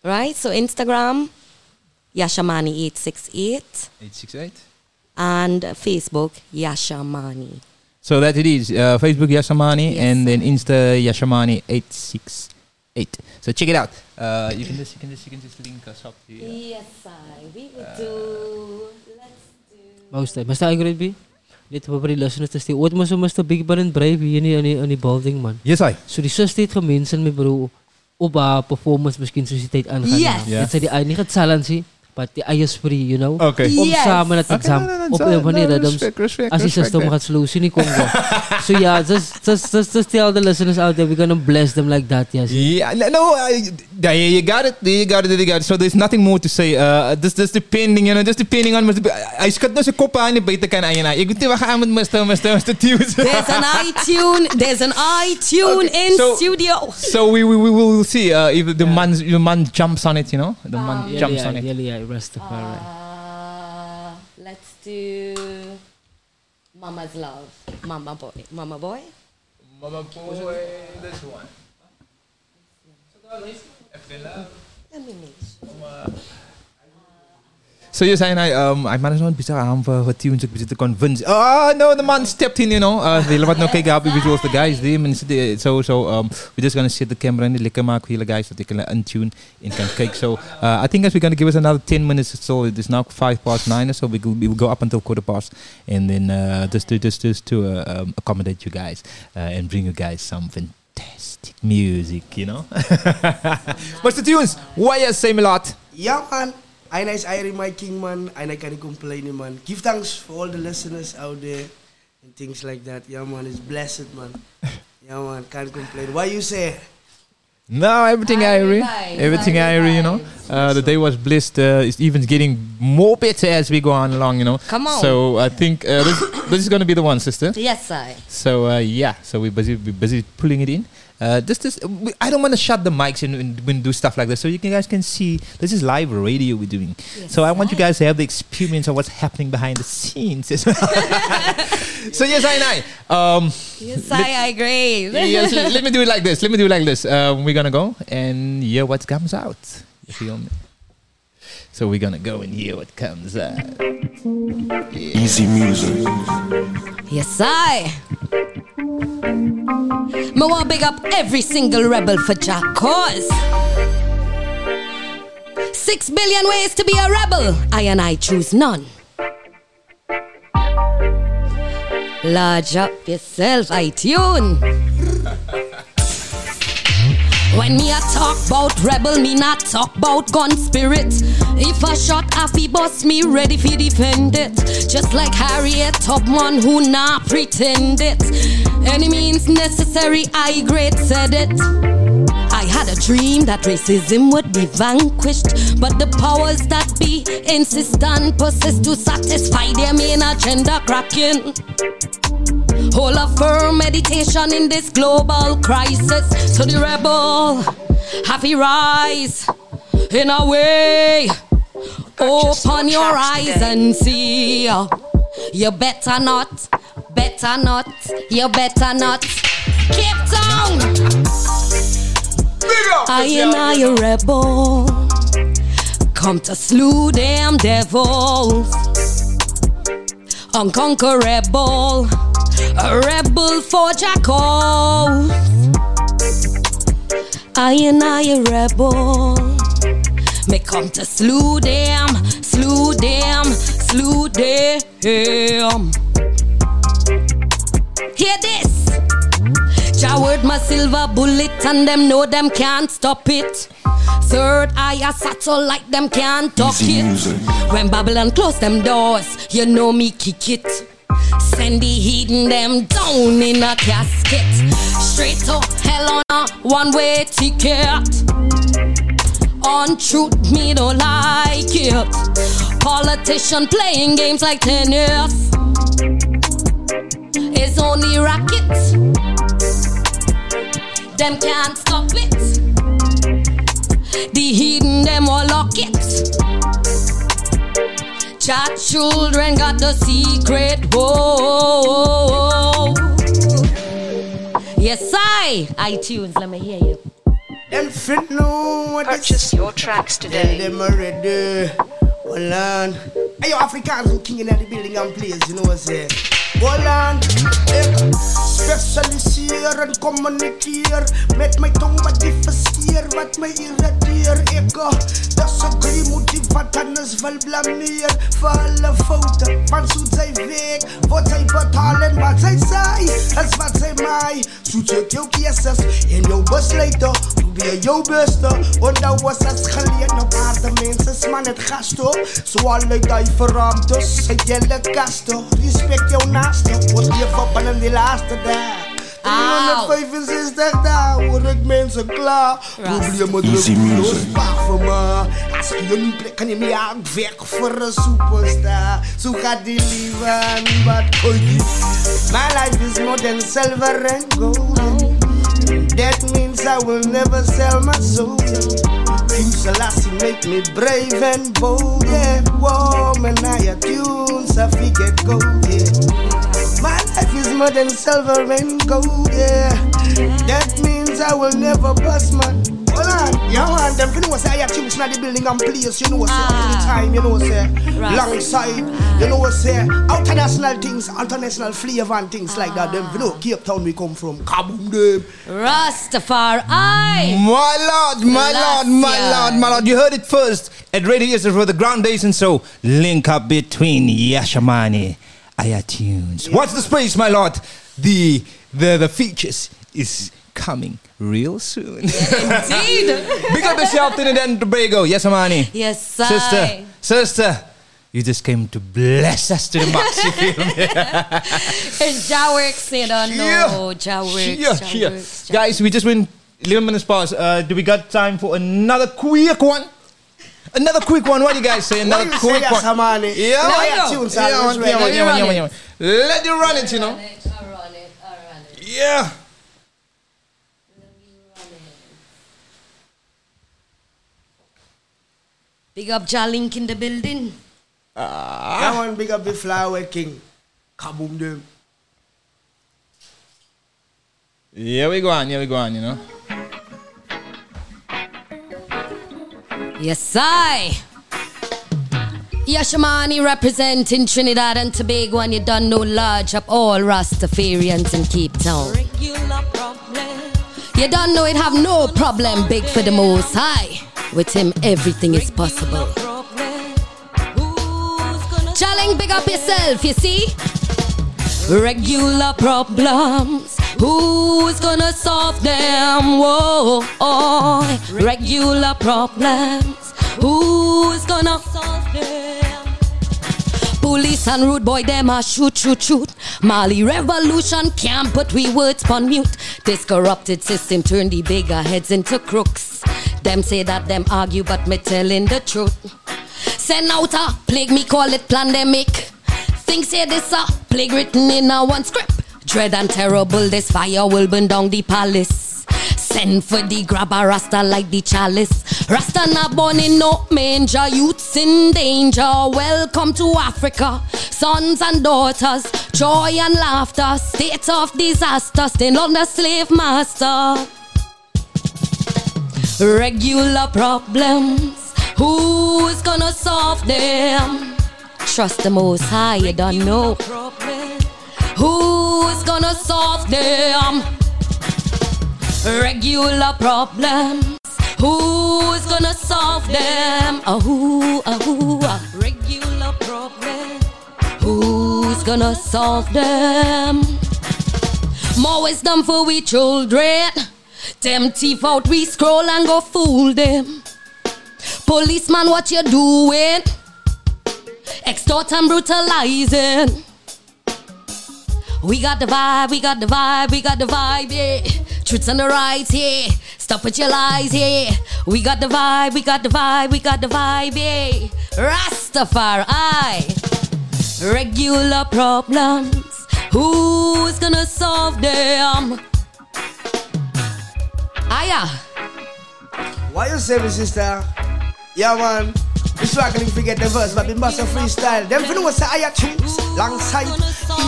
right? So Instagram, Yashamani868, 868. and Facebook, Yashamani. So that it is. Uh, Facebook Yashamani and then Insta Yashamani 86 eight. So check it out. Uh, you can just you can just you can just link us up here. Yes, I. We would do. Most Mr. I grade B? Net vir die listeners te sê, ooit mos om Mr. Big Band Brave hier in die in die, in die building man. Yes, I. So die suster het gemens in my bro op haar performance miskien soos die tyd aangaan. Yes. Ja. Dit sê die nie het challenge nie, maar die eie spree, you know. Okay. Om Yes. samen het Okay, no, no, no, op no, een van die no, rhythms. respect, respect, As die respect system that. gaat slow, sien Congo. so yeah, just just just just tell the listeners out there we're gonna bless them like that, yes. Yeah, no, no I, yeah, you got it, you got it, you got it. So there's nothing more to say. Uh, just, just depending, you know, just depending on. Hij schudt nou zijn kop aan die beter kan aan je na. Ik weet niet wat gaan met Mr. Mr. Mr. Tunes. There's an iTunes. There's an iTune in so- studio. So we, we, we will see uh, if the man the man jumps on it, you know, the man Yeah, jumps yeah, on it. Yeah yeah, yeah, Rastafari. Uh, let's do Mama's Love. Mama Boy. Mama Boy? Mama Boy, this one. Let me make So yes, and I um I managed on bisa voor tunes ik te convince. Oh no, the man stepped in, you know. Uh, we wat nou kijken op visuals, the guys die mensen die so so um we're just gonna set the camera in lekker maken voor jullie guys dat ik kan untune in kan kijken. So uh, I think as we're gonna give us another 10 minutes so. It is now five past nine, so we will, we will go up until quarter past, and then uh, just to just just to uh, um, accommodate you guys uh, and bring you guys some fantastic music, you know. Mr. Tunes, why you say a lot? Ja man, Aina is Irie my king man, Aina kan niet complainen man. Give thanks for all the listeners out there and things like that. Yeah man, it's blessed man. Yeah man, can't complain. What you say? No, everything I agree. Everything I agree, you know. Uh, the day was blessed. Uh, it's even getting more better as we go on along, you know. Come on. So I think uh, this, this is going to be the one, sister. Yes, I. So uh, yeah, so we're busy, we're busy pulling it in. Uh, this, I don't want to shut the mics and, and, and do stuff like this, so you can- guys can see this is live radio we're doing. so I want you guys to have the experience of what's happening behind the scenes. as well. so yes, I know. Um, Yes, I, I agree. yes, let me do it like this. Let me do it like this. Um, we're gonna go and hear what comes out. You feel me? So we're gonna go and hear what comes out. Easy music. Yes, I. Me want big up every single rebel for Jack cause. Six billion ways to be a rebel. I and I choose none. Large up yourself, iTunes. When me a talk about rebel, me not talk about gun spirit. If a shot he bust me ready fi defend it. Just like Harriet Tubman, who not pretend it. Any means necessary, I great said it. I had a dream that racism would be vanquished, but the powers that be insist and persist to satisfy their main agenda cracking. Hold a firm meditation in this global crisis. So the rebel, have he rise in a way. Open your eyes and see. You better not, better not, you better not. Cape Town. I am I a rebel. Come to slew them devils. Unconquerable. A rebel for jackals. I and I a rebel. Me come to slew them, slew them, slew them. Hear this. Jaward my silver bullet and them know them can't stop it. Third eye a satchel like them can't talk it. music. When Babylon close them doors, you know me kick it. Send the heathen them down in a casket. Straight to hell on a one way ticket. On truth, me don't like it. Politician playing games like tennis. It's only racket. Them can't stop it. The heathen them all lock it. Chat children got the secret. Whoa. Yes, I. iTunes, let me hear you. Them fit know what Purchase your tracks today. Them already. Hold on. Hey, yo, Africans and king in the building and players, you know what I'm saying? Holland. Ik specialiseer en communiceer met mijn tong wat differentieer, wat mij irriteer. Ik uh, disagree, moet die wat anders wel blameer. Voor alle fouten, van zoet zij week, wat zij betalen, wat zij zei, is wat zij mij. Zo check jouw cases in jouw besluiten, probeer jouw beste. Want dat was als geleden op aarde, mensen, is man het gast op. Zo alle die verruimtes, het jelle kasten. Respect jouw naaste, want je op aan die laatste dag. 365 dagen word ik mensen klaar. Problemen Easy drukken music. los spaar voor me. Als ik je niet plek, kan je me weg voor een superstar. Zo gaat die lieve en wat ooit. My life is more than silver and gold. That means I will never sell my soul. King Selassie make me brave and bold, yeah. Whoa, man, I a tunes, I forget gold, yeah. My life is more than silver and gold, yeah. That means I will never bust my. Hold on, yeah man, them you know say I have tunes in the building and place, you know what I say ah. anytime, you know what I say long side, you know what I say international things, international flavor and things like that. Them you know Cape Town we come from, kaboom them. Rastafari. My lord, my lord, my lord, my lord. You heard it first at Radio Yesterday for the Groundation Show, Link up between Yasha Mani, iTunes. Watch the space, my lord. The the the features is coming real soon. Indeed. Big up yourself Trinidad and Tobago. Yes, Amani. Yes, sir. Sister, sister. You just came to bless us to the max, you feel me? Ja works, you don't know. Ja. Yeah, Ja yeah. Guys, we just went 11 minutes past. Uh, do we got time for another quick one? Another quick one. What do you guys say? Another What do you quick say, one. Yasha Mani? Yeah, Let man. me go. Tunes are yeah, man, yeah, man, yeah, man, Let yeah, me man, yeah. Let you run it, you know. Yeah. Big up Ja Link in the building. Ah. That one big up the flower king. Kaboom them. Yeah, we go on. Yeah, we go on, you know. Yes, I. Yasha Mani representing Trinidad and Tobago, and you done no large up all Rastafarians in Cape Town. You don't know it have no problem big for the most high. With him, everything is possible. Challenge, big up yourself, you see? Regular problems, who's gonna solve them? Whoa, oh. regular problems, who's gonna solve them? Police and rude boy, them a shoot, shoot, shoot. Mali revolution can't put we words on mute. This corrupted system turn the bigger heads into crooks. Them say that them argue, but me telling the truth. Send out a plague, me call it pandemic. Think say this a plague written in a one script. Dread and terrible, this fire will burn down the palace. Send for the grabber rasta like the chalice. Rasta not born in no manger, youths in danger. Welcome to Africa, sons and daughters, joy and laughter, state of disaster, still under slave master. Regular problems, who's gonna solve them? Trust the most high, you don't know. Who's gonna solve them? Regular problems. Who's gonna solve them? Ah, who, ah, who, ah. Regular problems. Who's gonna solve them? More wisdom for we children. Them thief out, we scroll and go fool them. Policeman, what you doing? Extort and brutalizing. We got the vibe, we got the vibe, we got the vibe, yeah. Truths and the rights, yeah. Stop with your lies, yeah. We got the vibe, we got the vibe, we got the vibe, yeah. Rastafari, regular problems. Who's gonna solve them? Aya. Why you say sister? Yeah, man. We struggling to get the verse, but must have freestyle. Them for know say I choose long sight.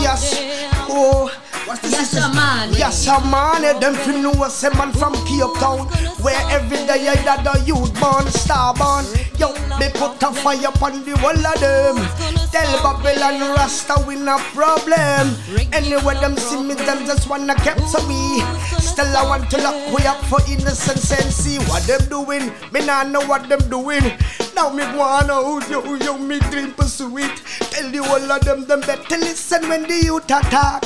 Yes. Oh, Yes, a man. Yes, a man, eh, them fi know say man from Cape Town, where every day I that a youth born, star born. Yo, they put a fire upon the wall of them. Tell Babylon Rasta we no problem. Anyway, them see me, them just wanna capture me. Still, I want to lock way up for innocence and see what them doing. Me nah know what them doing. Now me wanna hold you, you me dream pursue it. Tell you all of them, them better listen when the youth attack.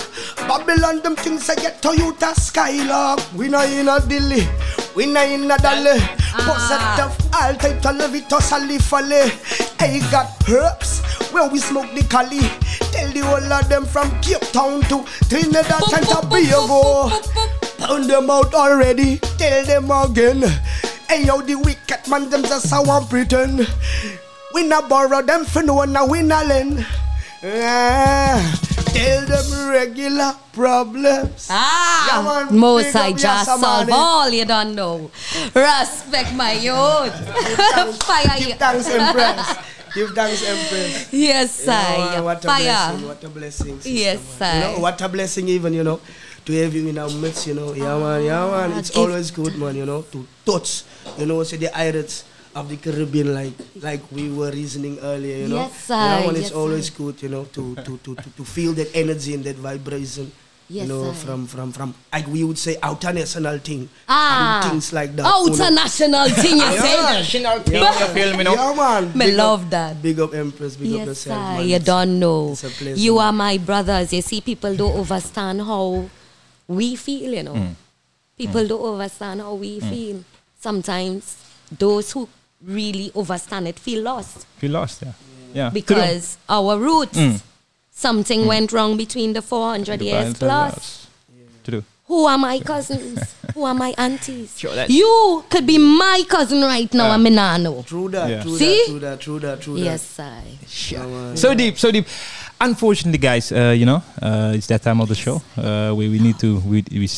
Babylon, them things I get to youth a skylark. We not in a dilly, we not in a dolly. Possessed of all type to love it, a folly. I got herbs where we smoke the cali. Tell the whole of them from Cape Town to Trinidad and Tobago. Pound them out already, tell them again. Hey yo, the wicked man, them just a want pretend. We not borrow them for no one, now we not lend. Ah, tell them regular problems. Ah, Yeah, most I just solve all you don't know. Respect my youth. Fire you. Give thanks, Empress. Give thanks, Empress. Yes, You know, sir. uh, what a Fire. blessing. What a blessing. sister, Yes, man. sir. You know, what a blessing, even, you know, to have you in our midst, you know. Yeah, man. Yeah, man. It's always good, man, you know, to touch, you know, say the pirates of the Caribbean, like like we were reasoning earlier, you know. Yes, sir. Yeah, man, it's Yes, always sir. good, you know, to, to, to, to, to feel that energy and that vibration. Yes, you know, sir. from from from like we would say international thing Ah. and things like that. International thing, you say? International thing, you feel me, no? Yeah, man. Me Big up- love that. Big up Empress, big up Yes, yourself, sir. man. You It's- don't know. It's a pleasure. You are my brothers. You see, people don't understand how we feel, you know. Mm. People don't understand how we Mm. feel. Sometimes those who really overstand it feel lost Feel lost, yeah. Yeah. because our roots, Mm. something Mm. went wrong between the 400 years plus. True. Who are my cousins? Who are my aunties? Sure, that's- you could be my cousin right now, Yeah. and me nah know. True that, Yeah. true See? that, true that, true that, true Yes, that. I. So deep, so deep. Unfortunately, guys, uh, you know, uh, it's that time of the show uh, where we need to we, we,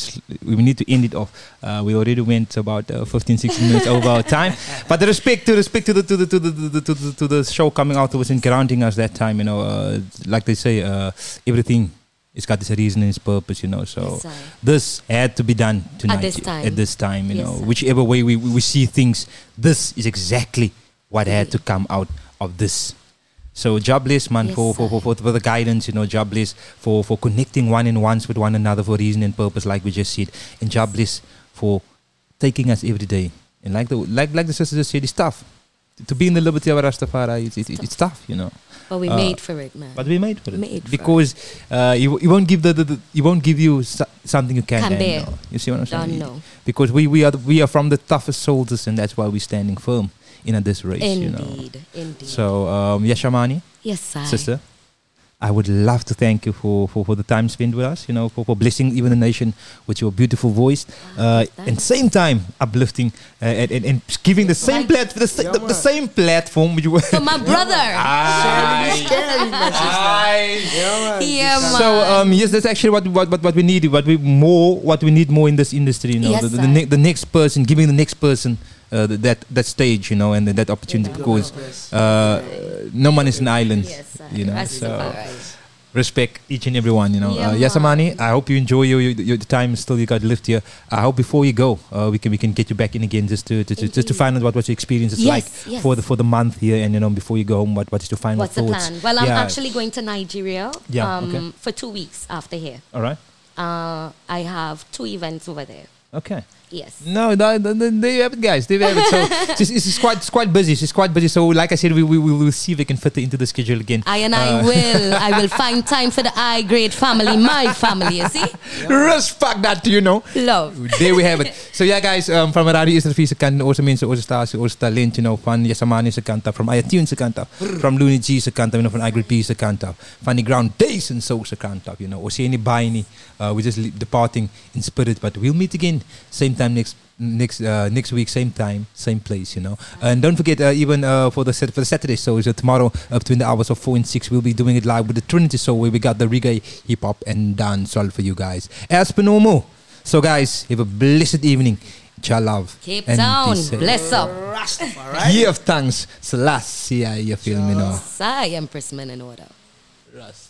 we need to end it off. Uh, we already went about uh, 15, 16 minutes over our time. But the respect to respect to the to the to the, to the, to the, to the show coming out was and grounding us that time. You know, uh, like they say, uh, everything. It's got its reason and its purpose, you know. So Yes, this had to be done tonight. this time. At this time, you Yes, know, sir. whichever way we, we see things, this is exactly what had to come out of this. So jobless man Yes, for, for, for, for, for the guidance, you know, jobless for, for connecting one and ones with one another for reason and purpose, like we just said, and jobless for taking us every day. And like the like like the sister just said, it's tough. To be in the liberty of Rastafari, it's, it's, it's tough, you know. But we Uh, made for it, man. But we made for it Made for because uh, you, you won't give the, the, the you won't give you so- something you can't Can bear. handle. You see what I'm saying? Don't know. Because we, we are the- we are from the toughest soldiers, and that's why we're standing firm in this race. you know. Indeed, indeed. So um, Yasha Mani, Yes, sir. sister, I would love to thank you for, for, for the time spent with us. You know, for, for blessing even the nation with your beautiful voice, uh, and same time uplifting uh, and, and, and giving the same plat the, sa- the, the same platform. which you For my brother. Yeah, man. So um, yes, that's actually what, what what what we need. What we more what we need more in this industry. You know, Yes, the, the, ne- the next person giving the next person uh, that that stage. You know, and that opportunity because uh, no man is an island. you know, so respect each and every one. You know, Yeah, uh, Yasha Mani. I hope you enjoy your, your, your the time still you got left here. I hope before you go, uh, we can we can get you back in again just to, to, to just to find out what what your experience is Yes, like yes. for the for the month here, and you know before you go home, what what is your final What's the plan? Well, I'm Yeah. actually going to Nigeria Yeah, um, okay. for two weeks after here. All right. Uh, I have two events over there. Okay. Yes. No, no, no, no, there you have it, guys. There you have it. So it's, it's, quite, it's quite busy. It's quite busy. So, like I said, we, we, we will see if we can fit it into the schedule again. I and I Uh, will. I will find time for the I grade family, my family, you see? Respect that, you know. Love. There we have it. So yeah, guys, um, from Radio Eastern Free onze mensen, onze statie, onze talent, you know, van Yasha Mani se kant af, from iTunes se kant af, from Looney G se kant af, you know, van iGrade B se kant af, van Groundation Show se kant you know. Sê nie bye nie. Uh, we're just departing in spirit, but we'll meet again same time next next uh, next week, same time, same place, you know. And don't forget, uh, even uh, for the set, for the Saturday shows, uh, tomorrow uh, between the hours of four and six, we'll be doing it live with the Trinity Show, where we got the reggae, hip hop, and dancehall for you guys. As per normal. So, guys, have a blessed evening. Jah love. Cape and Town, be safe. bless up. Give thanks. Selassie, you feel me now. Sai Empress Men in order. Rasta.